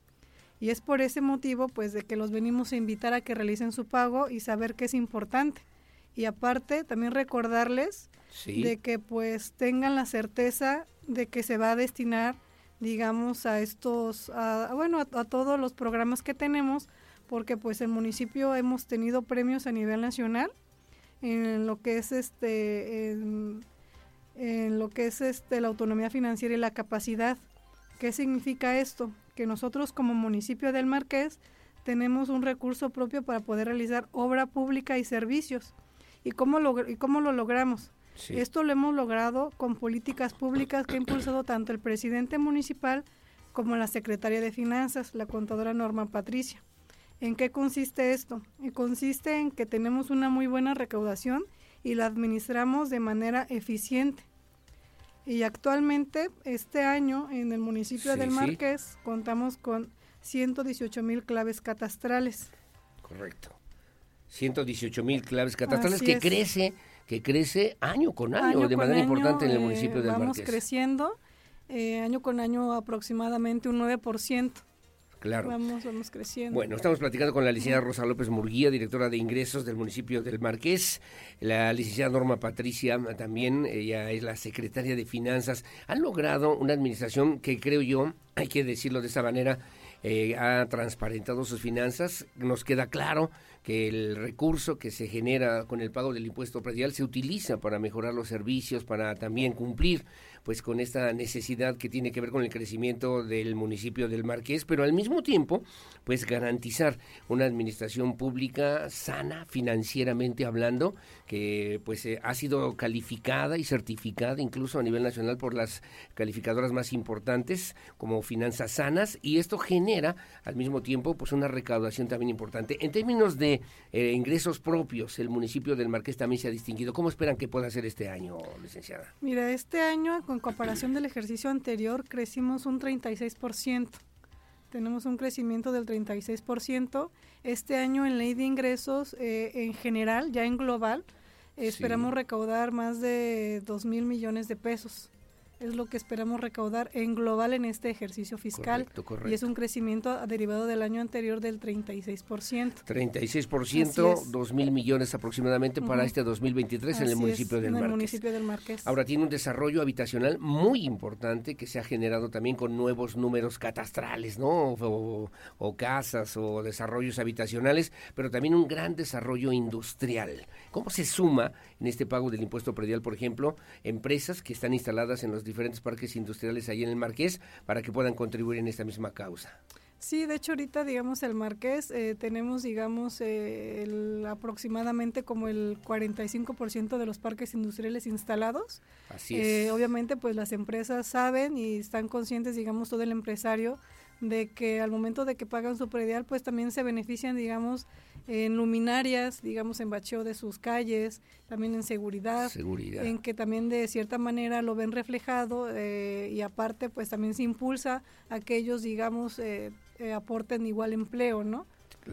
Y es por ese motivo, pues, de que los venimos a invitar a que realicen su pago y saber que es importante. Y aparte, también recordarles de que, pues, tengan la certeza de que se va a destinar, digamos, a estos, a, bueno, a todos los programas que tenemos, porque pues el municipio hemos tenido premios a nivel nacional en lo que es este en, lo que es este la autonomía financiera y la capacidad. ¿Qué significa esto? Que nosotros como municipio del Marqués tenemos un recurso propio para poder realizar obra pública y servicios. ¿Y cómo lo, y cómo lo logramos? Esto lo hemos logrado con políticas públicas que ha impulsado tanto el presidente municipal como la secretaria de Finanzas, la contadora Norma Patricia. ¿En qué consiste esto? consiste en que tenemos una muy buena recaudación y la administramos de manera eficiente. Y actualmente, este año, en el municipio del Marqués, contamos con 118 mil claves catastrales. Correcto. 118 mil claves catastrales que crece, que crece año con año, de manera importante en el municipio del Marqués. Vamos creciendo, eh, año con año aproximadamente un 9%. Claro. Vamos, vamos creciendo. Bueno, estamos platicando con la licenciada Rosa López Murguía, directora de ingresos del municipio del Marqués. La licenciada Norma Patricia también, ella es la secretaria de finanzas. Han logrado una administración que creo yo, hay que decirlo de esa manera, eh, ha transparentado sus finanzas. Nos queda claro que el recurso que se genera con el pago del impuesto predial se utiliza para mejorar los servicios, para también cumplir pues con esta necesidad que tiene que ver con el crecimiento del municipio del Marqués, pero al mismo tiempo, pues garantizar una administración pública sana financieramente hablando, que pues eh, ha sido calificada y certificada incluso a nivel nacional por las calificadoras más importantes como finanzas sanas y esto genera al mismo tiempo pues una recaudación también importante. En términos de eh, ingresos propios, el municipio del Marqués también se ha distinguido. ¿Cómo esperan que pueda ser este año, licenciada? Mira, este año comparación del ejercicio anterior crecimos un 36%. Tenemos un crecimiento del 36%. Este año en ley de ingresos, eh, en general, ya en global, esperamos recaudar más de 2 mil millones de pesos es lo que esperamos recaudar en global en este ejercicio fiscal. Y es un crecimiento derivado del año anterior del 36%. 36%, 2 mil millones aproximadamente para este 2023 en el municipio, del, en municipio del Marqués. Ahora tiene un desarrollo habitacional muy importante que se ha generado también con nuevos números catastrales, ¿no? O, o casas o desarrollos habitacionales, pero también un gran desarrollo industrial. ¿Cómo se suma en este pago del impuesto predial, por ejemplo, empresas que están instaladas en los diferentes parques industriales ahí en el Marqués para que puedan contribuir en esta misma causa. Sí, de hecho ahorita, digamos, el Marqués eh, tenemos, digamos, eh, aproximadamente como el 45% de los parques industriales instalados. Así es. Eh, obviamente, pues las empresas saben y están conscientes, digamos, todo el empresario de que al momento de que pagan su predial, pues también se benefician, digamos, en luminarias, digamos, en bacheo de sus calles, también en seguridad, en que también de cierta manera lo ven reflejado eh, y aparte, pues también se impulsa a que ellos, digamos, eh, eh, aporten igual empleo, ¿no?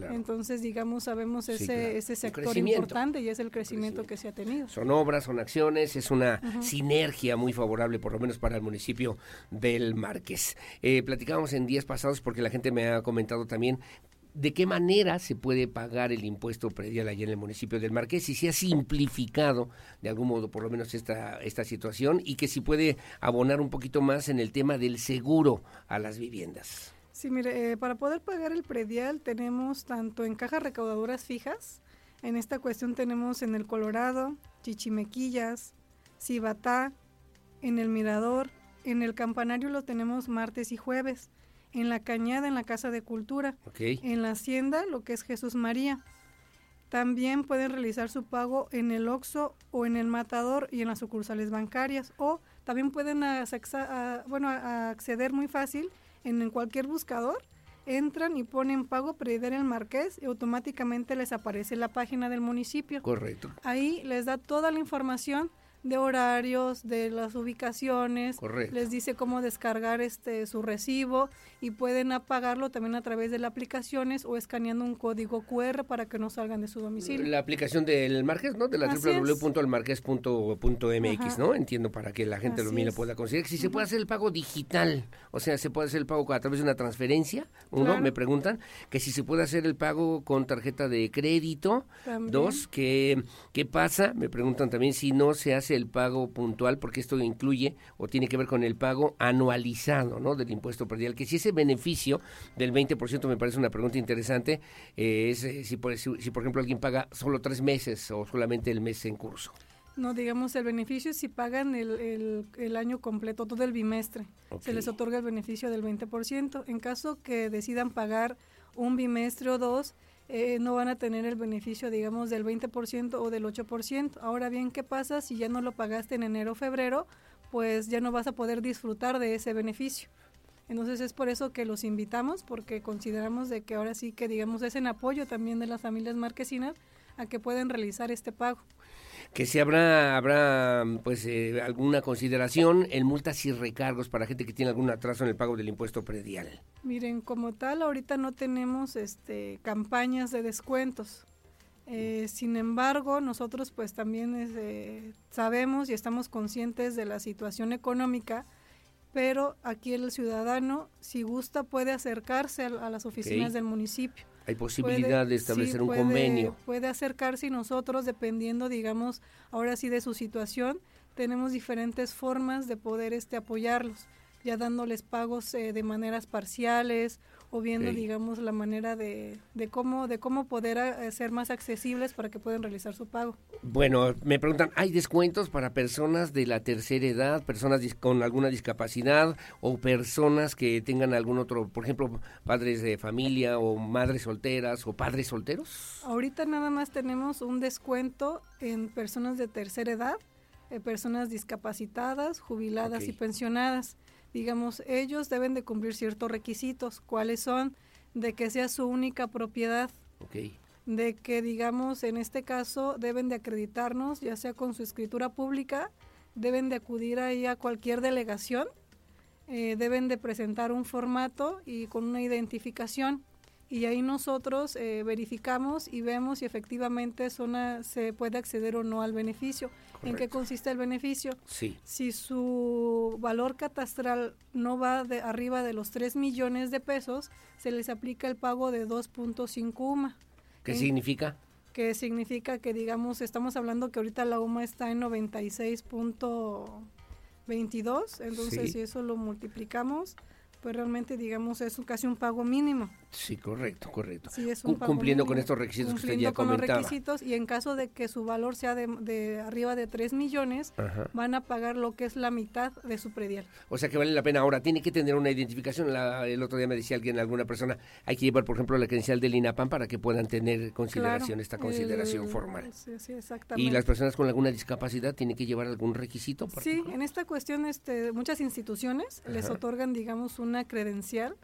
Entonces, digamos, sabemos ese, ese sector importante y es el crecimiento, que se ha tenido. Son obras, son acciones, es una sinergia muy favorable, por lo menos para el municipio del Márquez. Eh, platicábamos en días pasados porque la gente me ha comentado también de qué manera se puede pagar el impuesto predial allá en el municipio del Marqués, y si se ha simplificado de algún modo por lo menos esta, esta situación y que si puede abonar un poquito más en el tema del seguro a las viviendas. Sí, mire, eh, para poder pagar el predial tenemos tanto en cajas recaudadoras fijas, en esta cuestión tenemos en el Colorado, Chichimequillas, Cibatá, en el Mirador, en el Campanario lo tenemos martes y jueves, en la Cañada, en la Casa de Cultura, en la Hacienda, lo que es Jesús María. También pueden realizar su pago en el OXO o en el Matador y en las sucursales bancarias. O también pueden bueno, acceder muy fácil en, cualquier buscador. Entran y ponen pago predial el Marqués y automáticamente les aparece la página del municipio. Correcto. Ahí les da toda la información de horarios, de las ubicaciones, les dice cómo descargar este su recibo y pueden apagarlo también a través de las aplicaciones o escaneando un código QR para que no salgan de su domicilio. La aplicación del Marqués, ¿no? De la www.almarqués.mx, ¿no? Entiendo para que la gente lo mire pueda conseguir. Si se puede hacer el pago digital, o sea, se puede hacer el pago a través de una transferencia, uno, me preguntan, que si se puede hacer el pago con tarjeta de crédito, dos, que qué pasa, me preguntan también si no se hace el pago puntual, porque esto incluye o tiene que ver con el pago anualizado ¿no? del impuesto predial, que si ese beneficio del 20% me parece una pregunta interesante, eh, es eh, si, por, si, por ejemplo alguien paga solo tres meses o solamente el mes en curso. No, digamos, el beneficio es si pagan el, el, año completo, todo el bimestre. Se les otorga el beneficio del 20%. En caso que decidan pagar un bimestre o dos, eh, no van a tener el beneficio, digamos, del 20% o del 8%. Ahora bien, ¿qué pasa si ya no lo pagaste en enero o febrero? Pues ya no vas a poder disfrutar de ese beneficio. Entonces es por eso que los invitamos, porque consideramos de que ahora sí que, digamos, es en apoyo también de las familias marquesinas a que pueden realizar este pago que si habrá habrá pues eh, alguna consideración en multas y recargos para gente que tiene algún atraso en el pago del impuesto predial. Miren, como tal, ahorita no tenemos este campañas de descuentos. Eh, sin embargo, nosotros pues también eh, sabemos y estamos conscientes de la situación económica, pero aquí el ciudadano, si gusta, puede acercarse a, las oficinas del municipio hay posibilidad de establecer un convenio. Puede acercarse y nosotros, dependiendo, digamos, ahora sí de su situación, tenemos diferentes formas de poder este apoyarlos, ya dándoles pagos eh, de maneras parciales o viendo, digamos, la manera de, de, cómo, de cómo poder eh, ser más accesibles para que puedan realizar su pago. Bueno, me preguntan, ¿hay descuentos para personas de la tercera edad, personas con alguna discapacidad o personas que tengan algún otro, por ejemplo, padres de familia o madres solteras o padres solteros? Ahorita nada más tenemos un descuento en personas de tercera edad, eh, personas discapacitadas, jubiladas y pensionadas digamos, ellos deben de cumplir ciertos requisitos. ¿Cuáles son? De que sea su única propiedad. De que, digamos, en este caso deben de acreditarnos, ya sea con su escritura pública, deben de acudir ahí a cualquier delegación, eh, deben de presentar un formato y con una identificación y ahí nosotros eh, verificamos y vemos si efectivamente se puede acceder o no al beneficio. ¿En qué consiste el beneficio? Sí. Si su valor catastral no va de arriba de los 3 millones de pesos, se les aplica el pago de 2.5 UMA. ¿Qué significa? Que significa que, digamos, estamos hablando que ahorita la UMA está en 96.22, entonces si eso lo multiplicamos pues realmente digamos es casi un pago mínimo. Sí, correcto, correcto. Sí, es un cumpliendo con estos requisitos que usted ya con los requisitos y en caso de que su valor sea de, arriba de 3 millones, van a pagar lo que es la mitad de su predial. O sea que vale la pena. Ahora, tiene que tener una identificación. el otro día me decía alguien, alguna persona, hay que llevar, por ejemplo, la credencial del INAPAM para que puedan tener consideración, esta consideración formal. Sí, sí, exactamente. ¿Y las personas con alguna discapacidad tienen que llevar algún requisito? Sí, en esta cuestión este, muchas instituciones les otorgan, digamos, una credencial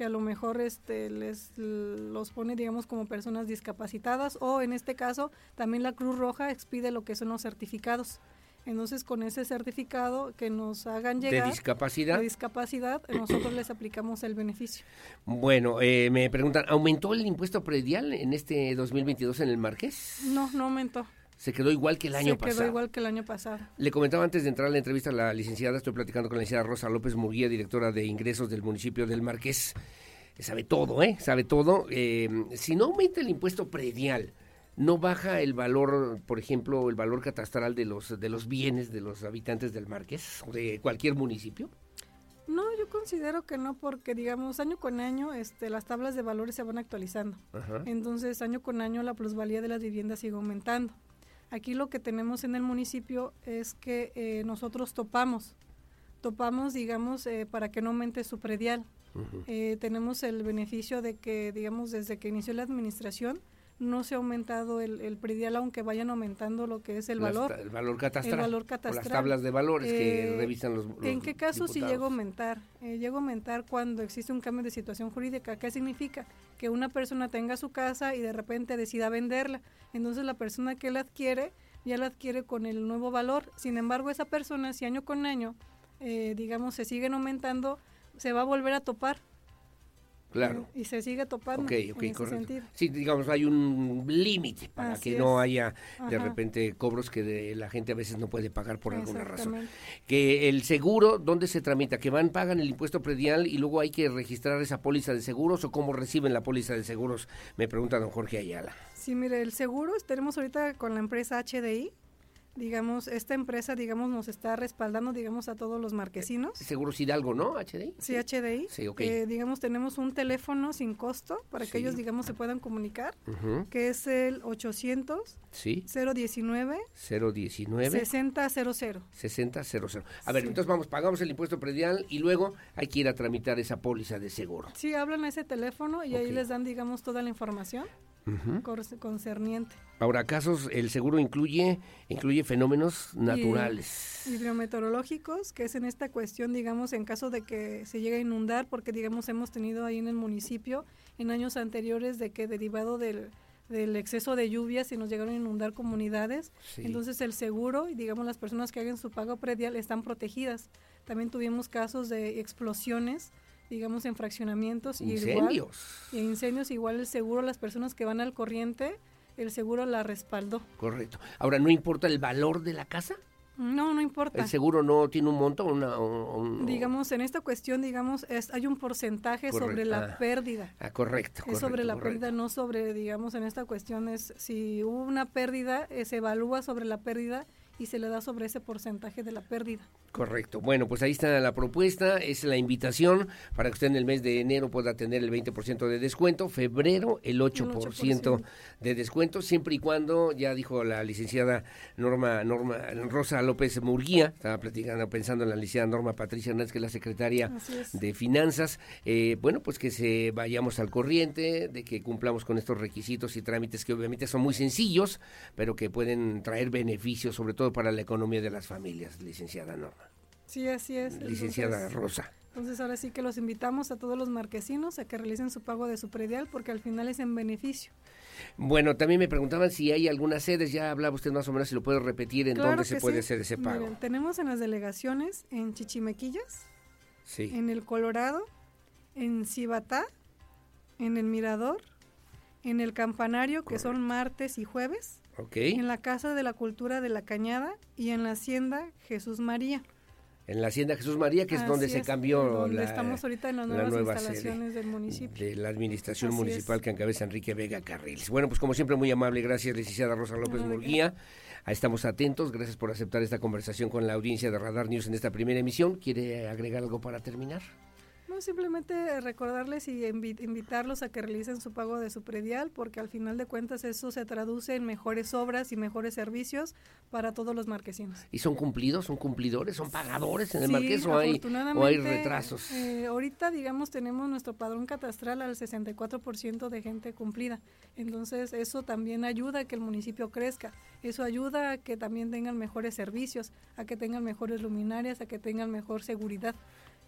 que a lo mejor este les los pone digamos como personas discapacitadas o en este caso también la Cruz Roja expide lo que son los certificados. Entonces con ese certificado que nos hagan llegar de discapacidad, de discapacidad nosotros les aplicamos el beneficio. Bueno, eh, me preguntan, ¿aumentó el impuesto predial en este 2022 en el Marqués? No, no aumentó se quedó igual que el año pasado. Se quedó igual que el año pasado. Le comentaba antes de entrar a la entrevista a la licenciada, estoy platicando con la licenciada Rosa López Murguía, directora de ingresos del municipio del Marqués. sabe todo, ¿eh? Sabe todo. Eh, si no aumenta el impuesto predial, ¿no baja el valor, por ejemplo, el valor catastral de los, de los bienes de los habitantes del Marqués o de cualquier municipio? No, yo considero que no, porque digamos año con año este, las tablas de valores se van actualizando. Ajá. Entonces año con año la plusvalía de las viviendas sigue aumentando. Aquí lo que tenemos en el municipio es que eh, nosotros topamos, topamos digamos eh, para que no aumente su predial. Eh, tenemos el beneficio de que digamos desde que inició la administración no se ha aumentado el, el predial aunque vayan aumentando lo que es el Las valor. el valor catastral. El valor o catastral. las tablas de valores que Eh, revisan los, los ¿En qué caso si llega a aumentar? Eh, llega a aumentar cuando existe un cambio de situación jurídica. ¿Qué significa? Que una persona tenga su casa y de repente decida venderla. Entonces la persona que la adquiere ya la adquiere con el nuevo valor. Sin embargo, esa persona, si año con año, eh, digamos, se siguen aumentando, se va a volver a topar. Claro. Y se sigue topando. Ok, ok, en ese correcto. sentido. Sí, digamos, hay un límite para Así que no haya de Ajá. repente cobros que de- la gente a veces no puede pagar por alguna razón. Que el seguro, ¿dónde se tramita? ¿Que van, pagan el impuesto predial y luego hay que registrar esa póliza de seguros o cómo reciben la póliza de seguros? Me pregunta don Jorge Ayala. Sí, mire, el seguro tenemos ahorita con la empresa HDI. Digamos, esta empresa, digamos, nos está respaldando, digamos, a todos los marquesinos. Seguros Hidalgo, ¿no? HDI. Sí, HDI. Sí, ok. Eh, digamos, tenemos un teléfono sin costo para Sí. que ellos, digamos, se puedan comunicar, Ujú. que es el 800 Sí. 019 019 6000. 6000. A ver, Sí. entonces vamos, pagamos el impuesto predial y luego hay que ir a tramitar esa póliza de seguro. Sí, hablan a ese teléfono y ahí les dan, digamos, toda la información Concerniente. Ahora, casos, el seguro incluye, incluye fenómenos naturales. hidrometeorológicos, que es en esta cuestión, digamos, en caso de que se llegue a inundar, porque, digamos, hemos tenido ahí en el municipio en años anteriores de que derivado del, del exceso de lluvias se nos llegaron a inundar comunidades. Sí. Entonces, el seguro y, digamos, las personas que hagan su pago predial están protegidas. También tuvimos casos de explosiones digamos en fraccionamientos y igual- Incendios. y en incendios igual el seguro las personas que van al corriente el seguro la respaldó Correcto. Ahora, ¿no importa el valor de la casa? no no importa ¿El seguro no tiene un monto? Una, un- digamos en esta cuestión digamos es, hay un porcentaje sobre la Ah. pérdida Ah, correcto. es sobre correcto, la pérdida no sobre digamos en esta cuestión es si hubo una pérdida eh, se evalúa sobre la pérdida y se le da sobre ese porcentaje de la pérdida Correcto. Bueno, pues ahí está la propuesta, es la invitación para que usted en el mes de enero pueda tener el 20% de descuento, febrero el 8%, de descuento, siempre y cuando, ya dijo la licenciada Norma, Norma Rosa López Murguía, estaba platicando, pensando en la licenciada Norma Patricia Hernández, que es la secretaria es. de Finanzas, eh, bueno, pues que se vayamos al corriente, de que cumplamos con estos requisitos y trámites que obviamente son muy sencillos, pero que pueden traer beneficios, sobre todo para la economía de las familias, licenciada Norma. sí así es Licenciada Entonces- Rosa. Entonces ahora sí que los invitamos a todos los marquesinos a que realicen su pago de su predial porque al final es en beneficio. Bueno, también me preguntaban si hay algunas sedes, ya hablaba usted más o menos, si lo puede repetir, en Claro dónde se puede sí. hacer ese pago. Miren, tenemos en las delegaciones en Chichimequillas, Sí, en el Colorado, en Cibatá, en el Mirador, en el Campanario, que son martes y jueves, en la Casa de la Cultura de la Cañada y en la Hacienda Jesús María. En la Hacienda Jesús María, que es donde se cambió donde la, estamos ahorita en las la nuevas nueva instalaciones del municipio. de la administración Así municipal es. que encabeza Enrique Vega Carriles. Bueno, pues como siempre, muy amable, gracias, licenciada Rosa López. Murguía. Ahí estamos atentos, gracias por aceptar esta conversación con la audiencia de Radar News en esta primera emisión. ¿Quiere agregar algo para terminar? No, simplemente recordarles y invi- invitarlos a que realicen su pago de su predial, porque al final de cuentas eso se traduce en mejores obras y mejores servicios para todos los marquesinos. ¿Y son cumplidos, son cumplidores, son pagadores en el Sí, Marqués o hay, o hay retrasos? eh, ahorita, digamos, tenemos nuestro padrón catastral al 64% de gente cumplida. Entonces, eso también ayuda a que el municipio crezca. Eso ayuda a que también tengan mejores servicios, a que tengan mejores luminarias, a que tengan mejor seguridad.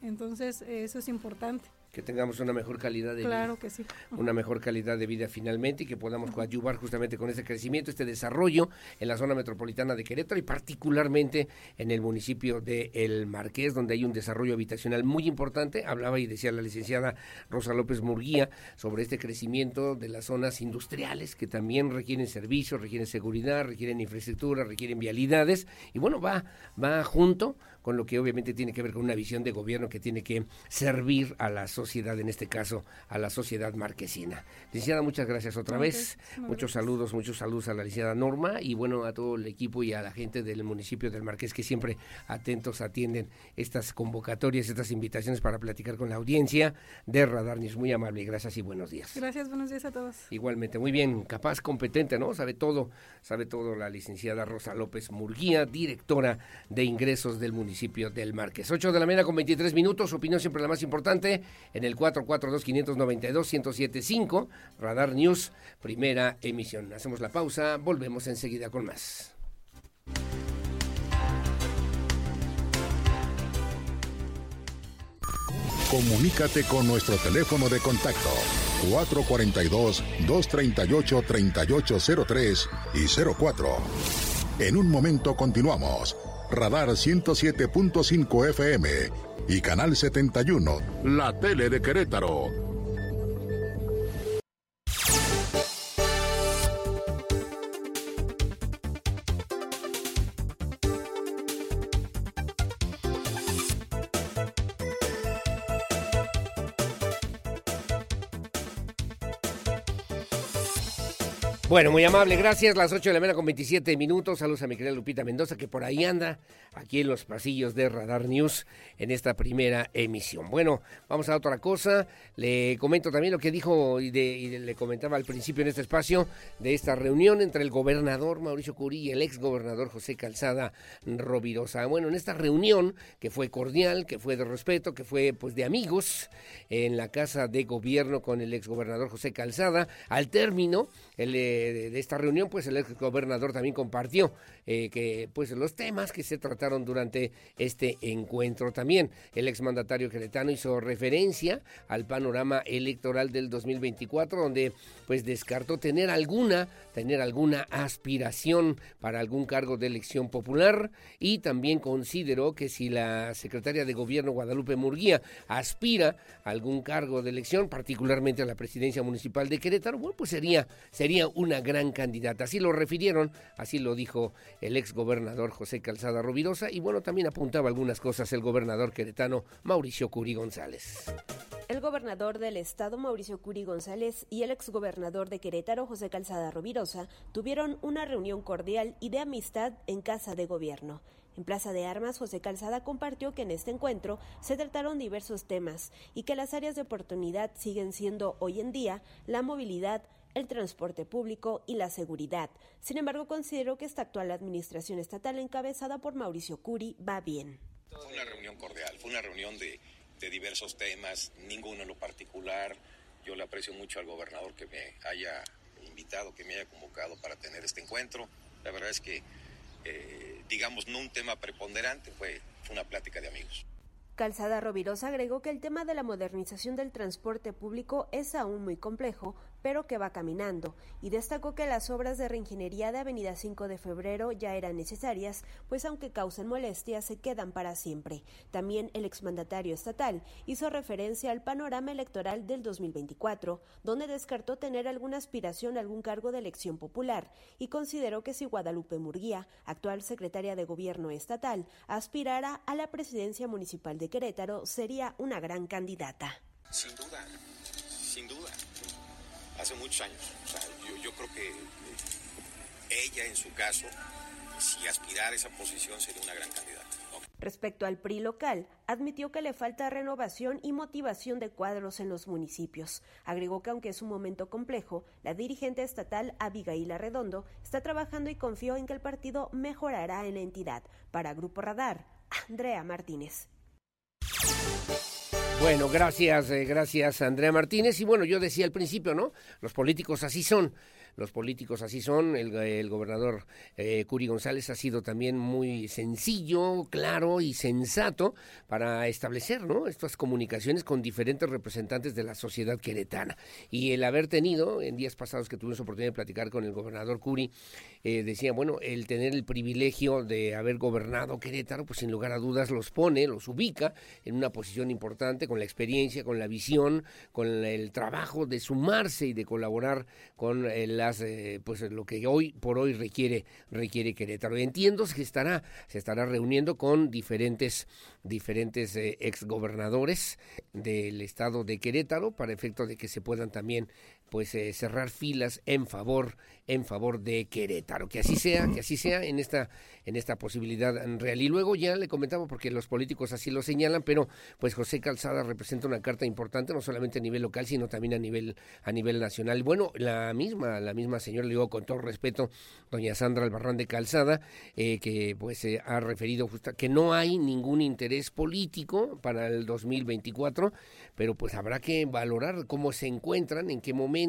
Entonces, eso es importante. Que tengamos una mejor calidad de Claro vida. que sí. una mejor calidad de vida finalmente y que podamos coadyuvar justamente con ese crecimiento, este desarrollo en la zona metropolitana de Querétaro y particularmente en el municipio de El Marqués, donde hay un desarrollo habitacional muy importante. Hablaba y decía la licenciada Rosa López Murguía sobre este crecimiento de las zonas industriales que también requieren servicios, requieren seguridad, requieren infraestructura, requieren vialidades y bueno, va, va junto con lo que obviamente tiene que ver con una visión de gobierno que tiene que servir a la sociedad en este caso a la sociedad marquesina. Licenciada, muchas gracias otra vez. Muchos saludos, muchos saludos a la licenciada Norma y bueno, a todo el equipo y a la gente del municipio del Marqués que siempre atentos atienden estas convocatorias, estas invitaciones para platicar con la audiencia de Radar News. Muy amable, gracias y buenos días. Gracias, buenos días a todos. Igualmente, muy bien, capaz, competente, ¿no? Sabe todo, sabe todo la licenciada Rosa López Murguía, directora de ingresos del municipio del Marqués. 8 de la mañana con 23 minutos, opinión siempre la más importante en el 442-592-1075, Radar News, primera emisión. Hacemos la pausa, volvemos enseguida con más. Comunícate con nuestro teléfono de contacto 442-238-3803 y 04. En un momento continuamos. Radar 107.5 FM y Canal 71, la tele de Querétaro Bueno, muy amable, gracias. Las 8 de la mañana con 27 minutos. Saludos a mi querida Lupita Mendoza, que por ahí anda, aquí en los pasillos de Radar News, en esta primera emisión. Bueno, vamos a otra cosa. Le comento también lo que dijo y, le comentaba al principio en este espacio de esta reunión entre el gobernador Mauricio Curí y el ex gobernador José Calzada Rovirosa. Bueno, en esta reunión, que fue cordial, que fue de respeto, que fue pues de amigos, en la casa de gobierno con el ex gobernador José Calzada, al término, el de, esta reunión, pues el ex gobernador también compartió eh, que pues los temas que se trataron durante este encuentro. También el exmandatario queretano hizo referencia al panorama electoral del 2024, donde pues descartó tener alguna, tener alguna aspiración para algún cargo de elección popular y también consideró que si la secretaria de gobierno Guadalupe Murguía aspira a algún cargo de elección, particularmente a la presidencia municipal de Querétaro, bueno, pues sería, sería una gran candidata. Así lo refirieron, así lo dijo el ex gobernador José Calzada Rovirosa y bueno, también apuntaba algunas cosas el gobernador queretano Mauricio Curi González. El gobernador del estado Mauricio Curi González y el exgobernador de Querétaro José Calzada Rovirosa tuvieron una reunión cordial y de amistad en casa de gobierno. En Plaza de Armas, José Calzada compartió que en este encuentro se trataron diversos temas y que las áreas de oportunidad siguen siendo hoy en día la movilidad, el transporte público y la seguridad. Sin embargo, considero que esta actual administración estatal encabezada por Mauricio Curi va bien. Fue una reunión cordial, fue una reunión de, de diversos temas, ninguno en lo particular. Yo le aprecio mucho al gobernador que me haya invitado, que me haya convocado para tener este encuentro. La verdad es que, eh, digamos, no un tema preponderante, fue, fue una plática de amigos. Calzada Rovirosa agregó que el tema de la modernización del transporte público es aún muy complejo, pero que va caminando, y destacó que las obras de reingeniería de Avenida 5 de Febrero ya eran necesarias, pues aunque causen molestias, se quedan para siempre. También el exmandatario estatal hizo referencia al panorama electoral del 2024, donde descartó tener alguna aspiración a algún cargo de elección popular, y consideró que si Guadalupe Murguía, actual secretaria de Gobierno estatal, aspirara a la presidencia municipal de Querétaro, sería una gran candidata. Sin duda, sin duda hace muchos años. Yo, creo que ella, en su caso, si aspirara a esa posición, sería una gran candidata. Respecto al PRI local, admitió que le falta renovación y motivación de cuadros en los municipios. Agregó que aunque es un momento complejo, la dirigente estatal Abigail Arredondo está trabajando y confió en que el partido mejorará en la entidad. Para Grupo Radar, Andrea Martínez. Bueno, gracias, eh, gracias Andrea Martínez. Y bueno, yo decía al principio, ¿no? Los políticos así son los políticos así son. El, gobernador eh, Curi González ha sido también muy sencillo, claro y sensato para establecer ¿no? estas comunicaciones con diferentes representantes de la sociedad queretana. Y el haber tenido, en días pasados que tuvimos oportunidad de platicar con el gobernador Curi, eh, decía, bueno, el tener el privilegio de haber gobernado Querétaro, pues sin lugar a dudas los pone, los ubica en una posición importante, con la experiencia, con la visión, con el trabajo de sumarse y de colaborar con el eh, pues lo que hoy por hoy requiere requiere Querétaro. Entiendo que estará se estará reuniendo con diferentes diferentes eh, exgobernadores del estado de Querétaro para efecto de que se puedan también pues eh, cerrar filas en favor en favor de Querétaro. Que así sea que así sea en esta en esta posibilidad real. Y luego ya le comentaba porque los políticos así lo señalan pero pues José Calzada representa una carta importante no solamente a nivel local sino también a nivel a nivel nacional. Bueno la misma la misma señora le digo con todo respeto doña Sandra Albarrán de Calzada eh, que pues ha referido justa, que no hay ningún interés político para el 2024 pero pues habrá que valorar cómo se encuentran en qué momento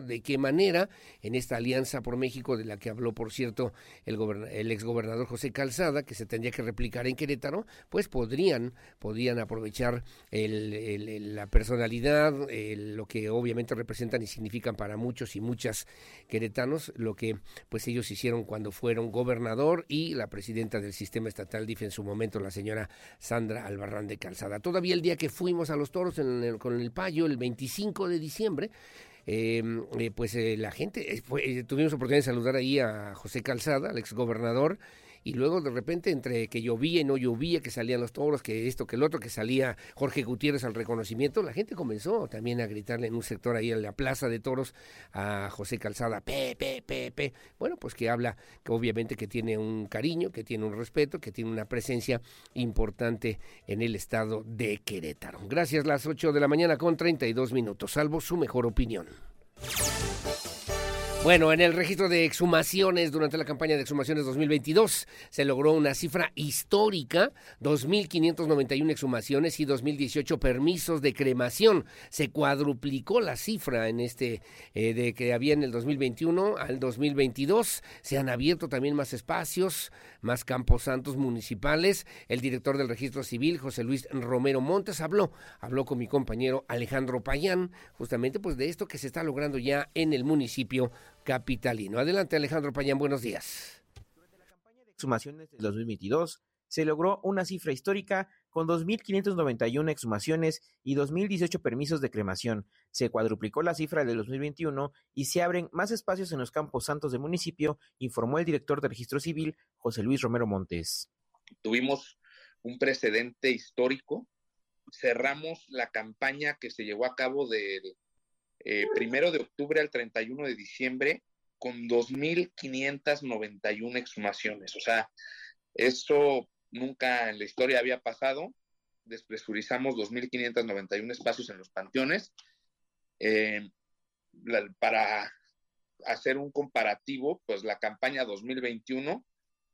de qué manera, en esta alianza por México, de la que habló, por cierto, el, el exgobernador José Calzada, que se tendría que replicar en Querétaro, pues podrían, podrían aprovechar la personalidad, lo que obviamente representan y significan para muchos y muchas queretanos, lo que pues ellos hicieron cuando fueron gobernador y la presidenta del sistema estatal DIF en su momento, la señora Sandra Albarrán de Calzada. Todavía el día que fuimos a los toros con el payo, el 25 de diciembre, Em, eh, pues eh, la gente, eh, tuvimos oportunidad de saludar ahí a José Calzada, al exgobernador, y luego de repente entre que llovía y no llovía, que salían los toros, que esto, que el otro, que salía Jorge Gutiérrez al reconocimiento, la gente comenzó también a gritarle en un sector ahí en la plaza de toros a José Calzada, pe, pe, pe, pe. Bueno, pues que habla, que obviamente que tiene un cariño, que tiene un respeto, que tiene una presencia importante en el estado de Querétaro. Gracias, las 8 de la mañana con 32 minutos, salvo su mejor opinión. Bueno, en el registro de exhumaciones durante la campaña de exhumaciones 2022 se logró una cifra histórica, 2.591 exhumaciones y 2.018 permisos de cremación. Se cuadruplicó la cifra en este eh, de que había en el 2021 al 2022. Se han abierto también más espacios, más campos santos municipales. El director del registro civil, José Luis Romero Montes, habló, habló con mi compañero Alejandro Payán, justamente pues de esto que se está logrando ya en el municipio capitalino. Adelante Alejandro Payán, buenos días. Durante la campaña de exhumaciones del 2022 se logró una cifra histórica con 2.591 exhumaciones y 2.018 permisos de cremación. Se cuadruplicó la cifra del 2021 y se abren más espacios en los campos santos del municipio, informó el director de registro civil, José Luis Romero Montes. Tuvimos un precedente histórico. Cerramos la campaña que se llevó a cabo del eh, primero de octubre al 31 de diciembre con 2.591 exhumaciones. O sea, eso nunca en la historia había pasado. Despresurizamos 2.591 espacios en los panteones. Eh, para hacer un comparativo, pues la campaña 2021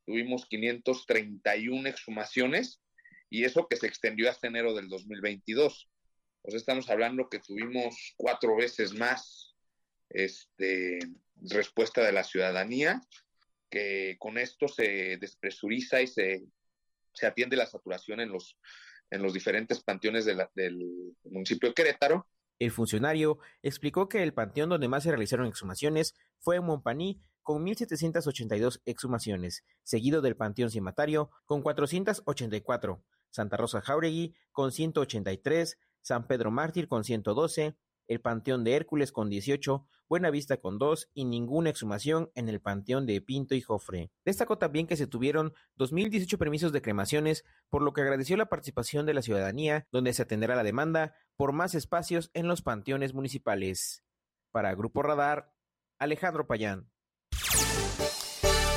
tuvimos 531 exhumaciones y eso que se extendió hasta enero del 2022 pues estamos hablando que tuvimos cuatro veces más este, respuesta de la ciudadanía, que con esto se despresuriza y se, se atiende la saturación en los, en los diferentes panteones del municipio de Querétaro. El funcionario explicó que el panteón donde más se realizaron exhumaciones fue en Montpaní, con 1.782 exhumaciones, seguido del Panteón Cimatario, con 484, Santa Rosa Jauregui, con 183, San Pedro Mártir con 112, el Panteón de Hércules con 18, Buenavista con 2 y ninguna exhumación en el Panteón de Pinto y Jofre. Destacó también que se tuvieron 2.018 permisos de cremaciones, por lo que agradeció la participación de la ciudadanía, donde se atenderá la demanda por más espacios en los panteones municipales. Para Grupo Radar, Alejandro Payán.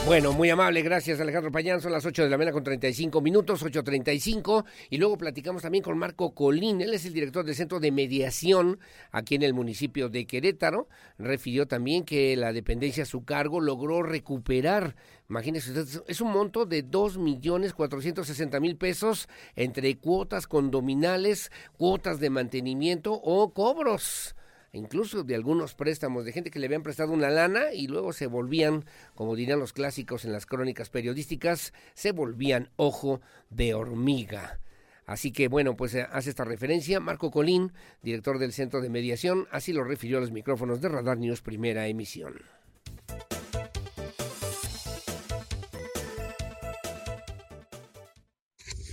Bueno, muy amable, gracias Alejandro Payán, son las 8 de la mañana con 35 minutos, 8.35, y luego platicamos también con Marco Colín, él es el director del Centro de Mediación aquí en el municipio de Querétaro, refirió también que la dependencia a su cargo logró recuperar, imagínense ustedes, es un monto de 2.460.000 pesos entre cuotas condominales, cuotas de mantenimiento o cobros incluso de algunos préstamos de gente que le habían prestado una lana y luego se volvían, como dirían los clásicos en las crónicas periodísticas, se volvían ojo de hormiga. Así que bueno, pues eh, hace esta referencia Marco Colín, director del Centro de Mediación, así lo refirió a los micrófonos de Radar News Primera Emisión.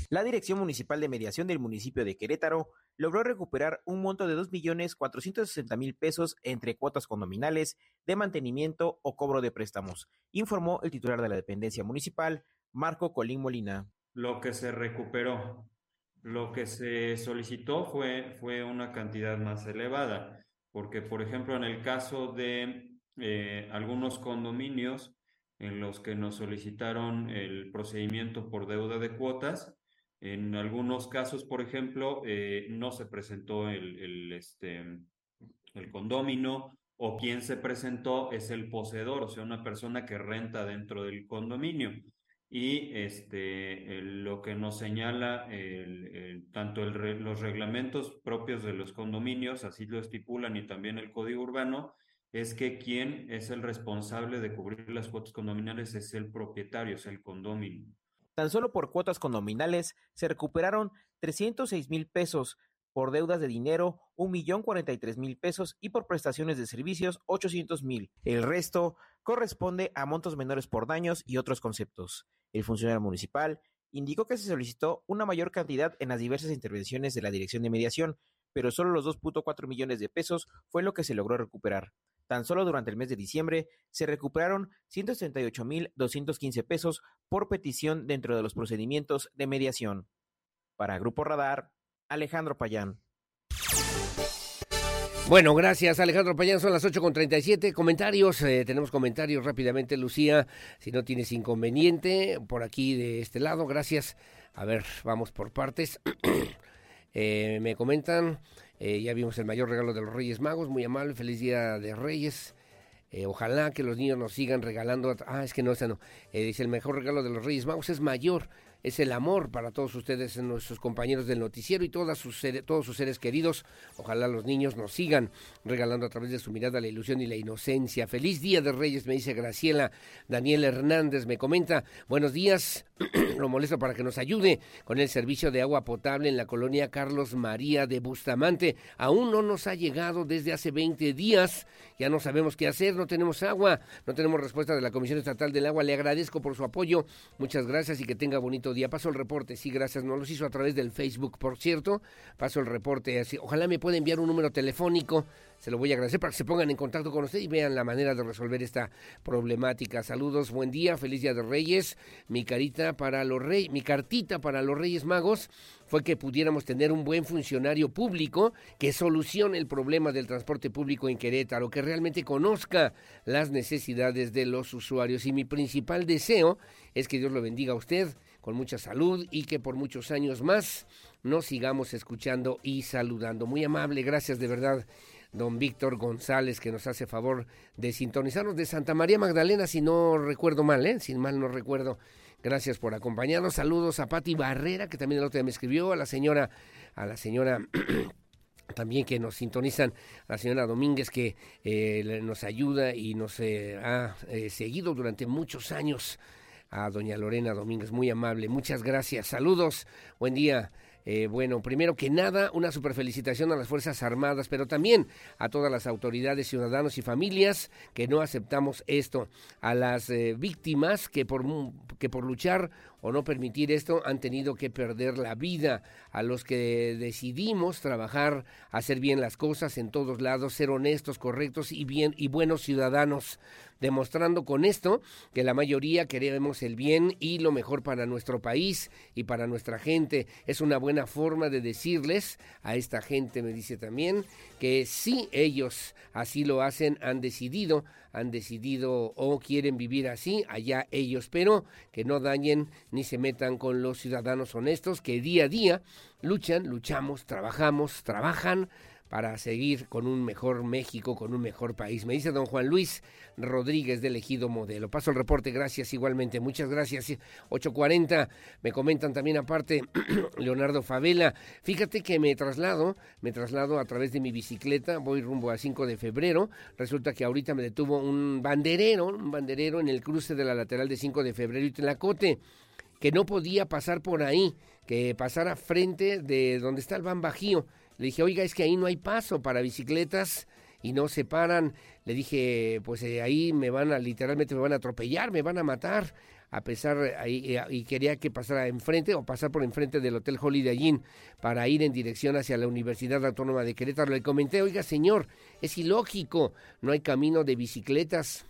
La Dirección Municipal de Mediación del municipio de Querétaro logró recuperar un monto de 2.460.000 pesos entre cuotas condominales de mantenimiento o cobro de préstamos, informó el titular de la dependencia municipal, Marco Colín Molina. Lo que se recuperó, lo que se solicitó fue, fue una cantidad más elevada, porque por ejemplo en el caso de eh, algunos condominios en los que nos solicitaron el procedimiento por deuda de cuotas, en algunos casos, por ejemplo, eh, no se presentó el, el, este, el condomino o quien se presentó es el poseedor, o sea, una persona que renta dentro del condominio. Y este, lo que nos señala tanto los reglamentos propios de los condominios, así lo estipulan, y también el código urbano, es que quien es el responsable de cubrir las cuotas condominales es el propietario, es el condominio. Tan solo por cuotas condominales se recuperaron 306 mil pesos, por deudas de dinero un millón mil pesos y por prestaciones de servicios 800 mil. El resto corresponde a montos menores por daños y otros conceptos. El funcionario municipal indicó que se solicitó una mayor cantidad en las diversas intervenciones de la Dirección de Mediación, pero solo los 2.4 millones de pesos fue lo que se logró recuperar. Tan solo durante el mes de diciembre se recuperaron 138.215 pesos por petición dentro de los procedimientos de mediación. Para Grupo Radar, Alejandro Payán. Bueno, gracias Alejandro Payán, son las 8.37. Comentarios, eh, tenemos comentarios rápidamente, Lucía, si no tienes inconveniente, por aquí de este lado, gracias. A ver, vamos por partes. [CLEARS THROAT] eh, me comentan, eh, ya vimos el mayor regalo de los Reyes Magos, muy amable, feliz día de Reyes. Eh, ojalá que los niños nos sigan regalando. Ah, es que no, esa no. Eh, dice: el mejor regalo de los Reyes Magos es mayor es el amor para todos ustedes, nuestros compañeros del noticiero y todas sus, todos sus seres queridos. Ojalá los niños nos sigan regalando a través de su mirada la ilusión y la inocencia. Feliz Día de Reyes, me dice Graciela. Daniel Hernández me comenta, buenos días, [CLEARS THROAT] lo molesto para que nos ayude con el servicio de agua potable en la colonia Carlos María de Bustamante. Aún no nos ha llegado desde hace 20 días, ya no sabemos qué hacer, no tenemos agua, no tenemos respuesta de la Comisión Estatal del Agua. Le agradezco por su apoyo, muchas gracias y que tenga bonito día. Paso el reporte, sí, gracias. No los hizo a través del Facebook, por cierto. Paso el reporte así. Ojalá me pueda enviar un número telefónico. Se lo voy a agradecer para que se pongan en contacto con usted y vean la manera de resolver esta problemática. Saludos, buen día, feliz día de Reyes. Mi carita para los reyes, mi cartita para los Reyes Magos fue que pudiéramos tener un buen funcionario público que solucione el problema del transporte público en Querétaro, que realmente conozca las necesidades de los usuarios. Y mi principal deseo es que Dios lo bendiga a usted con mucha salud y que por muchos años más nos sigamos escuchando y saludando. Muy amable, gracias de verdad, don Víctor González, que nos hace favor de sintonizarnos de Santa María Magdalena, si no recuerdo mal, ¿eh? si mal no recuerdo. Gracias por acompañarnos. Saludos a Pati Barrera, que también el otro día me escribió, a la señora, a la señora [CLEARS THROAT] también que nos sintonizan, a la señora Domínguez que eh, nos ayuda y nos eh, ha eh, seguido durante muchos años a doña Lorena Domínguez, muy amable. Muchas gracias. Saludos. Buen día. Eh, bueno, primero que nada, una super felicitación a las Fuerzas Armadas, pero también a todas las autoridades, ciudadanos y familias que no aceptamos esto, a las eh, víctimas que por, que por luchar o no permitir esto han tenido que perder la vida, a los que decidimos trabajar, hacer bien las cosas en todos lados, ser honestos, correctos y bien y buenos ciudadanos demostrando con esto que la mayoría queremos el bien y lo mejor para nuestro país y para nuestra gente. Es una buena forma de decirles a esta gente, me dice también, que si ellos así lo hacen, han decidido, han decidido o quieren vivir así, allá ellos, pero que no dañen ni se metan con los ciudadanos honestos que día a día luchan, luchamos, trabajamos, trabajan para seguir con un mejor México, con un mejor país. Me dice don Juan Luis Rodríguez de Elegido Modelo. Paso el reporte, gracias igualmente, muchas gracias. 8.40, me comentan también aparte [CLEARS THROAT] Leonardo Favela. Fíjate que me traslado, me traslado a través de mi bicicleta, voy rumbo a 5 de febrero. Resulta que ahorita me detuvo un banderero, un banderero en el cruce de la lateral de 5 de febrero y Tlacote, que no podía pasar por ahí, que pasara frente de donde está el Ban Bajío le dije, oiga, es que ahí no hay paso para bicicletas y no se paran. Le dije, pues eh, ahí me van a, literalmente me van a atropellar, me van a matar. a pesar ahí, y quería que pasara enfrente o pasar por enfrente del Hotel Holiday Inn para ir en dirección hacia la Universidad Autónoma de Querétaro. Le comenté, oiga señor, es ilógico, no hay camino de bicicletas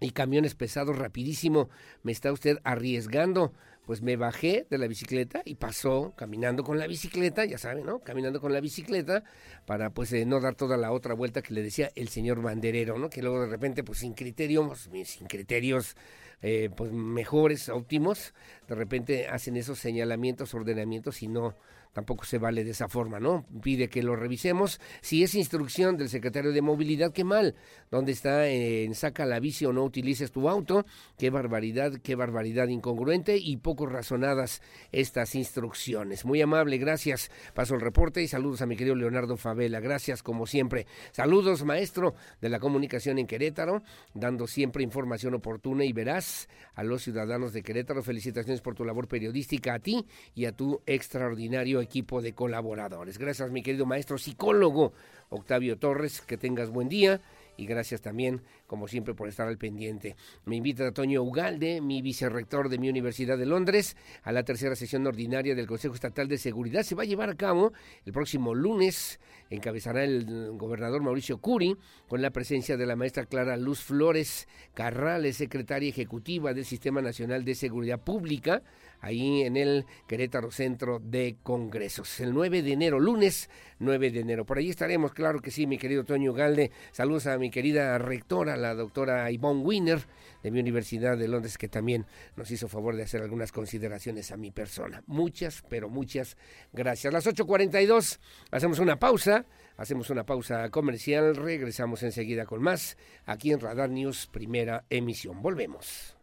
y camiones pesados rapidísimo, me está usted arriesgando pues me bajé de la bicicleta y pasó caminando con la bicicleta, ya saben, ¿no? Caminando con la bicicleta para pues eh, no dar toda la otra vuelta que le decía el señor banderero, ¿no? Que luego de repente pues sin criterios, sin criterios eh, pues mejores, óptimos, de repente hacen esos señalamientos, ordenamientos y no tampoco se vale de esa forma, ¿no? Pide que lo revisemos. Si es instrucción del secretario de Movilidad, qué mal. ¿Dónde está en saca la bici o no utilices tu auto? Qué barbaridad, qué barbaridad incongruente y poco razonadas estas instrucciones. Muy amable, gracias. Paso el reporte y saludos a mi querido Leonardo Favela. Gracias, como siempre. Saludos, maestro de la comunicación en Querétaro, dando siempre información oportuna y veraz a los ciudadanos de Querétaro. Felicitaciones por tu labor periodística a ti y a tu extraordinario equipo de colaboradores. Gracias, mi querido maestro psicólogo Octavio Torres. Que tengas buen día y gracias también, como siempre, por estar al pendiente. Me invita a Toño Ugalde, mi vicerrector de mi Universidad de Londres, a la tercera sesión ordinaria del Consejo Estatal de Seguridad. Se va a llevar a cabo el próximo lunes. Encabezará el gobernador Mauricio Curi, con la presencia de la maestra Clara Luz Flores Carrales, secretaria ejecutiva del Sistema Nacional de Seguridad Pública ahí en el Querétaro Centro de Congresos. El 9 de enero, lunes 9 de enero. Por ahí estaremos, claro que sí, mi querido Toño Galde. Saludos a mi querida rectora, la doctora Yvonne Wiener de mi Universidad de Londres, que también nos hizo favor de hacer algunas consideraciones a mi persona. Muchas, pero muchas gracias. Las 8.42, hacemos una pausa. Hacemos una pausa comercial, regresamos enseguida con más aquí en Radar News, primera emisión. Volvemos.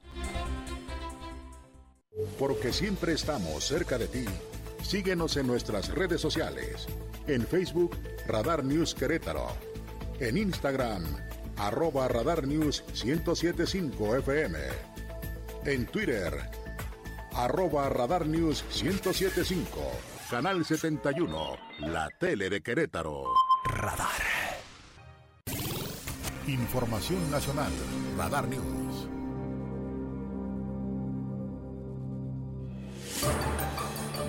Porque siempre estamos cerca de ti. Síguenos en nuestras redes sociales. En Facebook, Radar News Querétaro. En Instagram, arroba Radar News 1075 FM. En Twitter, arroba Radar News 1075. Canal 71, la tele de Querétaro. Radar. Información nacional, Radar News.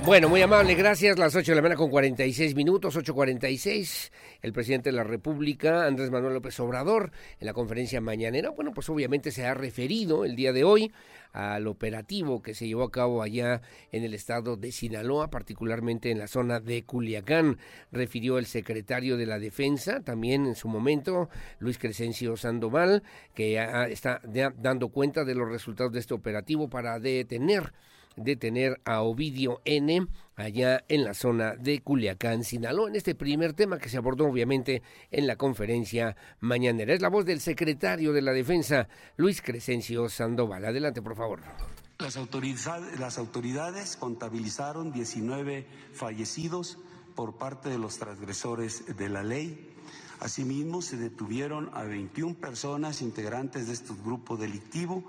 Bueno, muy amable, gracias. Las 8 de la mañana con 46 minutos, 8.46. El presidente de la República, Andrés Manuel López Obrador, en la conferencia mañanera, bueno, pues obviamente se ha referido el día de hoy al operativo que se llevó a cabo allá en el estado de Sinaloa, particularmente en la zona de Culiacán. Refirió el secretario de la Defensa, también en su momento, Luis Crescencio Sandoval, que está dando cuenta de los resultados de este operativo para detener detener a Ovidio N allá en la zona de Culiacán, Sinaloa, en este primer tema que se abordó obviamente en la conferencia mañanera. Es la voz del secretario de la Defensa, Luis Crescencio Sandoval. Adelante, por favor. Las autoridades, contabilizaron 19 fallecidos por parte de los transgresores de la ley. Asimismo, se detuvieron a 21 personas integrantes de este grupo delictivo,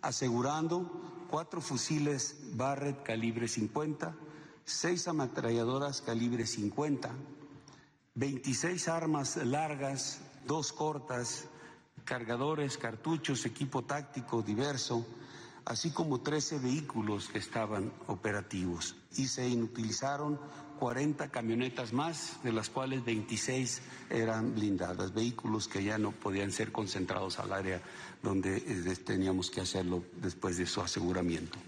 asegurando cuatro fusiles Barrett calibre 50, seis ametralladoras calibre 50, 26 armas largas, dos cortas, cargadores, cartuchos, equipo táctico diverso, así como 13 vehículos que estaban operativos. Y se inutilizaron 40 camionetas más, de las cuales 26 eran blindadas, vehículos que ya no podían ser concentrados al área donde eh, teníamos que hacerlo después de su aseguramiento.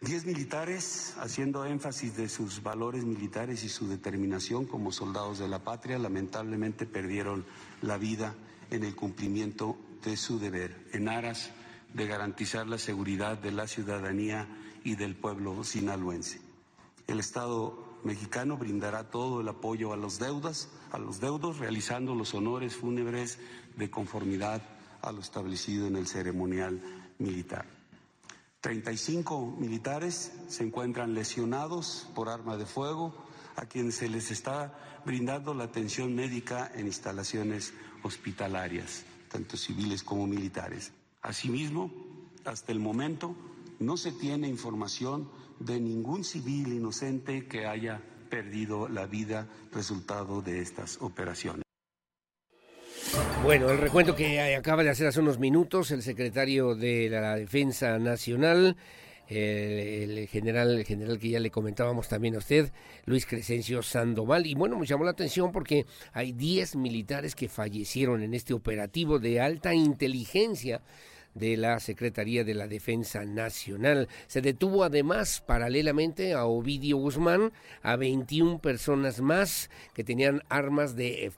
Diez militares, haciendo énfasis de sus valores militares y su determinación como soldados de la patria, lamentablemente perdieron la vida en el cumplimiento de su deber, en aras de garantizar la seguridad de la ciudadanía y del pueblo sinaloense. El Estado mexicano brindará todo el apoyo a los deudas, a los deudos, realizando los honores fúnebres de conformidad a lo establecido en el ceremonial militar. 35 militares se encuentran lesionados por arma de fuego, a quienes se les está brindando la atención médica en instalaciones hospitalarias, tanto civiles como militares. Asimismo, hasta el momento no se tiene información de ningún civil inocente que haya perdido la vida resultado de estas operaciones. Bueno, el recuento que acaba de hacer hace unos minutos el secretario de la Defensa Nacional, el, general, el general que ya le comentábamos también a usted, Luis Crescencio Sandoval. Y bueno, me llamó la atención porque hay 10 militares que fallecieron en este operativo de alta inteligencia de la Secretaría de la Defensa Nacional. Se detuvo además paralelamente a Ovidio Guzmán, a 21 personas más que tenían armas de,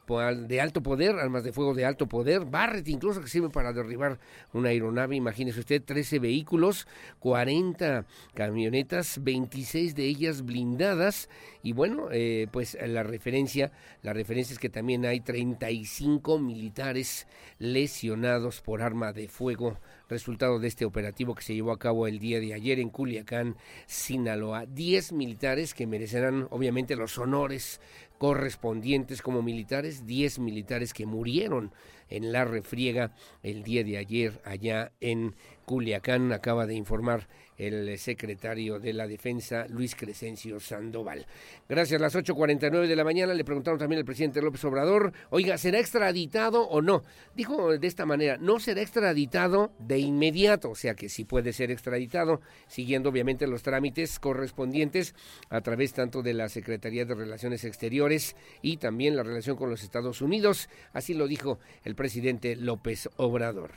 de alto poder, armas de fuego de alto poder, Barret incluso que sirve para derribar una aeronave, imagínese usted, 13 vehículos, 40 camionetas, 26 de ellas blindadas y bueno, eh, pues la referencia, la referencia es que también hay 35 militares lesionados por arma de fuego resultado de este operativo que se llevó a cabo el día de ayer en Culiacán, Sinaloa. Diez militares que merecerán obviamente los honores correspondientes como militares, diez militares que murieron en la refriega el día de ayer allá en Culiacán, acaba de informar el secretario de la Defensa, Luis Crescencio Sandoval. Gracias, a las 8.49 de la mañana le preguntaron también al presidente López Obrador, oiga, ¿será extraditado o no? Dijo de esta manera, no será extraditado de inmediato, o sea que sí puede ser extraditado, siguiendo obviamente los trámites correspondientes a través tanto de la Secretaría de Relaciones Exteriores y también la relación con los Estados Unidos, así lo dijo el presidente López Obrador.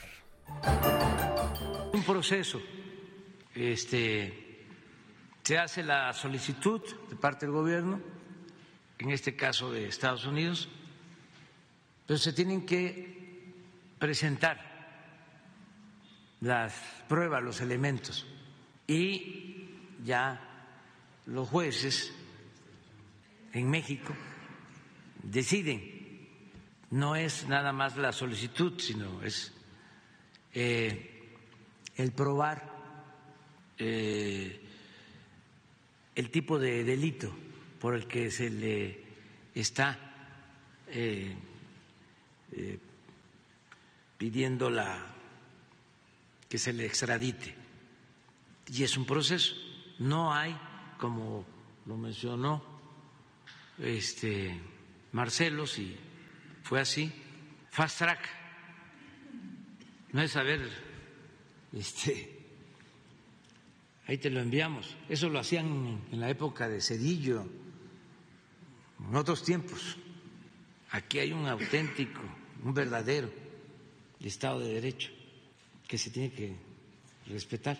Un proceso este, se hace la solicitud de parte del gobierno, en este caso de Estados Unidos, pero se tienen que presentar las pruebas, los elementos, y ya los jueces en México deciden. No es nada más la solicitud, sino es eh, el probar eh, el tipo de delito por el que se le está eh, eh, pidiendo la que se le extradite. Y es un proceso. No hay como lo mencionó este Marcelo si fue así fast track. No es saber este ahí te lo enviamos. Eso lo hacían en la época de Cedillo, en otros tiempos. Aquí hay un auténtico, un verdadero Estado de Derecho que se tiene que respetar.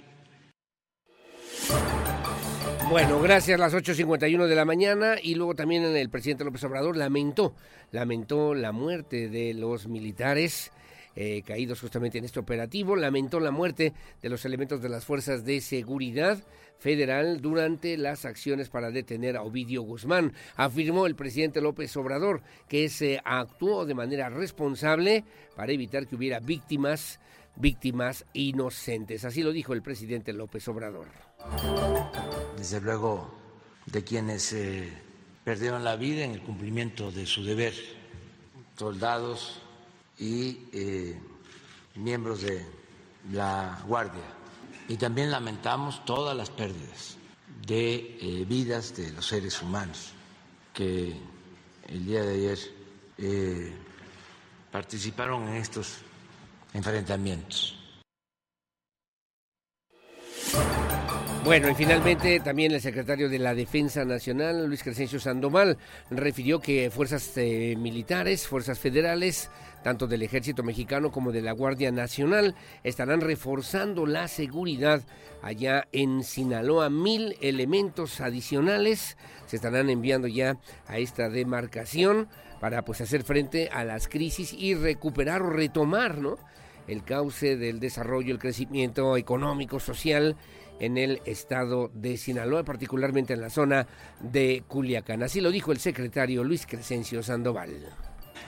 Bueno, gracias. Las 8.51 de la mañana y luego también el presidente López Obrador lamentó, lamentó la muerte de los militares eh, caídos justamente en este operativo. Lamentó la muerte de los elementos de las fuerzas de seguridad federal durante las acciones para detener a Ovidio Guzmán. Afirmó el presidente López Obrador que se actuó de manera responsable para evitar que hubiera víctimas víctimas inocentes. Así lo dijo el presidente López Obrador. Desde luego de quienes eh, perdieron la vida en el cumplimiento de su deber, soldados, y eh, miembros de la Guardia. Y también lamentamos todas las pérdidas de eh, vidas de los seres humanos que el día de ayer eh, participaron en estos enfrentamientos. Bueno, y finalmente también el secretario de la Defensa Nacional, Luis Crescencio Sandoval, refirió que fuerzas militares, fuerzas federales, tanto del ejército mexicano como de la Guardia Nacional, estarán reforzando la seguridad allá en Sinaloa. Mil elementos adicionales se estarán enviando ya a esta demarcación para pues hacer frente a las crisis y recuperar o retomar, ¿no? el cauce del desarrollo, el crecimiento económico, social en el estado de Sinaloa, particularmente en la zona de Culiacán. Así lo dijo el secretario Luis Crescencio Sandoval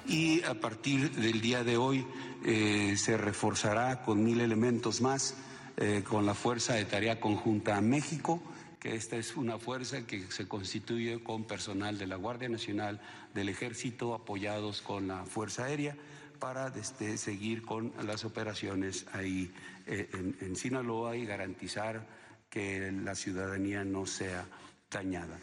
y a partir del día de hoy eh, se reforzará con mil elementos más eh, con la Fuerza de Tarea Conjunta México, que esta es una fuerza que se constituye con personal de la Guardia Nacional, del Ejército, apoyados con la Fuerza Aérea para este, seguir con las operaciones ahí eh, en Sinaloa y garantizar que la ciudadanía no sea dañada.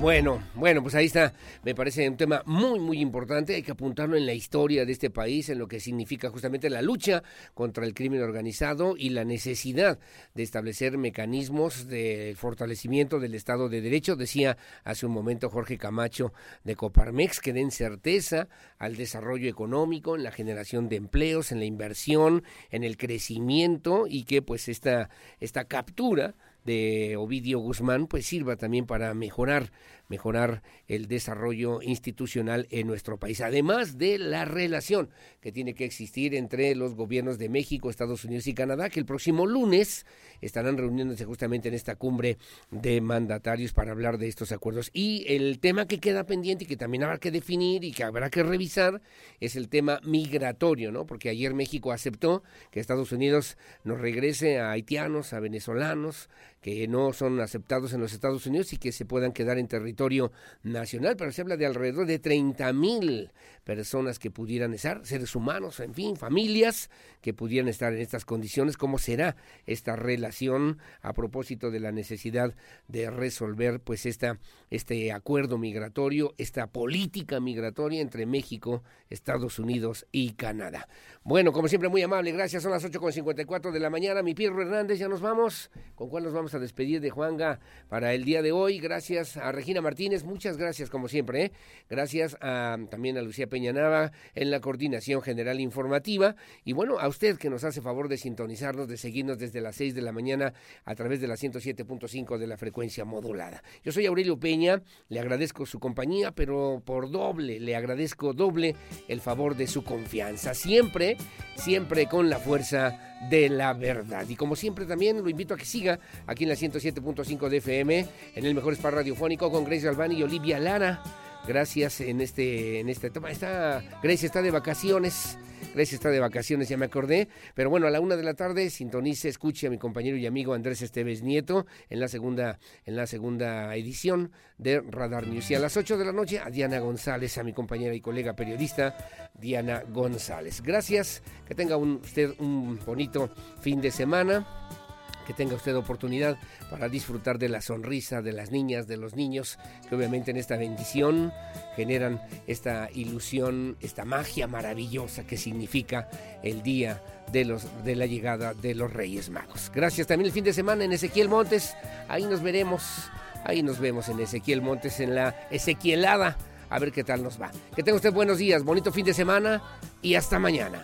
Bueno, bueno, pues ahí está. Me parece un tema muy, muy importante. Hay que apuntarlo en la historia de este país, en lo que significa justamente la lucha contra el crimen organizado y la necesidad de establecer mecanismos de fortalecimiento del Estado de Derecho. Decía hace un momento Jorge Camacho de Coparmex que den certeza al desarrollo económico, en la generación de empleos, en la inversión, en el crecimiento y que pues esta, esta captura de Ovidio Guzmán pues sirva también para mejorar mejorar el desarrollo institucional en nuestro país, además de la relación que tiene que existir entre los gobiernos de México, Estados Unidos y Canadá, que el próximo lunes estarán reuniéndose justamente en esta cumbre de mandatarios para hablar de estos acuerdos. Y el tema que queda pendiente y que también habrá que definir y que habrá que revisar es el tema migratorio, ¿no? Porque ayer México aceptó que Estados Unidos nos regrese a haitianos, a venezolanos, que no son aceptados en los Estados Unidos y que se puedan quedar en territorio nacional, pero se habla de alrededor de 30 mil personas que pudieran estar, seres humanos, en fin, familias que pudieran estar en estas condiciones. ¿Cómo será esta relación a propósito de la necesidad de resolver pues esta, este acuerdo migratorio, esta política migratoria entre México, Estados Unidos y Canadá? Bueno, como siempre, muy amable, gracias. Son las 8.54 de la mañana. Mi Pierro Hernández, ya nos vamos. ¿Con cuál nos vamos a despedir de Juanga para el día de hoy? Gracias a Regina Martínez, muchas gracias como siempre. ¿eh? Gracias a, también a Lucía Peña Nava en la coordinación general informativa. Y bueno, a usted que nos hace favor de sintonizarnos, de seguirnos desde las 6 de la mañana a través de la 107.5 de la frecuencia modulada. Yo soy Aurelio Peña, le agradezco su compañía, pero por doble, le agradezco doble el favor de su confianza. Siempre siempre con la fuerza de la verdad. Y como siempre también lo invito a que siga aquí en la 107.5 de FM, en el mejor spa radiofónico con Grace Albani y Olivia Lara. Gracias en este, en este toma. Está, Grace está de vacaciones. Gracias, está de vacaciones, ya me acordé. Pero bueno, a la una de la tarde sintonice, escuche a mi compañero y amigo Andrés Esteves Nieto en la segunda, en la segunda edición de Radar News. Y a las ocho de la noche a Diana González, a mi compañera y colega periodista Diana González. Gracias, que tenga usted un bonito fin de semana que tenga usted oportunidad para disfrutar de la sonrisa de las niñas, de los niños, que obviamente en esta bendición generan esta ilusión, esta magia maravillosa que significa el día de, los, de la llegada de los Reyes Magos. Gracias también el fin de semana en Ezequiel Montes, ahí nos veremos, ahí nos vemos en Ezequiel Montes, en la Ezequielada, a ver qué tal nos va. Que tenga usted buenos días, bonito fin de semana y hasta mañana.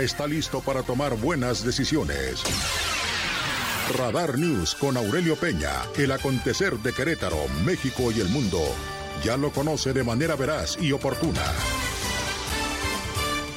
Está listo para tomar buenas decisiones. Radar News con Aurelio Peña, el acontecer de Querétaro, México y el mundo. Ya lo conoce de manera veraz y oportuna.